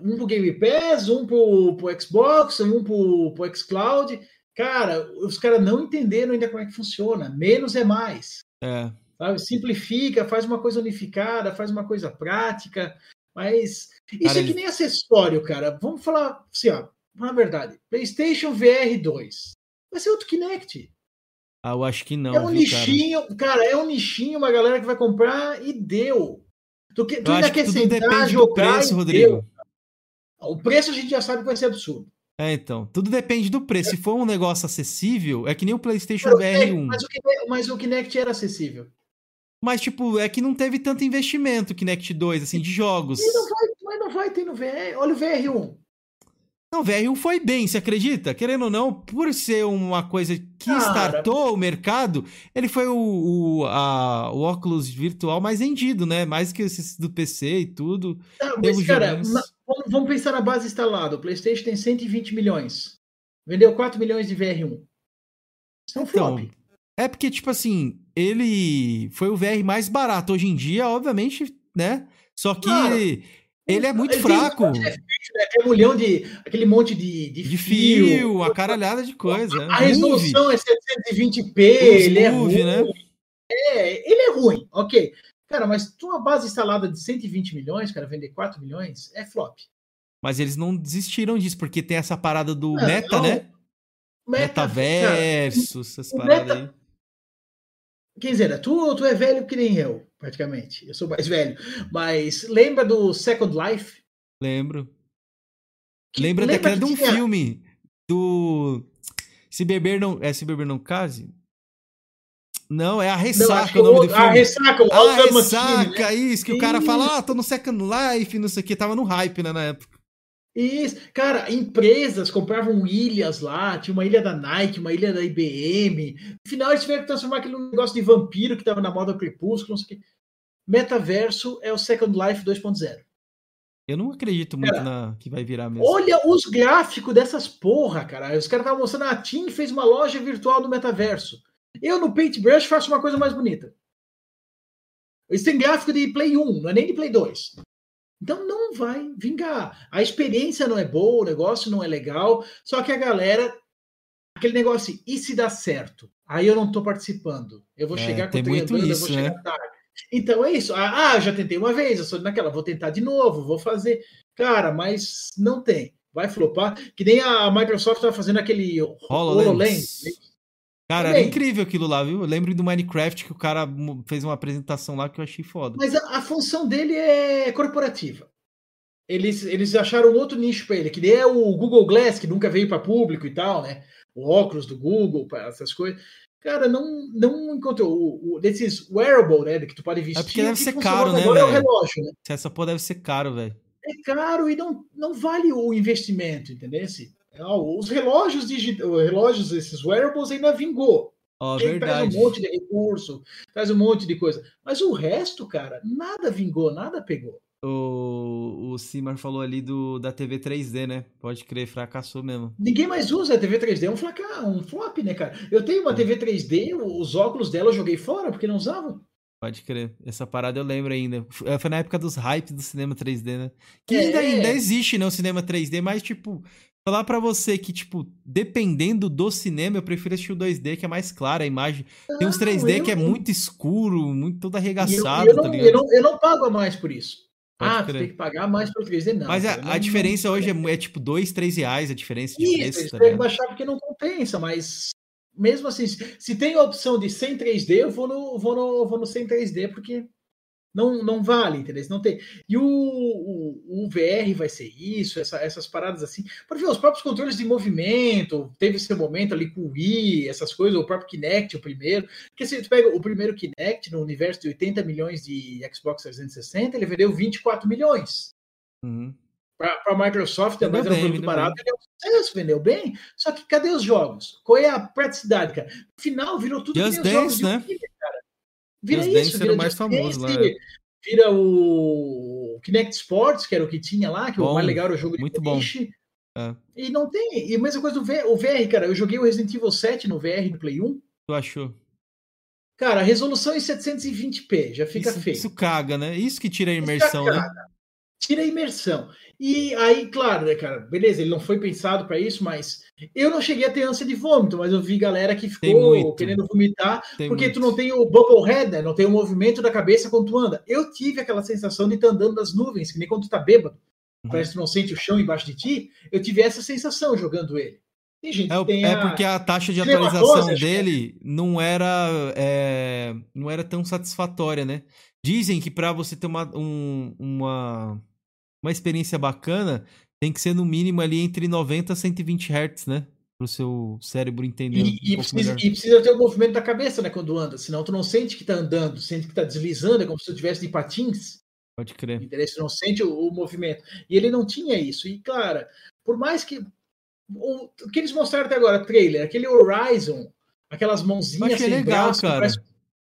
um pro Game Pass, um pro, pro Xbox, um pro, pro xCloud. Cara, os caras não entenderam ainda como é que funciona. Menos é mais. É. Sabe? Simplifica, faz uma coisa unificada, faz uma coisa prática. Mas isso Cara, é que nem acessório, cara. Vamos falar assim, ó. Na verdade, PlayStation VR 2 vai ser outro Kinect. Ah, eu acho que não, é um viu, cara? nichinho, cara? é um nichinho, uma galera que vai comprar e deu. Tu, que, tu ainda que quer tudo sentar, depende do jogar preço, e Rodrigo. deu. O preço a gente já sabe que vai ser absurdo. É, então. Tudo depende do preço. Se for um negócio acessível, é que nem o PlayStation VR Kinect- 1. Mas o, Kinect, mas o Kinect era acessível. Mas, tipo, é que não teve tanto investimento Kinect 2, assim, de jogos. E não vai, mas não vai ter no VR. Olha o VR1. Não, o VR1 foi bem, você acredita? Querendo ou não, por ser uma coisa que Cara. startou o mercado, ele foi o, o, a- o óculos virtual mais vendido, né? Mais que esses do PC e tudo. Tá, mas, cara, na- vamos, pensar na base instalada. O PlayStation tem 120 milhões. Vendeu 4 milhões de VR1. Isso é um Então, flop. É porque, tipo assim, ele foi o VR mais barato. Hoje em dia, obviamente, né? Só que ele é muito Ele tem fraco. um monte de efeito, né? Aquele mulhão de. Aquele monte de, de, De fio. fio, uma caralhada de coisa. A Movie. resolução é 720p, Os ele é movie, ruim. né? É, ele é ruim, ok. Cara, mas tu uma base instalada de 120 milhões, cara, vender 4 milhões, é flop. Mas eles não desistiram disso, porque tem essa parada do não, meta, não. né? Meta, Metaverso, essas paradas meta... aí. Quer dizer, tu, tu é velho que nem eu, praticamente. Eu sou mais velho. Mas lembra do Second Life? Lembro. Que, lembra, lembra de um tinha... filme do. Se beber não. É Se beber não case? Não, é a ressaca não, o nome do filme. A ressaca, o A ressaca, né? isso, que isso. o cara fala, ah, tô no Second Life, não sei o que, tava no hype, né, na época. Isso, cara, empresas compravam ilhas lá, tinha uma ilha da Nike, uma ilha da IBM. No final eles tiveram que transformar aquele negócio de vampiro que tava na moda crepúsculo, não sei o que. Metaverso é o Second Life 2.0. Eu não acredito muito cara, na que vai virar mesmo. Olha os gráficos dessas porra, cara. Os caras estavam mostrando a TIM fez uma loja virtual do metaverso. Eu no Paintbrush faço uma coisa mais bonita. Eles têm gráfico de Play 1, não é nem de Play 2. Então não vai vingar. A experiência não é boa, o negócio não é legal, só que a galera, aquele negócio, e se dá certo? Aí eu não estou participando. Eu vou é, chegar com o isso, eu vou chegar né? tarde. Então é isso. Ah, ah, já tentei uma vez, eu sou naquela, vou tentar de novo, vou fazer. Cara, mas não tem. Vai flopar. Que nem a Microsoft estava fazendo aquele HoloLens. HoloLens Cara, Também. era incrível aquilo lá, viu? Eu lembro do Minecraft que o cara fez uma apresentação lá que eu achei foda. Mas a, a função dele é corporativa. Eles, eles acharam outro nicho para ele, que é o Google Glass, que nunca veio para público e tal, né? O óculos do Google, essas coisas. Cara, não, não encontrou. O, o, desses wearable, né? Que tu pode vestir. É porque deve ser caro, né? Agora é o relógio, né? Essa porra deve ser caro, velho. É caro e não, não vale o investimento, entendeu? Os relógios digitais, relógios, esses wearables ainda vingou. Oh, verdade. Traz um monte de recurso, traz um monte de coisa. Mas o resto, cara, nada vingou, nada pegou. O, o Simar falou ali do, da TV 3D, né? Pode crer, fracassou mesmo. Ninguém mais usa a TV 3D, é um, flaca, um flop, né, cara? Eu tenho uma é. TV 3D, os óculos dela eu joguei fora porque não usava. Pode crer. Essa parada eu lembro ainda. Foi na época dos hypes do cinema 3D, né? Que é. ainda, ainda existe, né? O cinema 3D, mas, tipo, falar para você que, tipo, dependendo do cinema, eu prefiro assistir o 2D, que é mais claro a imagem. Tem uns 3D que é muito escuro, muito todo arregaçado, eu, eu tá ligado? Eu não, eu não pago mais por isso. Pode ah, tem que pagar mais para o 3D, não. Mas a, a não, diferença não... hoje é, é, tipo 2, 3 reais a diferença de isso, preço. Isso, tá tem que baixar porque não compensa, mas mesmo assim, se tem a opção de 100 3D, eu vou no, vou no, vou no 100 3D, porque não, não vale, entendeu? Não tem. E o, o, o VR vai ser isso, essa, essas paradas assim. Para ver, os próprios controles de movimento, teve esse momento ali com o Wii, essas coisas, o próprio Kinect, o primeiro. Porque se tu pega o primeiro Kinect no universo de 80 milhões de Xbox 360, ele vendeu 24 milhões. Uhum. Para a Microsoft, também era um produto barato, vendeu sucesso, vendeu bem. Só que cadê os jogos? Qual é a praticidade, cara? No final, virou tudo Just Dance, né? Vira Just isso, vira mais famoso lá. Vira o Kinect Sports, que era o que tinha lá, que bom, o mais legal era o jogo de muito bom. É. E não tem. E a mesma coisa do VR, o VR, cara. Eu joguei o Resident Evil 7 no VR no Play 1. Tu achou? Cara, resolução em 720p, já fica isso, feio. Isso caga, né? Isso que tira a imersão, né? Tira a imersão. E aí, claro, né, cara, beleza, ele não foi pensado para isso, mas eu não cheguei a ter ânsia de vômito, mas eu vi galera que ficou querendo vomitar, tem porque muito. tu não tem o bubble head, né? Não tem o movimento da cabeça quando tu anda. Eu tive aquela sensação de estar tá andando nas nuvens, que nem quando tu tá bêbado, uhum. parece que tu não sente o chão embaixo de ti. Eu tive essa sensação jogando ele. Tem gente é, tem é a... porque a taxa de atualização dele não era, é, não era tão satisfatória, né? Dizem que para você ter uma, um, uma uma experiência bacana, tem que ser no mínimo ali entre 90 e 120 Hz, né? Para o seu cérebro entender. E, um e, precisa, e, precisa, ter o movimento da cabeça, né? Quando anda, senão tu não sente que está andando, sente que está deslizando, é como se tu tivesse de patins. Pode crer. Entendeu? Tu não sente o, o, movimento. E ele não tinha isso. E, cara, por mais que. O, o que eles mostraram até agora, trailer, aquele Horizon, aquelas mãozinhas sem legal, braço, cara. Parece,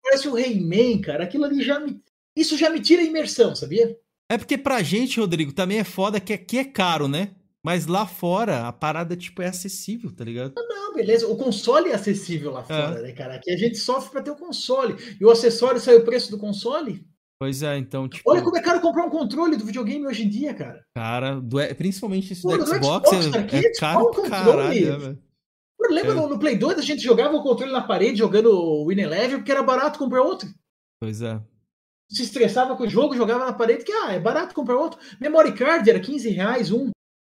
parece o Rayman, cara. Aquilo ali já me. Isso já me tira a imersão, sabia? É porque pra gente, Rodrigo, também é foda que aqui é caro, né? Mas lá fora, a parada, tipo, é acessível, tá ligado? Não, não, beleza. O console é acessível lá é. fora, é. né, cara? Aqui a gente sofre pra ter o console. E o acessório sai o preço do console? Pois é, então, tipo... Olha como é caro comprar um controle do videogame hoje em dia, cara. Cara, do, principalmente esse do, do Xbox, Xbox é, é, caro pra caralho, né, velho? Lembra é. no, no, Play 2 a gente jogava o controle na parede jogando o Win Eleven porque era barato comprar outro. Pois é se estressava com o jogo, jogava na parede, que ah, é barato comprar outro. Memory card era 15 reais um.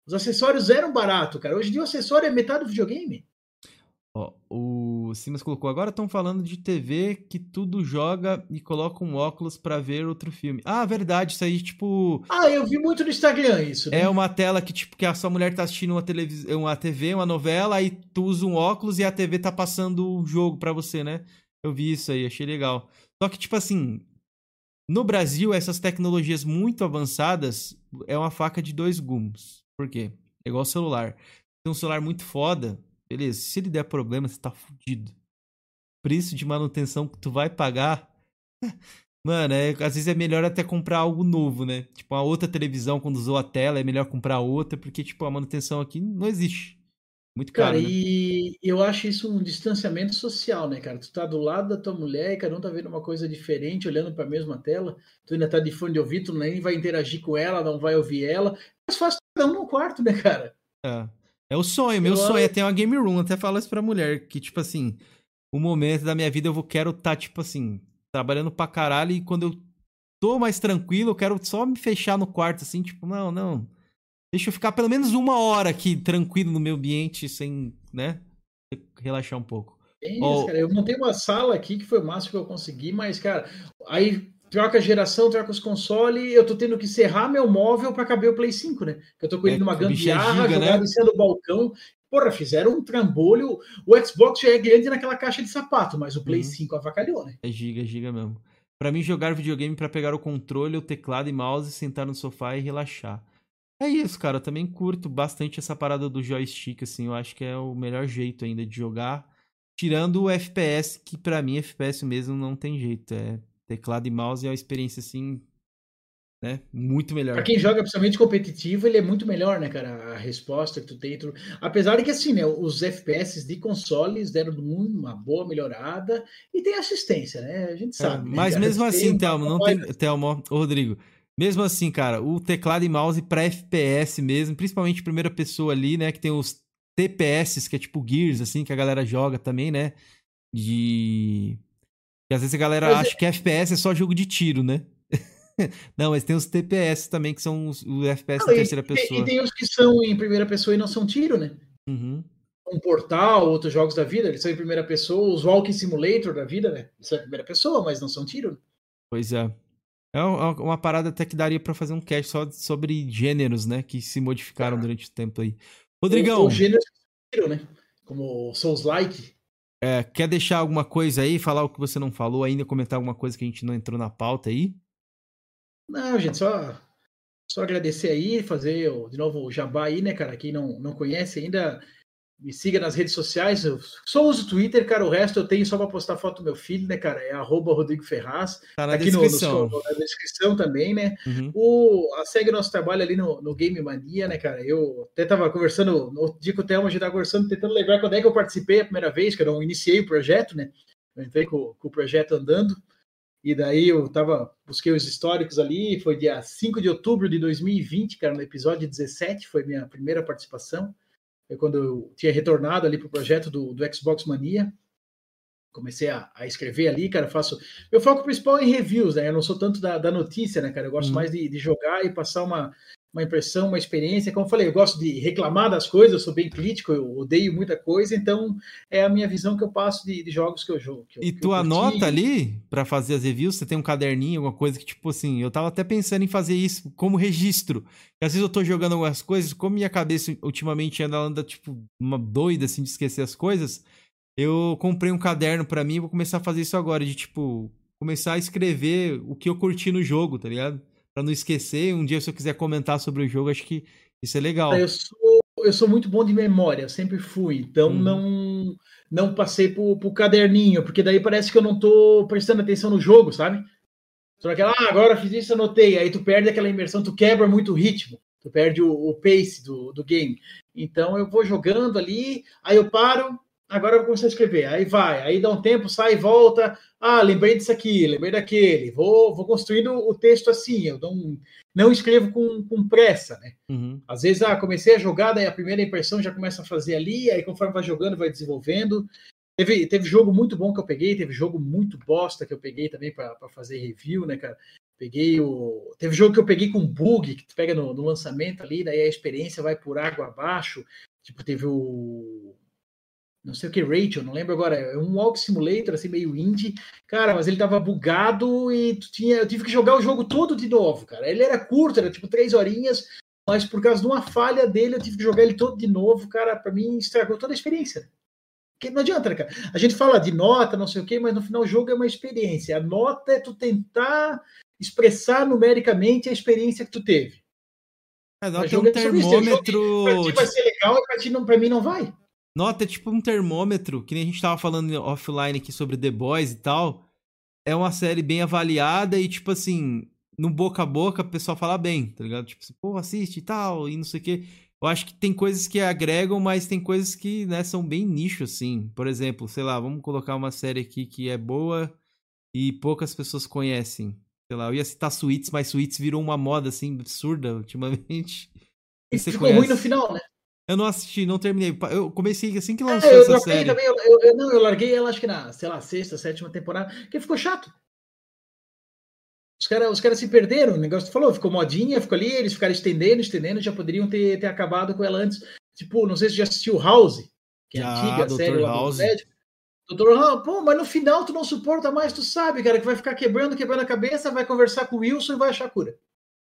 Os acessórios eram baratos, cara. Hoje em dia o acessório é metade do videogame. Ó, o Simas colocou, agora estão falando de TV que tudo joga e coloca um óculos para ver outro filme. Ah, verdade, isso aí, tipo... Ah, eu vi muito no Instagram isso. Né? É uma tela que, tipo, que a sua mulher tá assistindo uma, televisão, uma TV, uma novela, aí tu usa um óculos e a TV tá passando o jogo para você, né? Eu vi isso aí, achei legal. Só que, tipo assim, no Brasil, essas tecnologias muito avançadas é uma faca de dois gumes. Por quê? É igual celular. Tem um celular muito foda, beleza. Se ele der problema, você tá fudido. Preço de manutenção que tu vai pagar. Mano, é, às vezes é melhor até comprar algo novo, né? Tipo, a outra televisão, quando usou a tela, é melhor comprar outra, porque, tipo, a manutenção aqui não existe. Muito caro. Cara, né? e eu acho isso um distanciamento social, né, cara? Tu tá do lado da tua mulher e cada um tá vendo uma coisa diferente, olhando para a mesma tela. Tu ainda tá de fone de ouvido, tu nem vai interagir com ela, não vai ouvir ela. Mas faz cada um no quarto, né, cara? É. É o sonho, meu eu sonho é ter uma game room. Até falo isso pra mulher, que, tipo assim, o momento da minha vida eu vou, quero estar, tá, tipo assim, trabalhando pra caralho e quando eu tô mais tranquilo, eu quero só me fechar no quarto, assim, tipo, não, não Deixa eu ficar pelo menos uma hora aqui tranquilo no meu ambiente, sem, né? Relaxar um pouco. É isso, oh, cara. Eu montei uma sala aqui que foi o máximo que eu consegui, mas, cara, aí troca a geração, troca os consoles, eu tô tendo que serrar meu móvel para caber o Play 5, né? Eu tô com ele é, numa é gambiarra, é jogado né? em cima do balcão. Porra, fizeram um trambolho. O Xbox já é grande naquela caixa de sapato, mas o Play uhum. 5 avacalhou, né? É giga, giga mesmo. Para mim, jogar videogame para pegar o controle, o teclado e mouse, sentar no sofá e relaxar. É isso, cara. Eu também curto bastante essa parada do joystick, assim. Eu acho que é o melhor jeito ainda de jogar. Tirando o FPS, que para mim, FPS mesmo não tem jeito. É teclado e mouse é uma experiência, assim, né? Muito melhor. Pra quem joga principalmente competitivo, ele é muito melhor, né, cara? A resposta que tu tem. Tu... Apesar de que, assim, né, os FPS de consoles deram uma boa melhorada e tem assistência, né? A gente é, sabe. É, mas né? mesmo assim, Thelmo, não tem. Thelmo, Rodrigo, mesmo assim, cara, o teclado e mouse para FPS mesmo, principalmente primeira pessoa ali, né, que tem os TPS, que é tipo Gears, assim, que a galera joga também, né? De. E às vezes a galera mas acha é... que FPS é só jogo de tiro, né? não, mas tem os TPS também, que são os, os FPS não, em terceira e, pessoa. E tem os que são em primeira pessoa e não são tiro, né? Uhum. Um portal, outros jogos da vida, eles são em primeira pessoa, os Walking Simulator da vida, né? Eles são em primeira pessoa, mas não são tiro. Né? Pois é. É uma parada até que daria para fazer um cast só sobre gêneros, né? Que se modificaram é. durante o tempo aí. Rodrigão. Os gêneros que né? Como Souls-like. É, quer deixar alguma coisa aí, falar o que você não falou ainda, comentar alguma coisa que a gente não entrou na pauta aí? Não, gente, só, só agradecer aí, fazer de novo o jabá aí, né, cara? Quem não, não conhece ainda, me siga nas redes sociais. Eu só uso o Twitter, cara. O resto eu tenho só para postar foto do meu filho, né, cara? É arroba Rodrigo Ferraz. Tá na aqui descrição. No, no, na descrição também, né? Uhum. O, a, segue nosso trabalho ali no, no Game Mania, né, cara? Eu até tava conversando, no dia que o Thelma a gente tava conversando, tentando lembrar quando é que eu participei a primeira vez, que eu não iniciei o projeto, né? Eu entrei com, com o projeto andando. E daí eu tava, busquei os históricos ali, foi dia 5 de outubro de 2020, cara, no episódio 17, foi minha primeira participação. Quando eu tinha retornado ali para o projeto do, do Xbox Mania. Comecei a, a, escrever ali, cara. Faço. Meu foco principal é em reviews, né? Eu não sou tanto da, da notícia, né, cara? Eu gosto uhum. mais de, de, jogar e passar uma, uma impressão, uma experiência. Como eu falei, eu gosto de reclamar das coisas, eu sou bem crítico, eu odeio muita coisa, então é a minha visão que eu passo de, de jogos que eu jogo. Que e que tu anota ali para fazer as reviews? Você tem um caderninho, alguma coisa que, tipo assim, eu tava até pensando em fazer isso como registro. E às vezes eu tô jogando algumas coisas, como minha cabeça ultimamente anda, anda tipo, uma doida assim de esquecer as coisas. Eu comprei um caderno para mim e vou começar a fazer isso agora, de tipo, começar a escrever o que eu curti no jogo, tá ligado? Para não esquecer. Um dia, se eu quiser comentar sobre o jogo, acho que isso é legal. Eu sou, eu sou muito bom de memória, sempre fui. Então, hum. não não passei pro, pro caderninho, porque daí parece que eu não tô prestando atenção no jogo, sabe? Só aquela, ah, agora fiz isso, anotei. Aí tu perde aquela imersão, tu quebra muito o ritmo, tu perde o, o pace do, do game. Então eu vou jogando ali, aí eu paro, agora eu vou começar a escrever. Aí vai, aí dá um tempo, sai, volta. Ah, lembrei disso aqui, lembrei daquele. Vou, vou construindo o texto assim. Eu não, não escrevo com, com pressa, né? Uhum. Às vezes, ah, comecei a jogar, daí a primeira impressão já começa a fazer ali, aí conforme vai jogando, vai desenvolvendo. Teve, teve jogo muito bom que eu peguei, teve jogo muito bosta que eu peguei também para fazer review, né, cara? Peguei o. Teve jogo que eu peguei com bug, que tu pega no, no lançamento ali, daí a experiência vai por água abaixo. Tipo, teve o. Não sei o que, Rachel, não lembro agora. É um Walk Simulator, assim, meio indie. Cara, mas ele tava bugado e tu tinha, eu tive que jogar o jogo todo de novo, cara. Ele era curto, era tipo três horinhas, mas por causa de uma falha dele, eu tive que jogar ele todo de novo, cara. Para mim, estragou toda a experiência. Porque não adianta, né, cara? A gente fala de nota, não sei o quê, mas no final o jogo é uma experiência. A nota é tu tentar expressar numericamente a experiência que tu teve. É, nota é um termômetro. Pra ti vai ser legal e pra, ti não, pra mim não vai. Nota é tipo um termômetro, que nem a gente tava falando offline aqui sobre The Boys e tal. É uma série bem avaliada e, tipo assim, no boca a boca, o pessoal fala bem, tá ligado? Tipo assim, pô, assiste e tal, e não sei o quê. Eu acho que tem coisas que agregam, mas tem coisas que, né, são bem nicho, assim. Por exemplo, sei lá, vamos colocar uma série aqui que é boa e poucas pessoas conhecem. Sei lá, eu ia citar Suítes, mas Suítes virou uma moda, assim, absurda ultimamente. E ficou conhece. ruim no final, né? Eu não assisti, não terminei. Eu comecei assim que lançou é, eu essa série. Também, eu, eu, eu, não, eu larguei ela acho que na, sei lá, sexta, sétima temporada, que ficou chato. Os caras os cara se perderam, o negócio que falou, ficou modinha, ficou ali, eles ficaram estendendo, estendendo, já poderiam ter, ter acabado com ela antes. Tipo, não sei se já assistiu House, que é ah, antiga, Dr. série House. Doutor House, pô, mas no final tu não suporta mais, tu sabe, cara, que vai ficar quebrando, quebrando a cabeça, vai conversar com o Wilson e vai achar cura.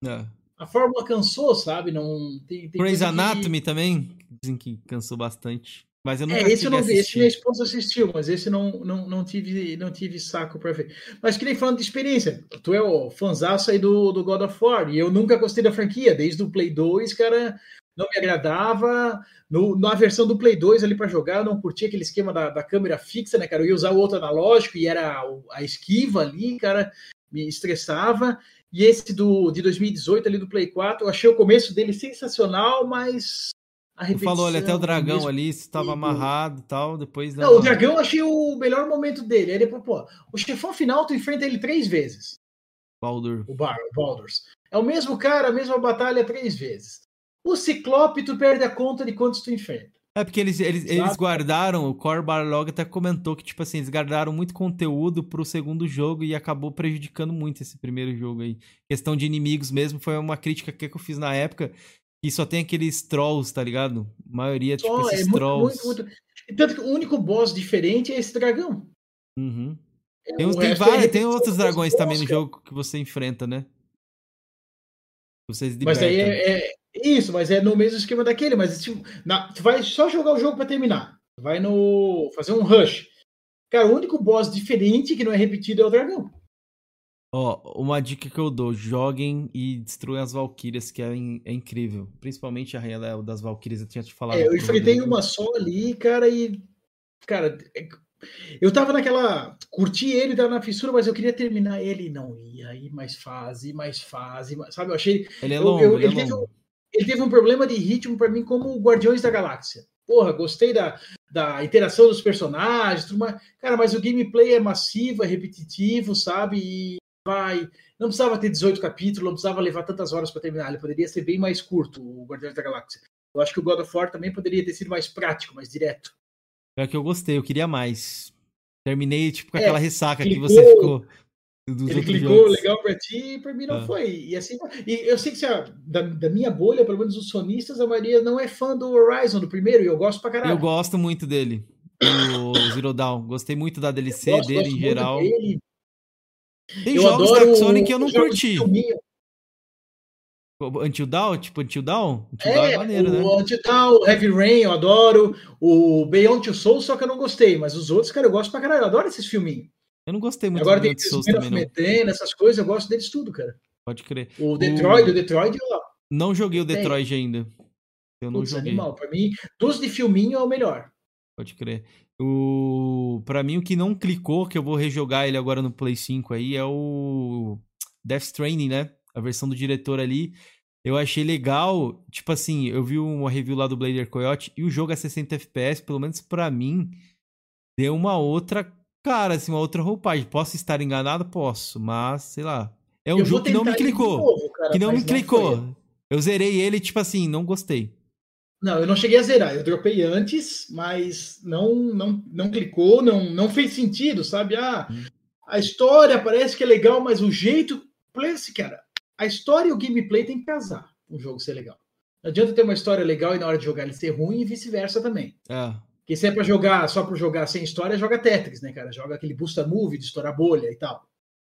É a fórmula cansou, sabe? Não tem, tem Grey's Anatomy que... também dizem que cansou bastante. Mas eu não é, esse eu não vi, esse minha esposa assistiu, mas esse não, não, não, tive, não tive saco para ver. Mas que nem falando de experiência, tu é o fanzaço aí do, do God of War, e eu nunca gostei da franquia, desde o Play 2, cara, não me agradava. No, na versão do Play 2 ali para jogar, eu não curtia aquele esquema da, da câmera fixa, né, cara? Eu ia usar o outro analógico e era a, a esquiva ali, cara, me estressava. E esse do, de 2018 ali do Play 4, eu achei o começo dele sensacional, mas repetição... falou, olha, até o dragão ali estava amarrado e tal, depois... Não, o dragão eu achei o melhor momento dele. Aí depois, pô, o chefão final tu enfrenta ele três vezes. Baldur. O, Bar, o Baldur's. É o mesmo cara, a mesma batalha três vezes. O Ciclope tu perde a conta de quantos tu enfrenta. É porque eles, eles, eles guardaram, o Core Barlog até comentou que, tipo assim, eles guardaram muito conteúdo pro segundo jogo e acabou prejudicando muito esse primeiro jogo aí. Questão de inimigos mesmo, foi uma crítica que eu fiz na época, que só tem aqueles trolls, tá ligado? A maioria, tipo, oh, esses é trolls. Muito, muito... Tanto que o único boss diferente é esse dragão. Uhum. É, tem, tem, vários, é tem outros dragões também no jogo que você enfrenta, né? Vocês Mas aí é, é isso, mas é no mesmo esquema daquele, mas tipo, na, tu vai só jogar o jogo para terminar. Vai no. fazer um rush. Cara, o único boss diferente que não é repetido é o dragão. Ó, oh, uma dica que eu dou: joguem e destruam as Valkyrias, que é, in, é incrível. Principalmente a Rainha das Valkyrias, eu tinha te falado. É, eu enfrentei uma só ali, cara, e. Cara, é, eu tava naquela. Curti ele, tava na fissura, mas eu queria terminar ele e não ia. Aí mais fase, mais fase, mais, sabe? Eu achei. Ele é longo, eu, eu, ele, ele é longo. Teve, ele teve um problema de ritmo para mim como Guardiões da Galáxia. Porra, gostei da, da interação dos personagens, tudo mais. Cara, mas o gameplay é massivo, é repetitivo, sabe? E vai. Não precisava ter 18 capítulos, não precisava levar tantas horas para terminar. Ele poderia ser bem mais curto, o Guardiões da Galáxia. Eu acho que o God of War também poderia ter sido mais prático, mais direto. É que eu gostei, eu queria mais. Terminei, tipo, com é, aquela ressaca que você ficou ele clicou jogos. legal para ti e para mim não ah. foi. E assim, e eu sei que a, da, da, minha bolha, pelo menos os sonistas, a maioria não é fã do Horizon, do primeiro, e eu gosto pra caralho. Eu gosto muito dele, o Zero Dawn. Gostei muito da DLC gosto, dele gosto em geral. Dele. Tem eu jogos da Sony que eu não curti. Until Dawn? Tipo Until Dawn? Until é, Dawn é maneiro, o né? Until Dawn, Heavy Rain, eu adoro. O Beyond Two Souls, só que eu não gostei. Mas os outros, cara, eu gosto pra caralho. Eu adoro esses filminhos. Eu não gostei muito Agora tem Souls também, não. essas coisas, eu gosto deles tudo, cara. Pode crer. O Detroit, o, o Detroit, ó. Não joguei o Detroit tem. ainda. Eu não Putz, joguei. Animal. Pra mim, dos de filminho é o melhor. Pode crer. O... Pra mim, o que não clicou, que eu vou rejogar ele agora no Play 5 aí, é o Death Stranding, né? A versão do diretor ali. Eu achei legal. Tipo assim, eu vi uma review lá do Blader Coyote e o jogo é 60 FPS, pelo menos para mim, deu uma outra cara, assim, uma outra roupagem. Posso estar enganado? Posso, mas sei lá. É um eu jogo que não me clicou. Novo, cara, que não me não clicou. Foi. Eu zerei ele, tipo assim, não gostei. Não, eu não cheguei a zerar. Eu dropei antes, mas não não, não clicou, não, não fez sentido, sabe? Ah, hum. a história parece que é legal, mas o jeito Place, cara, a história e o gameplay tem que casar um jogo ser legal. Não adianta ter uma história legal e na hora de jogar ele ser ruim e vice-versa também. É. Porque se é pra jogar só pra jogar sem história, joga Tetris, né, cara? Joga aquele Busta Move de estourar bolha e tal.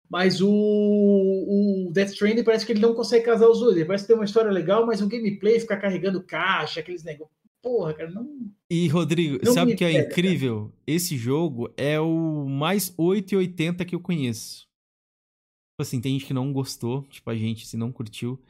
Mas o, o Death Stranding parece que ele não consegue casar os dois. Ele parece ter uma história legal, mas o gameplay ficar carregando caixa, aqueles negócios. Porra, cara, não. E, Rodrigo, Não sabe o que é pega, incrível? Esse jogo é o mais 880 que eu conheço. Tipo assim, tem gente que não gostou, tipo a gente, se não curtiu.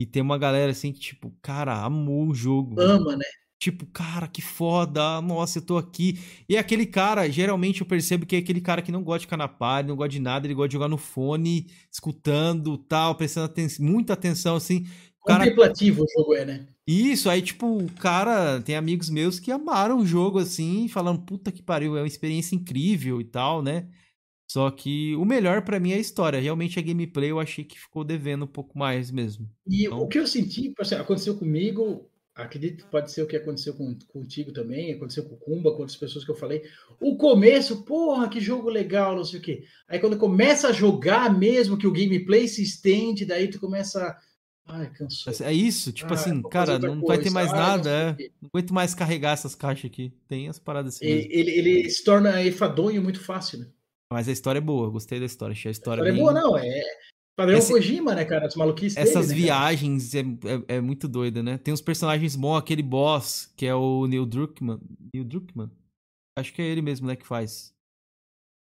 E tem uma galera assim que, tipo, cara, amou o jogo. ama, né? Tipo, cara, que foda, nossa, eu tô aqui. E é aquele cara, geralmente eu percebo que é aquele cara que não gosta de ficar na party, não gosta de nada, ele gosta de jogar no fone, escutando, tal, prestando aten muita atenção, assim. O cara Contemplativo o jogo é, né? isso, aí, tipo, o cara tem amigos meus que amaram o jogo assim, falando, puta que pariu, é uma experiência incrível e tal, né? Só que o melhor pra mim é a história. Realmente a gameplay eu achei que ficou devendo um pouco mais mesmo. E Então- o que eu senti, assim, aconteceu comigo, acredito que pode ser o que aconteceu com, contigo também, aconteceu com o Kumba, com outras pessoas que eu falei. O começo, porra, que jogo legal, não sei o quê. Aí quando começa a jogar mesmo, que o gameplay se estende, daí tu começa. Ai, cansou. É isso, tipo Ah, assim, cara, não vai ter coisa. mais Ah, nada, não é. Não aguento mais carregar essas caixas aqui. Tem as paradas assim. mesmo. E- Ele, ele se torna enfadonho muito fácil, né? Mas a história é boa, gostei da história. Achei a história História é bem... boa, não. É padrão Esse- Kojima, né, cara? As maluquices Essas dele, né, viagens é, é, é muito doida, né? Tem uns personagens bons, aquele boss, que é o Neil Druckmann. Neil Druckmann? Acho que é ele mesmo, né, que faz.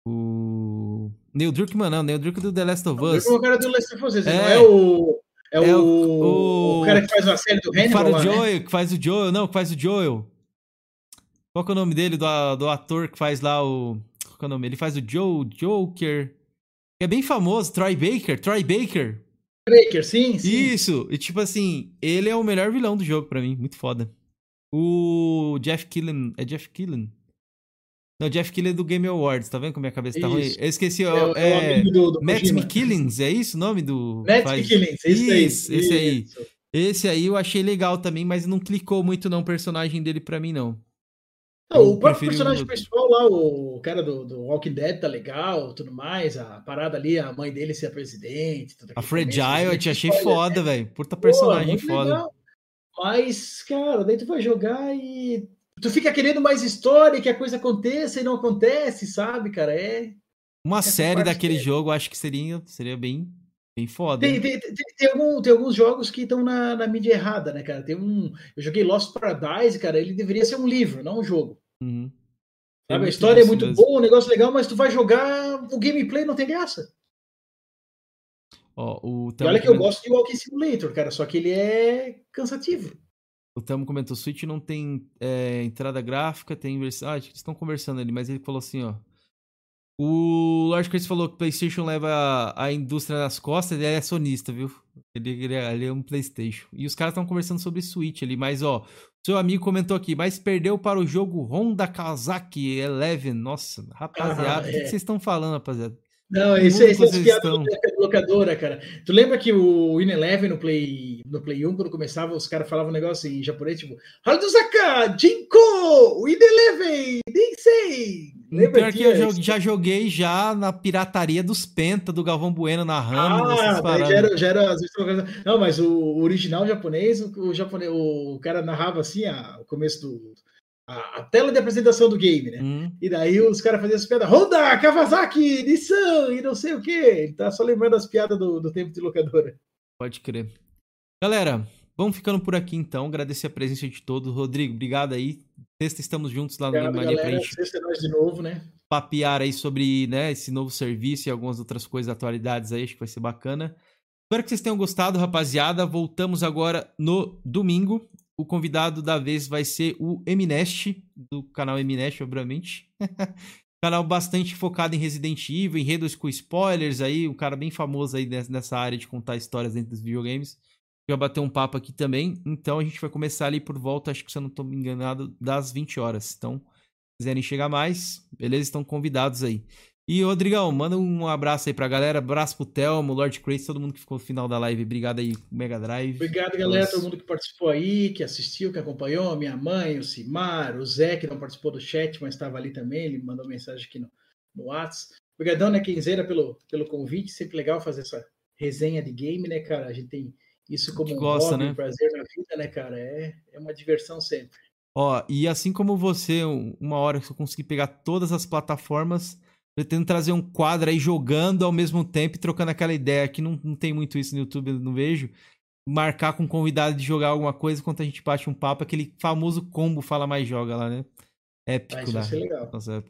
O. Neil Druckmann, não, Neil Druckmann do The Last of Us. O cara do Last of Us, É. não é o. É, É o, o- o cara que faz a série do Que Hannibal faz lá, o né? Joel, que faz o Joel, não, que faz o Joel. Qual que é o nome dele, do, do ator que faz lá o. Qual é o nome? Ele faz o Joe, Joker. É bem famoso, Troy Baker, Troy Baker. Breaker, sim, sim. Isso, e tipo assim, ele é o melhor vilão do jogo pra mim, muito foda. O Jeff Killen, é Jeff Killen? Não, Jeff Killen é do Game Awards, tá vendo como minha cabeça tá ruim? Eu esqueci, É, ó, o- é é, do, do Matt. McKillens, é isso o nome do... Matt faz- McKillens, esse aí. Isso, esse aí. Esse aí eu achei legal também, mas não clicou muito não o personagem dele pra mim, não. Não, Eu o próprio personagem o- principal lá, o cara do, do Walking Dead tá legal, tudo mais, a parada ali, a mãe dele ser a presidente. tudo A começo, Fragile eu gente, te achei foda, velho. Puta Pô, personagem muito foda. legal. Mas, cara, daí tu vai jogar e tu fica querendo mais história, que a coisa aconteça e não acontece, sabe, cara? É. Uma essa série daquele é- jogo eu acho que seria, seria bem, bem foda. Tem, tem, tem, tem algum- tem alguns jogos que estão na, na mídia errada, né, cara? Tem um. Eu joguei Lost Paradise, cara, ele deveria ser um livro, não um jogo. Uhum. Sabe? A história é muito mesmo. boa, o negócio é legal, mas tu vai jogar, o gameplay não tem graça. Ó, o E olha que eu gosto de Walking Simulator, cara, só que ele é cansativo. O Tamo comentou, Switch não tem é, entrada gráfica, tem versão... Ah, acho que eles estão conversando ali, mas ele falou assim, ó. O Lord Chris falou que o PlayStation leva a, a indústria nas costas, ele é sonista, viu? Ele, ele, é, ele é um PlayStation. E os caras estão conversando sobre Switch ali, mas ó, seu amigo comentou aqui, mas perdeu para o jogo Honda Kawasaki Eleven. Nossa, rapaziada, Ah, o que é. que vocês estão falando, rapaziada? Não, isso, mundo isso é piada de locadora, cara. Tu lembra que o Win Eleven no Play, no Play 1, quando começava, os caras falavam um negócio em japonês, tipo, Haruzaka, Jinko, Win Eleven, Ninsei. Lembra Pior que eu jo- já joguei já na pirataria dos Penta, do Galvão Bueno narrando Ah, já era, já era Não, mas o original japonês, o, o japonês, o cara narrava assim a, o começo do. A, a tela de apresentação do game, né? Hum, E daí os caras faziam as piadas, Honda, Kawasaki, Nissan e não sei o quê. Ele tá só lembrando as piadas do, do tempo de locadora. pode crer. Galera, vamos ficando por aqui então. Agradecer a presença de todos. Rodrigo, obrigado aí. Sexta estamos juntos lá no Game Mania pra gente Sexta é nós de novo, né? papear aí sobre né, esse novo serviço e algumas outras coisas, atualidades aí. Acho que vai ser bacana. Espero que vocês tenham gostado, rapaziada. Voltamos agora no domingo. O convidado da vez vai ser o Eminest, do canal Eminest, obviamente. canal bastante focado em Resident Evil, enredos com spoilers aí, um cara bem famoso aí nes- nessa área de contar histórias dentro dos videogames. Já bateu um papo aqui também. Então a gente vai começar ali por volta, acho que se eu não tô me enganado, das 20 horas. Então, se quiserem chegar mais, beleza? Estão convidados aí. E, Rodrigão, manda um abraço aí pra galera. Abraço pro Thelmo, Lord Crazy, todo mundo que ficou no final da live. Obrigado aí, Mega Drive. Obrigado, galera, Nossa. todo mundo que participou aí, que assistiu, que acompanhou, minha mãe, o Simar, o Zé, que não participou do chat, mas estava ali também, ele mandou mensagem aqui no, no WhatsApp. Obrigadão, né, Kenzeira, pelo, pelo convite, sempre legal fazer essa, resenha de game, né, cara? A gente tem isso como um gosta, hobby, né? um prazer na vida, né, cara? É, é uma diversão sempre. Ó, e assim como você, uma hora que eu consegui pegar todas as plataformas, pretendo trazer um quadro aí jogando ao mesmo tempo e trocando aquela ideia. que não, não tem muito isso no YouTube, eu não vejo. Marcar com um convidado de jogar alguma coisa enquanto a gente bate um papo, aquele famoso combo Fala Mais Joga lá, né? Épico Ah, isso ser legal. Nossa.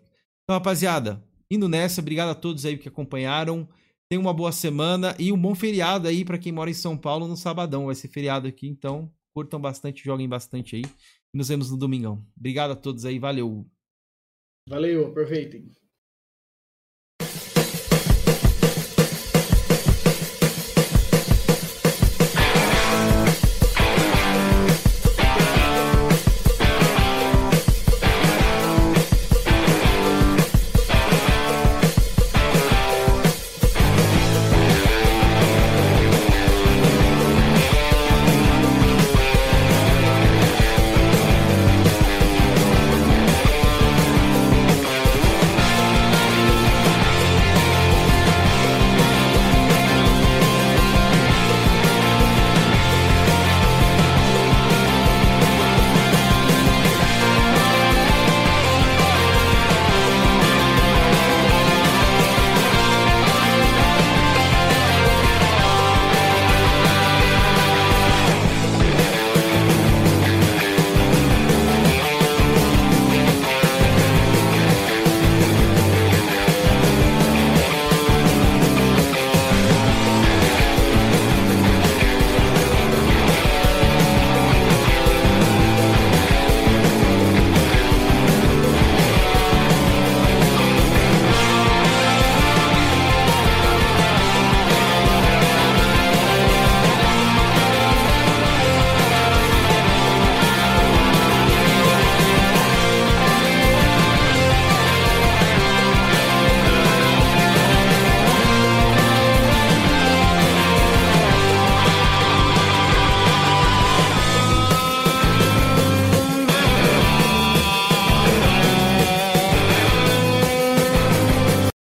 Então, rapaziada, indo nessa, obrigado a todos aí que acompanharam. Tenham uma boa semana e um bom feriado aí para quem mora em São Paulo no sabadão. Vai ser feriado aqui, então curtam bastante, joguem bastante aí. E nos vemos no domingão. Obrigado a todos aí, valeu. Valeu, aproveitem.